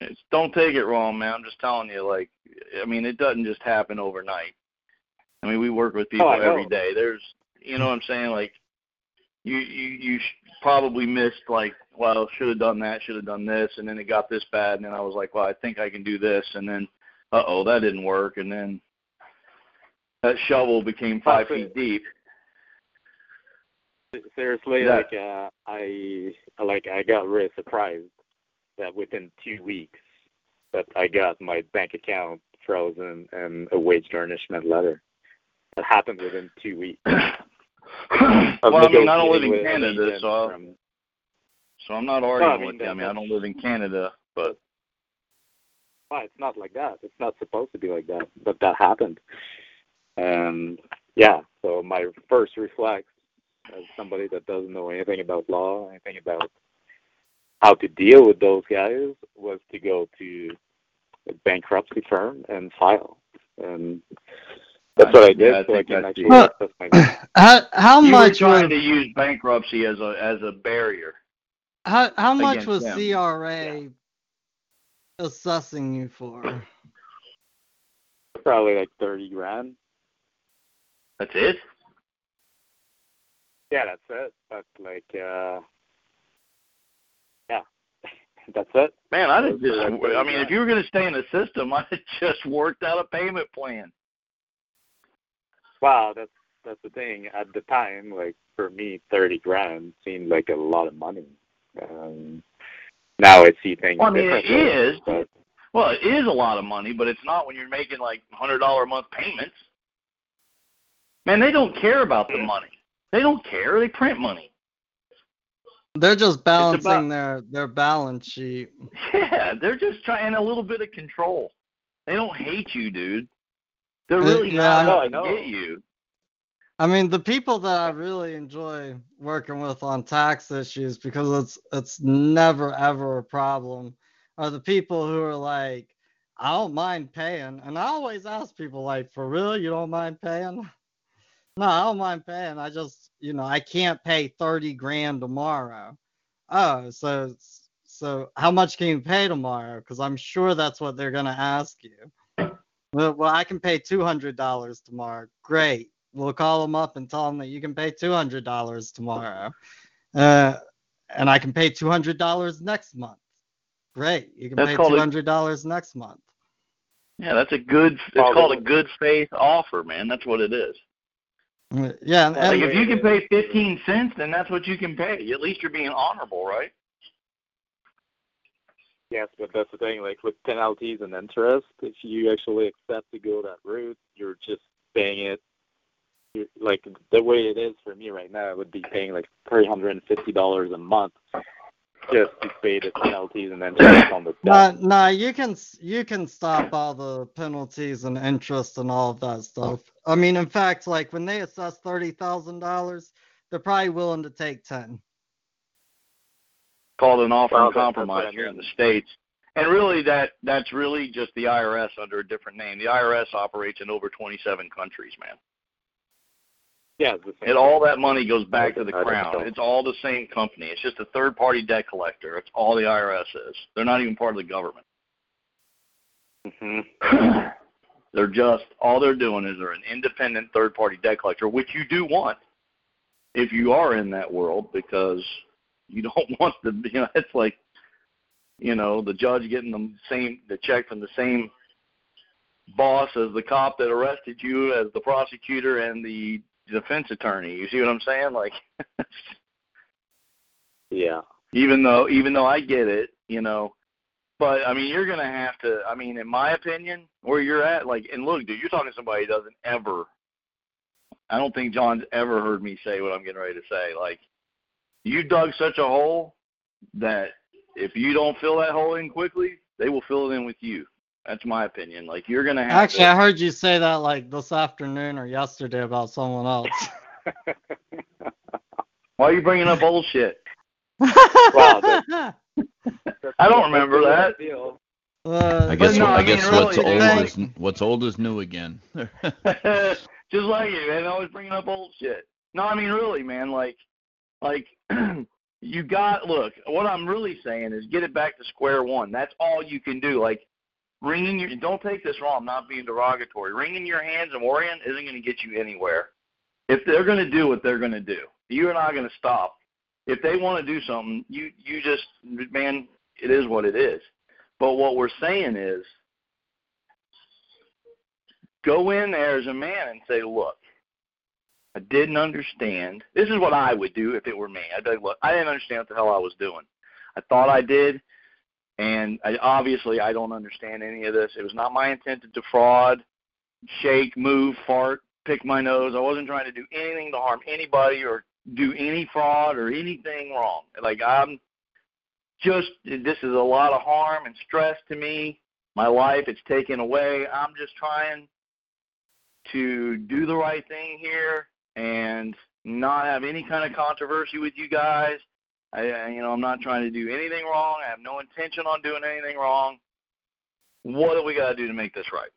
it's don't take it wrong, man. I'm just telling you, like, I mean, it doesn't just happen overnight. I mean, we work with people Oh, every day. There's, you know, what I'm saying, like, you you you probably missed like, well, should have done that, should have done this, and then it got this bad, and then I was like, well, I think I can do this, and then, uh oh, that didn't work, and then that shovel became five feet deep. Seriously, Yeah. like uh, I like I got really surprised that within two weeks that I got my bank account frozen and a wage garnishment letter. That happened within two weeks. well, I mean, I don't live in Canada, so from- so I'm not arguing I mean, with you. I mean, I don't live in Canada, but Well, it's not like that. It's not supposed to be like that, but that happened. And yeah, so my first reflex as somebody that doesn't know anything about law, anything about how to deal with those guys, was to go to a bankruptcy firm and file. And that's what I did. Yeah, I so I can actually the- access my How how you much were trying was to use bankruptcy as a as a barrier. how how much was them. CRA assessing you for? probably like thirty grand. That's it. Yeah, that's it. But like, uh, yeah, that's it. Man, I didn't just. I mean, if you were going to stay in the system, I'd just worked out a payment plan. Wow, that's that's the thing. At the time, like for me, thirty grand seemed like a lot of money. Um, now I see things Well, I mean, it differently. is. But Well, it is a lot of money, but it's not when you're making like hundred dollar a month payments. Man, they don't care about the hmm. money. They don't care. They print money. They're just balancing about- their their balance sheet. Yeah, they're just trying a little bit of control. They don't hate you, dude. They're really yeah, not I know, out I to know. get you. I mean, the people that I really enjoy working with on tax issues because it's it's never ever a problem are the people who are like, I don't mind paying, and I always ask people like, for real, you don't mind paying? No, I don't mind paying. I just, you know, I can't pay thirty grand tomorrow. Oh, so so how much can you pay tomorrow? Because I'm sure that's what they're gonna ask you. Well, well, I can pay two hundred dollars tomorrow. Great. We'll call them up and tell them that you can pay two hundred dollars tomorrow, uh, and I can pay two hundred dollars next month. Great. You can That's pay two hundred dollars next month. Yeah, that's a good. It's Well, called a good faith offer, man. That's what it is. Uh, Yeah, and, Well, Like and if you can pay fifteen cents, then that's what you can pay. At least you're being honorable, right? yes, but that's the thing. Like with penalties and interest, if you actually accept to go that route, you're just paying it. You like the way it is for me right now, I would be paying like three hundred and fifty dollars a month just to pay the penalties and then interest on the Nah, debt. nah, you can s- you can stop all the penalties and interest and all of that stuff. I mean, in fact, like when they assess thirty thousand dollars, they're probably willing to take ten. Called an offer and that- that's what compromise here in the states. And really, that that's really just the IRS under a different name. The IRS operates in over 27 countries, man. Yeah, it's the same And all that money goes back to the crown. It's all the same company. It's just a third party debt collector. It's all the IRS is. They're not even part of the government. hmm they're just all they're doing is they're an independent third party debt collector, which you do want if you are in that world because you don't want the you know, it's like you know, the judge getting the same the check from the same boss as the cop that arrested you as the prosecutor and the defense attorney. You see what I'm saying? Like Yeah. even though even though I get it, you know. But I mean, you're gonna have to. I mean, in my opinion, where you're at, like, and look, dude, you're talking to somebody who doesn't ever. I don't think John's ever heard me say what I'm getting ready to say. Like, you dug such a hole that if you don't fill that hole in quickly, they will fill it in with you. That's my opinion. Like, you're gonna have Actually, to. I heard you say that like this afternoon or yesterday about someone else. Why are you bringing up old shit? Wow, I don't remember that. Uh, I guess no, what- I I guess mean, what's really, old they- is what's old is new again. just like you, man. Always bringing up old shit. No, I mean really, man. Like, like you got. Look, what I'm really saying is get it back to square one. That's all you can do. Like, wringing your. Don't take this wrong. I'm not being derogatory. Wringing your hands and worrying isn't going to get you anywhere. If they're going to do what they're going to do, you're not going to stop. If they want to do something, you you just man, it is what it is. But what we're saying is go in there as a man and say, look, I didn't understand. This is what I would do if it were me. I'd be like, look, I didn't understand what the hell I was doing. I thought I did, and I, obviously I don't understand any of this. It was not my intent to defraud, shake, move, fart, pick my nose. I wasn't trying to do anything to harm anybody or do any fraud or anything wrong. Like I'm just this is a lot of harm and stress to me my life. It's taken away. I'm just trying to do the right thing here and not have any kind of controversy with you guys. I, you know, I'm not trying to do anything wrong. I have no intention on doing anything wrong. What do we got to do to make this right?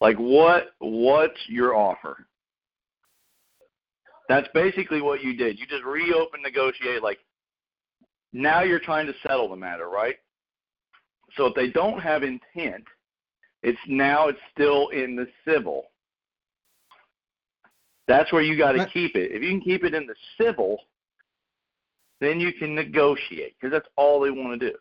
Like, what? What's your offer? That's basically what you did. You just reopened negotiate. Like, now you're trying to settle the matter, right? So if they don't have intent, it's now it's still in the civil. That's where you got to keep it. If you can keep it in the civil, then you can negotiate because that's all they want to do.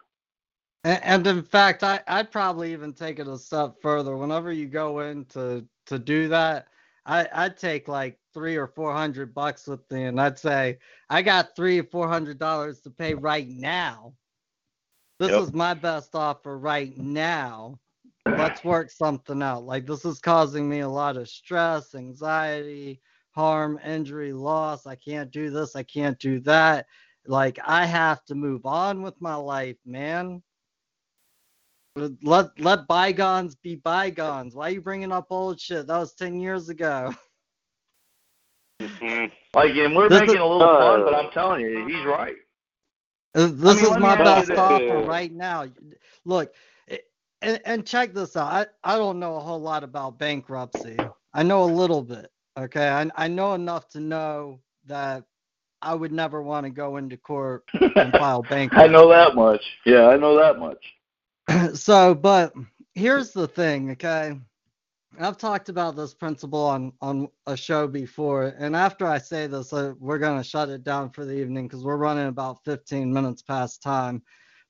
And, and in fact, I, I'd probably even take it a step further. Whenever you go in to, to do that, I, I'd take like three or four hundred bucks with me, and I'd say, I got three or four hundred dollars to pay right now. This Yep. is my best offer right now. Let's work something out. Like this is causing me a lot of stress, anxiety, harm, injury, loss. I can't do this. I can't do that. Like I have to move on with my life, man. Let let bygones be bygones. Why are you bringing up old shit? That was ten years ago. Mhm. Like, and we're This making is- a little fun, but I'm telling you, he's right. Uh, This mean, is my best this. offer right now. Look, and, and check this out. I, I don't know a whole lot about bankruptcy. I know a little bit. Okay. I, I know enough to know that I would never want to go into court and file bankruptcy. I know that much. Yeah, I know that much. so, but here's the thing, okay? I've talked about this principle on on a show before, and after I say this, uh, we're gonna shut it down for the evening because we're running about 15 minutes past time.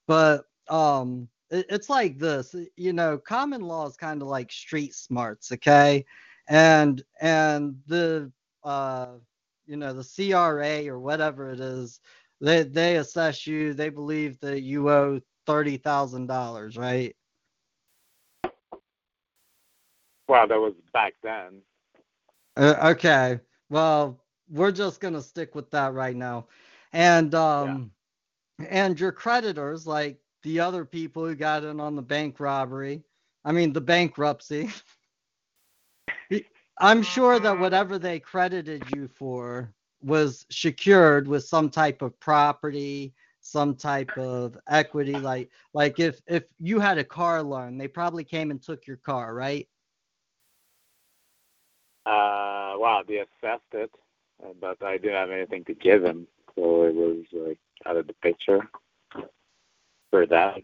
But um, it, it's like this, you know, common law is kind of like street smarts, okay? And and the uh, you know, the CRA or whatever it is, they they assess you. They believe that you owe thirty thousand dollars, right? Well, that was back then. Uh, okay. Well, we're just gonna stick with that right now, and um, and your creditors, like the other people who got in on the bank robbery, I mean the bankruptcy. I'm sure that whatever they credited you for was secured with some type of property, some type of equity. Like like if if you had a car loan, they probably came and took your car, right? Uh, wow, they assessed it, but I didn't have anything to give him, so it was like out of the picture for that.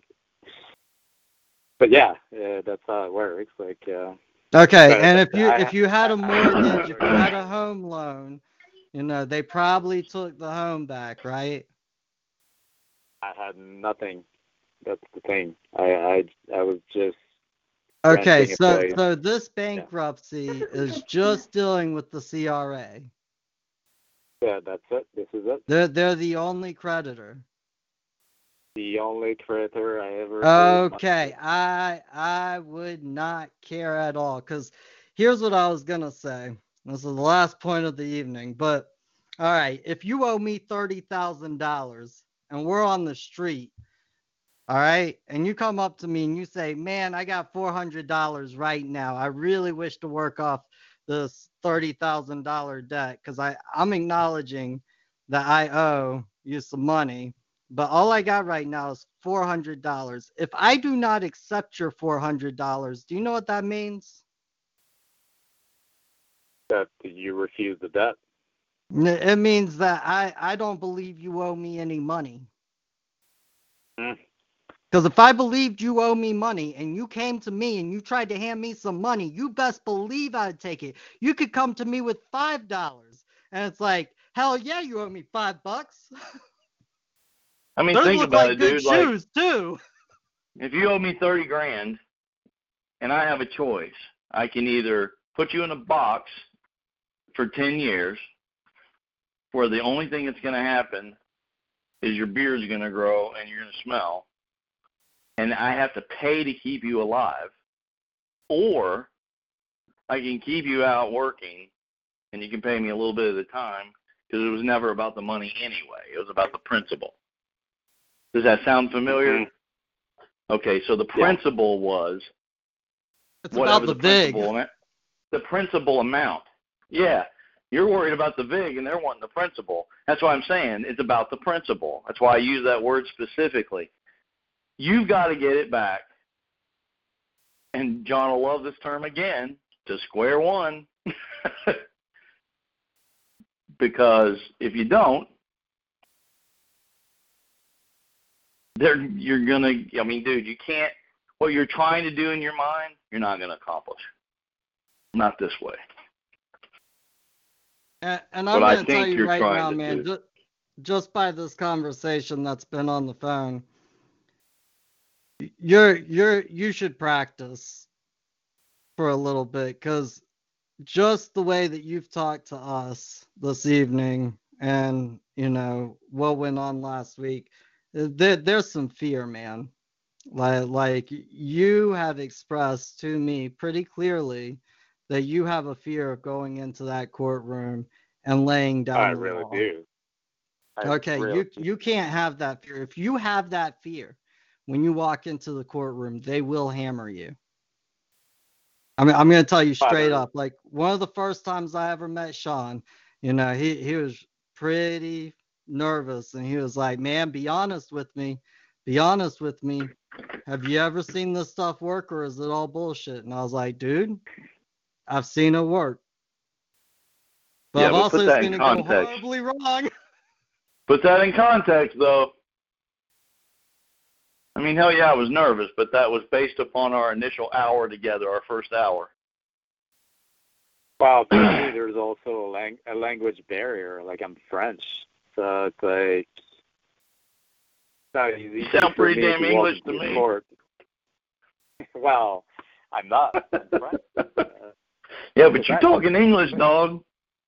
But yeah, yeah that's how it works. Like, uh, Okay, and if you if you had a mortgage, if you had a home loan, you know, they probably took the home back, right? I had nothing. That's the thing. I I I was just Okay, so place. so this bankruptcy is just dealing with the CRA. yeah. That's it. This is it. They're they're the only creditor. The only creditor I ever. Okay, I I would not care at all because here's what I was gonna say. This is the last point of the evening, but all right, if you owe me thirty thousand dollars and we're on the street, all right, and you come up to me and you say, "Man, I got four hundred dollars right now. I really wish to work off this thirty thousand dollar debt because I I'm acknowledging that I owe you some money." But all I got right now is four hundred dollars. If I do not accept your four hundred dollars, do you know what that means? that you refuse the debt. It means that I I don't believe you owe me any money. Hmm. Because if I believed you owe me money and you came to me and you tried to hand me some money, you best believe I'd take it. You could come to me with five dollars, and it's like, hell yeah, you owe me five bucks. I mean, Those think look about like it, good dude. Like, shoes too. if you owe me thirty grand, and I have a choice, I can either put you in a box for ten years, where the only thing that's going to happen is your beard's going to grow and you're going to smell, and I have to pay to keep you alive, or I can keep you out working, and you can pay me a little bit at a time because it was never about the money anyway. It was about the principle. Does that sound familiar? Mhm. Okay, so the Yeah. was It's whatever about the, the vig. principal amount. The principal amount. Yeah. You're worried about the vig and they're wanting the principal. That's why I'm saying it's about the principal. That's why I use that word specifically. You've got to get it back. And John will love this term again to square one. because if you don't, there you're gonna I mean, dude, you can't what you're trying to do in your mind, you're not gonna accomplish. Not this way. And, and I'm going to tell you right now, man, do. just, by this conversation that's been on the phone, you're you're you should practice for a little bit because just the way that you've talked to us this evening and you know what went on last week there, there's some fear man like like you have expressed to me pretty clearly that you have a fear of going into that courtroom and laying down I really law. do. I Okay, really you do. you can't have that fear. If you have that fear when you walk into the courtroom, they will hammer you. I mean, I'm gonna tell you straight up. Like one of the first times I ever met Sean, you know, he he was pretty nervous, and he was like, "Man, be honest with me. Be honest with me. Have you ever seen this stuff work, or is it all bullshit?" And I was like, "Dude, I've seen it work." But Yeah, I've but also put that seen in it go horribly wrong. Put that in context though. I mean, hell yeah, I was nervous, but that was based upon our initial hour together, our first hour. Well, to me, there's also a, lang- a language barrier. Like I'm French, so it's like it's not easy. You sound pretty damn English to me. court. well, I'm not. I'm French. Uh, yeah, but you're talking English, dog.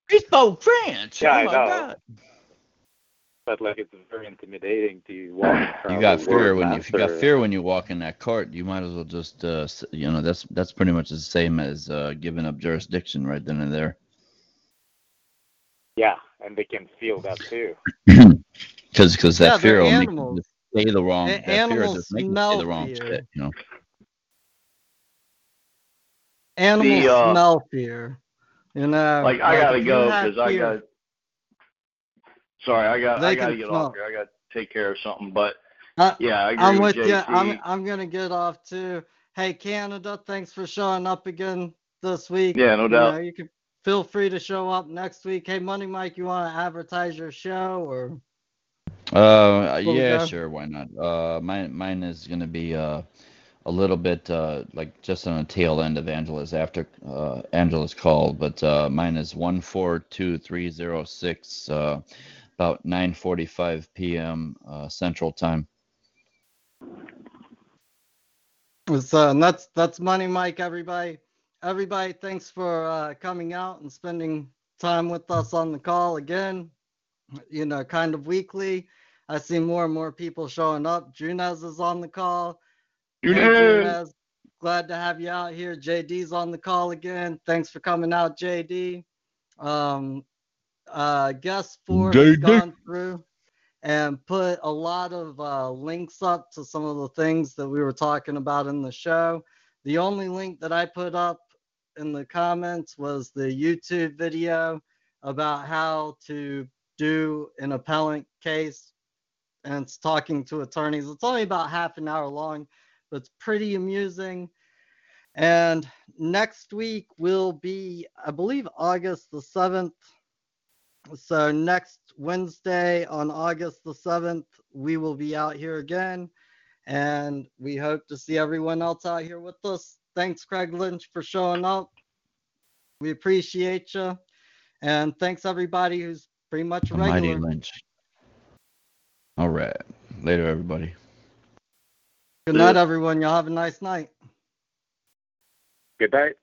He spoke French. Yeah, oh I my know. God. but like it's very intimidating to walk. You got fear when you, if you got fear when you walk in that court, you might as well just uh, you know that's that's pretty much the same as uh, giving up jurisdiction right then and there. Yeah, and they can feel that too. Because because that Yeah, fear will make animals. you just say the wrong. A- that fear just make you say smell the wrong fear. shit. You know. Animals The, uh, smell fear. You know, Like I gotta go because I got. Sorry, I got. They I gotta get smell. off here. I got to take care of something. But Uh, yeah, I agree I'm with with you. I'm I'm gonna get off too. Hey Canada, thanks for showing up again this week. Yeah, no you doubt. Know, you can feel free to show up next week. Hey Money Mike, you want to advertise your show or? Uh, yeah, go. sure, why not? Uh, mine mine is gonna be uh a little bit uh like just on the tail end of Angela's after uh Angela's call, but uh mine is one four two three zero six uh about nine forty five p.m. uh Central Time. So and that's that's Money Mike, everybody. Everybody, thanks for uh, coming out and spending time with us on the call again. You know, kind of weekly. I see more and more people showing up. Junez is on the call. Hey, Junez! Glad to have you out here. JD's on the call again. Thanks for coming out, JD. Um, uh, guest four has gone through and put a lot of uh, links up to some of the things that we were talking about in the show. The only link that I put up in the comments was the YouTube video about how to do an appellant case. And it's talking to attorneys. It's only about half an hour long, but it's pretty amusing. And next week will be, I believe, August the 7th. So next Wednesday on August the 7th, we will be out here again. And we hope to see everyone else out here with us. Thanks, Craig Lynch, for showing up. We appreciate you. And thanks, everybody who's pretty much a Mighty regular. Lynch. All right, later, everybody. Good night, everyone. Y'all have a nice night. Good night.